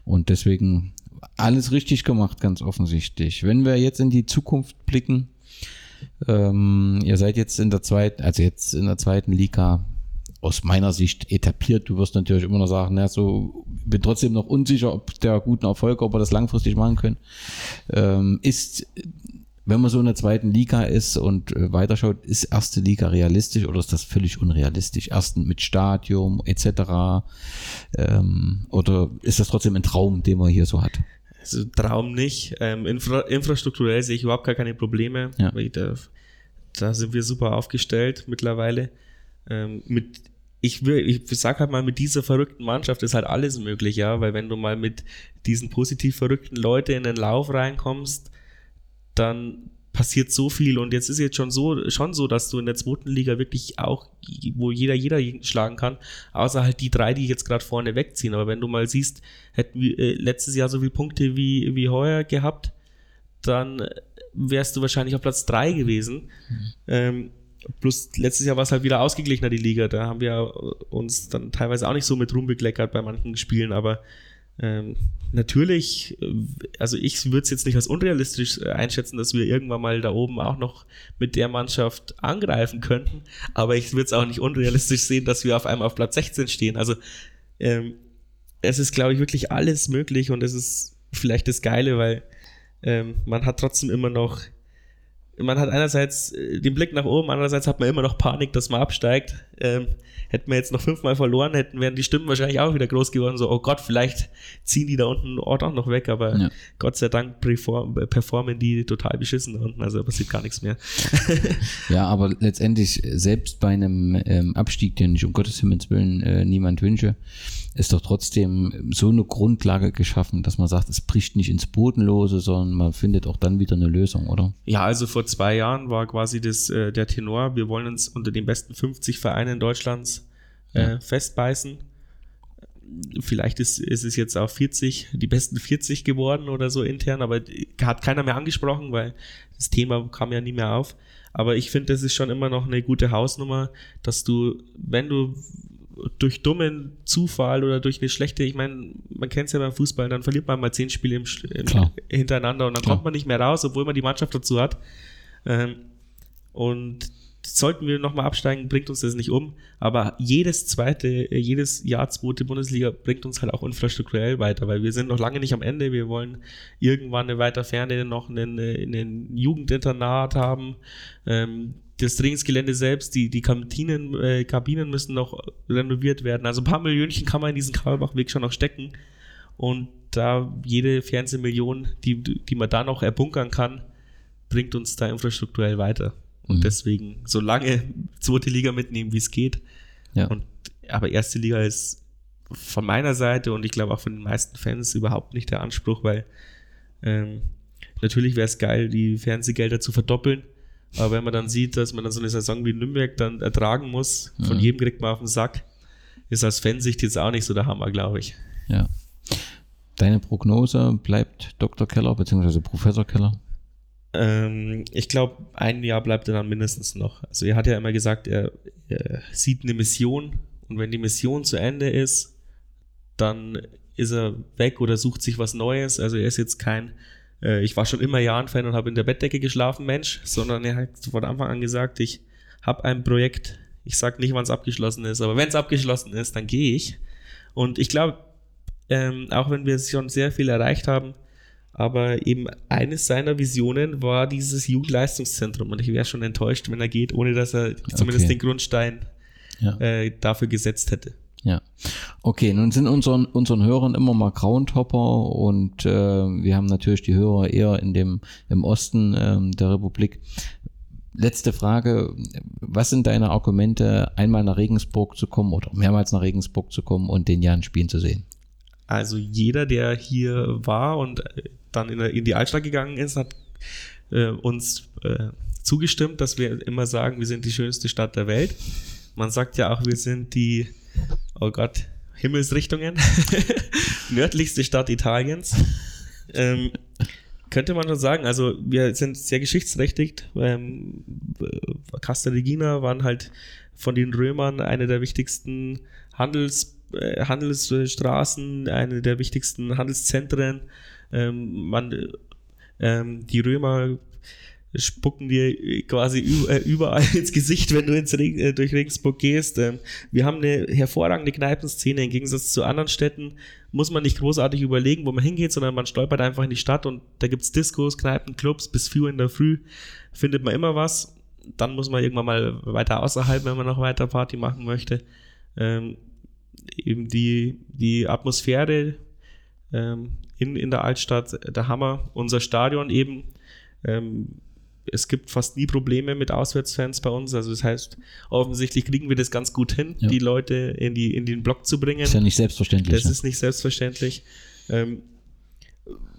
Und deswegen alles richtig gemacht, ganz offensichtlich. Wenn wir jetzt in die Zukunft blicken, ähm, ihr seid jetzt in der zweiten, also jetzt in der zweiten Liga aus meiner Sicht etabliert. Du wirst natürlich immer noch sagen, na, so bin trotzdem noch unsicher, ob der guten Erfolg, ob wir das langfristig machen können. Ähm, ist, wenn man so in der zweiten Liga ist und äh, weiterschaut, ist erste Liga realistisch oder ist das völlig unrealistisch? Ersten mit Stadium etc. Ähm, oder ist das trotzdem ein Traum, den man hier so hat? Also Traum nicht. Ähm, infra infrastrukturell sehe ich überhaupt gar keine Probleme. Ja. Da, da sind wir super aufgestellt mittlerweile. Ähm, mit ich, will, ich sag halt mal, mit dieser verrückten Mannschaft ist halt alles möglich, ja, weil wenn du mal mit diesen positiv verrückten Leuten in den Lauf reinkommst, dann passiert so viel und jetzt ist jetzt schon so schon so, dass du in der zweiten Liga wirklich auch, wo jeder jeder schlagen kann, außer halt die drei, die jetzt gerade vorne wegziehen. Aber wenn du mal siehst, hätten wir äh, letztes Jahr so viele Punkte wie wie heuer gehabt, dann wärst du wahrscheinlich auf Platz drei gewesen. Ähm, plus letztes Jahr war es halt wieder ausgeglichener die Liga. Da haben wir uns dann teilweise auch nicht so mit Ruhm bekleckert bei manchen Spielen, aber ähm, natürlich, äh, also ich würde es jetzt nicht als unrealistisch äh, einschätzen, dass wir irgendwann mal da oben auch noch mit der Mannschaft angreifen könnten, aber ich würde es auch nicht unrealistisch sehen, dass wir auf einmal auf Platz 16 stehen. Also ähm, es ist, glaube ich, wirklich alles möglich und es ist vielleicht das Geile, weil ähm, man hat trotzdem immer noch man hat einerseits äh, den Blick nach oben, andererseits hat man immer noch Panik, dass man absteigt. Ähm, hätten wir jetzt noch fünfmal verloren, hätten wären die Stimmen wahrscheinlich auch wieder groß geworden. So, oh Gott, vielleicht ziehen die da unten Ort auch noch weg, aber Ja. Gott sei Dank perform performen die total beschissen da unten, also da passiert gar nichts mehr. Ja, aber letztendlich, äh, selbst bei einem ähm, Abstieg, den ich um Gottes Himmels Willen äh, niemand wünsche, ist doch trotzdem so eine Grundlage geschaffen, dass man sagt, es bricht nicht ins Bodenlose, sondern man findet auch dann wieder eine Lösung, oder? Ja, also vor zwei Jahren war quasi das, äh, der Tenor, wir wollen uns unter den besten 50 Vereinen Deutschlands äh, festbeißen. Vielleicht ist, ist es jetzt auf 40, die besten 40 geworden oder so intern, aber hat keiner mehr angesprochen, weil das Thema kam ja nie mehr auf. Aber ich finde, das ist schon immer noch eine gute Hausnummer, dass du, wenn du durch dummen Zufall oder durch eine schlechte, ich meine, man kennt es ja beim Fußball, dann verliert man mal zehn Spiele im, im, hintereinander und dann Klar. kommt man nicht mehr raus, obwohl man die Mannschaft dazu hat. Ähm, und sollten wir nochmal absteigen, bringt uns das nicht um. Aber jedes zweite, äh, jedes Jahr zweite Bundesliga bringt uns halt auch infrastrukturell weiter, weil wir sind noch lange nicht am Ende. Wir wollen irgendwann eine weiter Ferne noch einen, äh, einen Jugendinternat haben. Ähm, das Trainingsgelände selbst, die, die Kantinen, äh, Kabinen müssen noch renoviert werden. Also ein paar Millionchen kann man in diesen Karlbachweg schon noch stecken. Und da jede Fernsehmillion, die, die man da noch erbunkern kann, bringt uns da infrastrukturell weiter. Und mhm. deswegen so lange zweite Liga mitnehmen, wie es geht. Ja. Und, aber erste Liga ist von meiner Seite und ich glaube auch von den meisten Fans überhaupt nicht der Anspruch, weil ähm, natürlich wäre es geil, die Fernsehgelder zu verdoppeln. Aber wenn man dann sieht, dass man dann so eine Saison wie Nürnberg dann ertragen muss, von mhm. jedem kriegt man auf den Sack, ist aus Fansicht jetzt auch nicht so der Hammer, glaube ich. Ja. Deine Prognose bleibt Dr. Keller bzw. Professor Keller? Ähm, ich glaube, ein Jahr bleibt er dann mindestens noch. Also er hat ja immer gesagt, er, er, sieht eine Mission und wenn die Mission zu Ende ist, dann ist er weg oder sucht sich was Neues. Also er ist jetzt kein, äh, ich war schon immer Jahren-Fan und habe in der Bettdecke geschlafen, Mensch, sondern er hat von Anfang an gesagt, ich habe ein Projekt. Ich sage nicht, wann es abgeschlossen ist, aber wenn es abgeschlossen ist, dann gehe ich. Und ich glaube, ähm, auch wenn wir schon sehr viel erreicht haben, aber eben eines seiner Visionen war dieses Jugendleistungszentrum. Und ich wäre schon enttäuscht, wenn er geht, ohne dass er okay. zumindest den Grundstein ja. äh, dafür gesetzt hätte. Ja. Okay, nun sind unseren, unseren Hörern immer mal Groundhopper und äh, wir haben natürlich die Hörer eher in dem, im Osten äh, der Republik. Letzte Frage. Was sind deine Argumente, einmal nach Regensburg zu kommen oder mehrmals nach Regensburg zu kommen und den Jan spielen zu sehen? Also jeder, der hier war und äh, dann in, in die Altstadt gegangen ist, hat äh, uns äh, zugestimmt, dass wir immer sagen, wir sind die schönste Stadt der Welt. Man sagt ja auch, wir sind die, oh Gott, Himmelsrichtungen, nördlichste Stadt Italiens. Ähm, könnte man schon sagen, also wir sind sehr geschichtsträchtig. Ähm, Castel Regina waren halt von den Römern eine der wichtigsten Handels, äh, Handelsstraßen, eine der wichtigsten Handelszentren ähm, man, ähm, die Römer spucken dir quasi äh, überall ins Gesicht, wenn du ins Reg äh, durch Regensburg gehst. Ähm, wir haben eine hervorragende Kneipenszene. Im Gegensatz zu anderen Städten muss man nicht großartig überlegen, wo man hingeht, sondern man stolpert einfach in die Stadt und da gibt es Diskos, Kneipen, Clubs. Bis 4 in der Früh findet man immer was. Dann muss man irgendwann mal weiter außerhalb, wenn man noch weiter Party machen möchte. Ähm, eben die, die Atmosphäre ähm, in, in der Altstadt der Hammer. Unser Stadion eben, ähm, es gibt fast nie Probleme mit Auswärtsfans bei uns. Also das heißt, offensichtlich kriegen wir das ganz gut hin, ja. die Leute in, die, in den Block zu bringen. Ist ja nicht selbstverständlich. Das ne? ist nicht selbstverständlich. Ähm,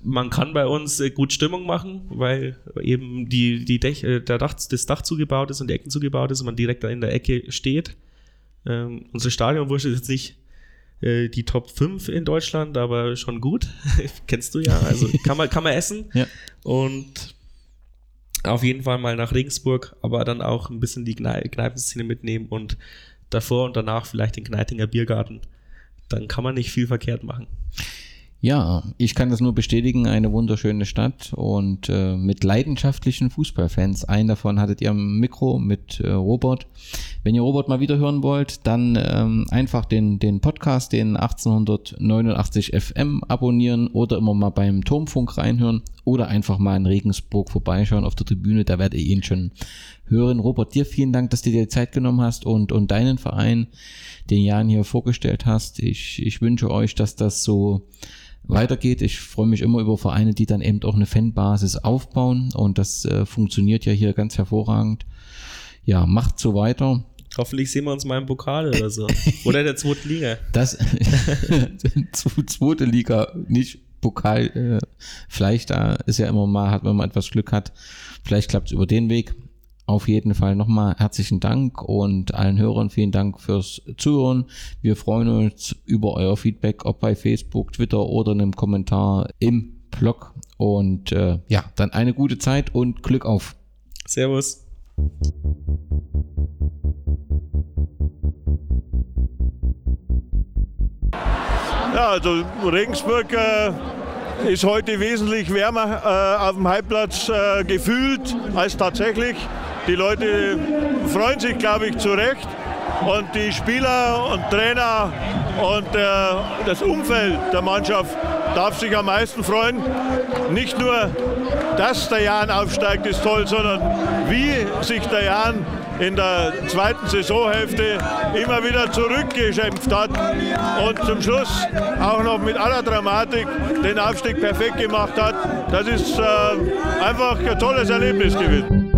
man kann bei uns äh, gut Stimmung machen, weil eben die, die Dech, äh, der Dach, das Dach zugebaut ist und die Ecken zugebaut ist und man direkt da in der Ecke steht. Ähm, unser Stadion ist jetzt nicht äh, die Top 5 in Deutschland, aber schon gut. Kennst du ja. Also kann man, kann man essen. ja. Und auf jeden Fall mal nach Regensburg, aber dann auch ein bisschen die Kneipenszene mitnehmen und davor und danach vielleicht den Kneitinger Biergarten. Dann kann man nicht viel verkehrt machen. Ja, ich kann das nur bestätigen, eine wunderschöne Stadt und äh, mit leidenschaftlichen Fußballfans. Einen davon hattet ihr am Mikro mit äh, Robert. Wenn ihr Robert mal wieder hören wollt, dann ähm, einfach den, den Podcast, den 1889 FM abonnieren oder immer mal beim Turmfunk reinhören oder einfach mal in Regensburg vorbeischauen auf der Tribüne, da werdet ihr ihn schon hören. Robert, dir vielen Dank, dass du dir die Zeit genommen hast und, und deinen Verein, den Jan hier vorgestellt hast. Ich, ich wünsche euch, dass das so weitergeht. Ich freue mich immer über Vereine, die dann eben auch eine Fanbasis aufbauen und das äh, funktioniert ja hier ganz hervorragend. Ja, macht so weiter. Hoffentlich sehen wir uns mal im Pokal oder so. Oder der zweiten Liga. Das zweite Liga, nicht Pokal. Äh, vielleicht da ist ja immer mal, hat man mal etwas Glück hat. Vielleicht klappt es über den Weg. Auf jeden Fall nochmal herzlichen Dank und allen Hörern vielen Dank fürs Zuhören. Wir freuen uns über euer Feedback, ob bei Facebook, Twitter oder einem Kommentar im Blog. Und äh, ja, dann eine gute Zeit und Glück auf. Servus. Ja, also Regensburg äh, ist heute wesentlich wärmer äh, auf dem Heimplatz äh, gefühlt als tatsächlich. Die Leute freuen sich, glaube ich, zu Recht. Und die Spieler und Trainer und äh, das Umfeld der Mannschaft darf sich am meisten freuen. Nicht nur, dass der Jan aufsteigt, ist toll, sondern wie sich der Jan in der zweiten Saisonhälfte immer wieder zurückgeschämpft hat und zum Schluss auch noch mit aller Dramatik den Aufstieg perfekt gemacht hat. Das ist äh, einfach ein tolles Erlebnis gewesen.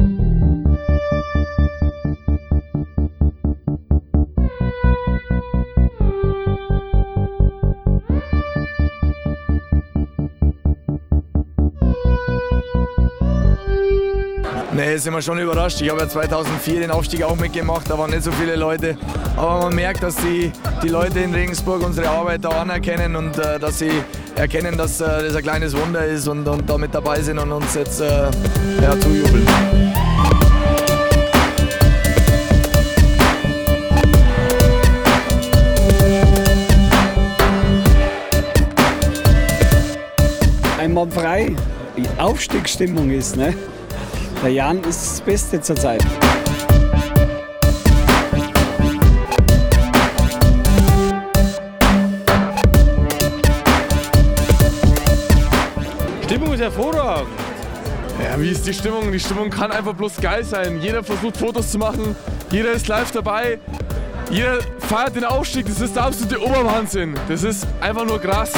Nee, sind wir schon überrascht. Ich habe ja 2004 den Aufstieg auch mitgemacht, da waren nicht so viele Leute. Aber man merkt, dass die, die Leute in Regensburg unsere Arbeit da anerkennen und äh, dass sie erkennen, dass äh, das ein kleines Wunder ist und, und da mit dabei sind und uns jetzt äh, ja, zujubeln. Einwandfrei Aufstiegsstimmung ist. Ne? Der Jan ist das Beste zurzeit. Stimmung ist hervorragend. Ja, wie ist die Stimmung? Die Stimmung kann einfach bloß geil sein. Jeder versucht Fotos zu machen, jeder ist live dabei, jeder feiert den Aufstieg. Das ist der absolute Oberwahnsinn. Das ist einfach nur krass.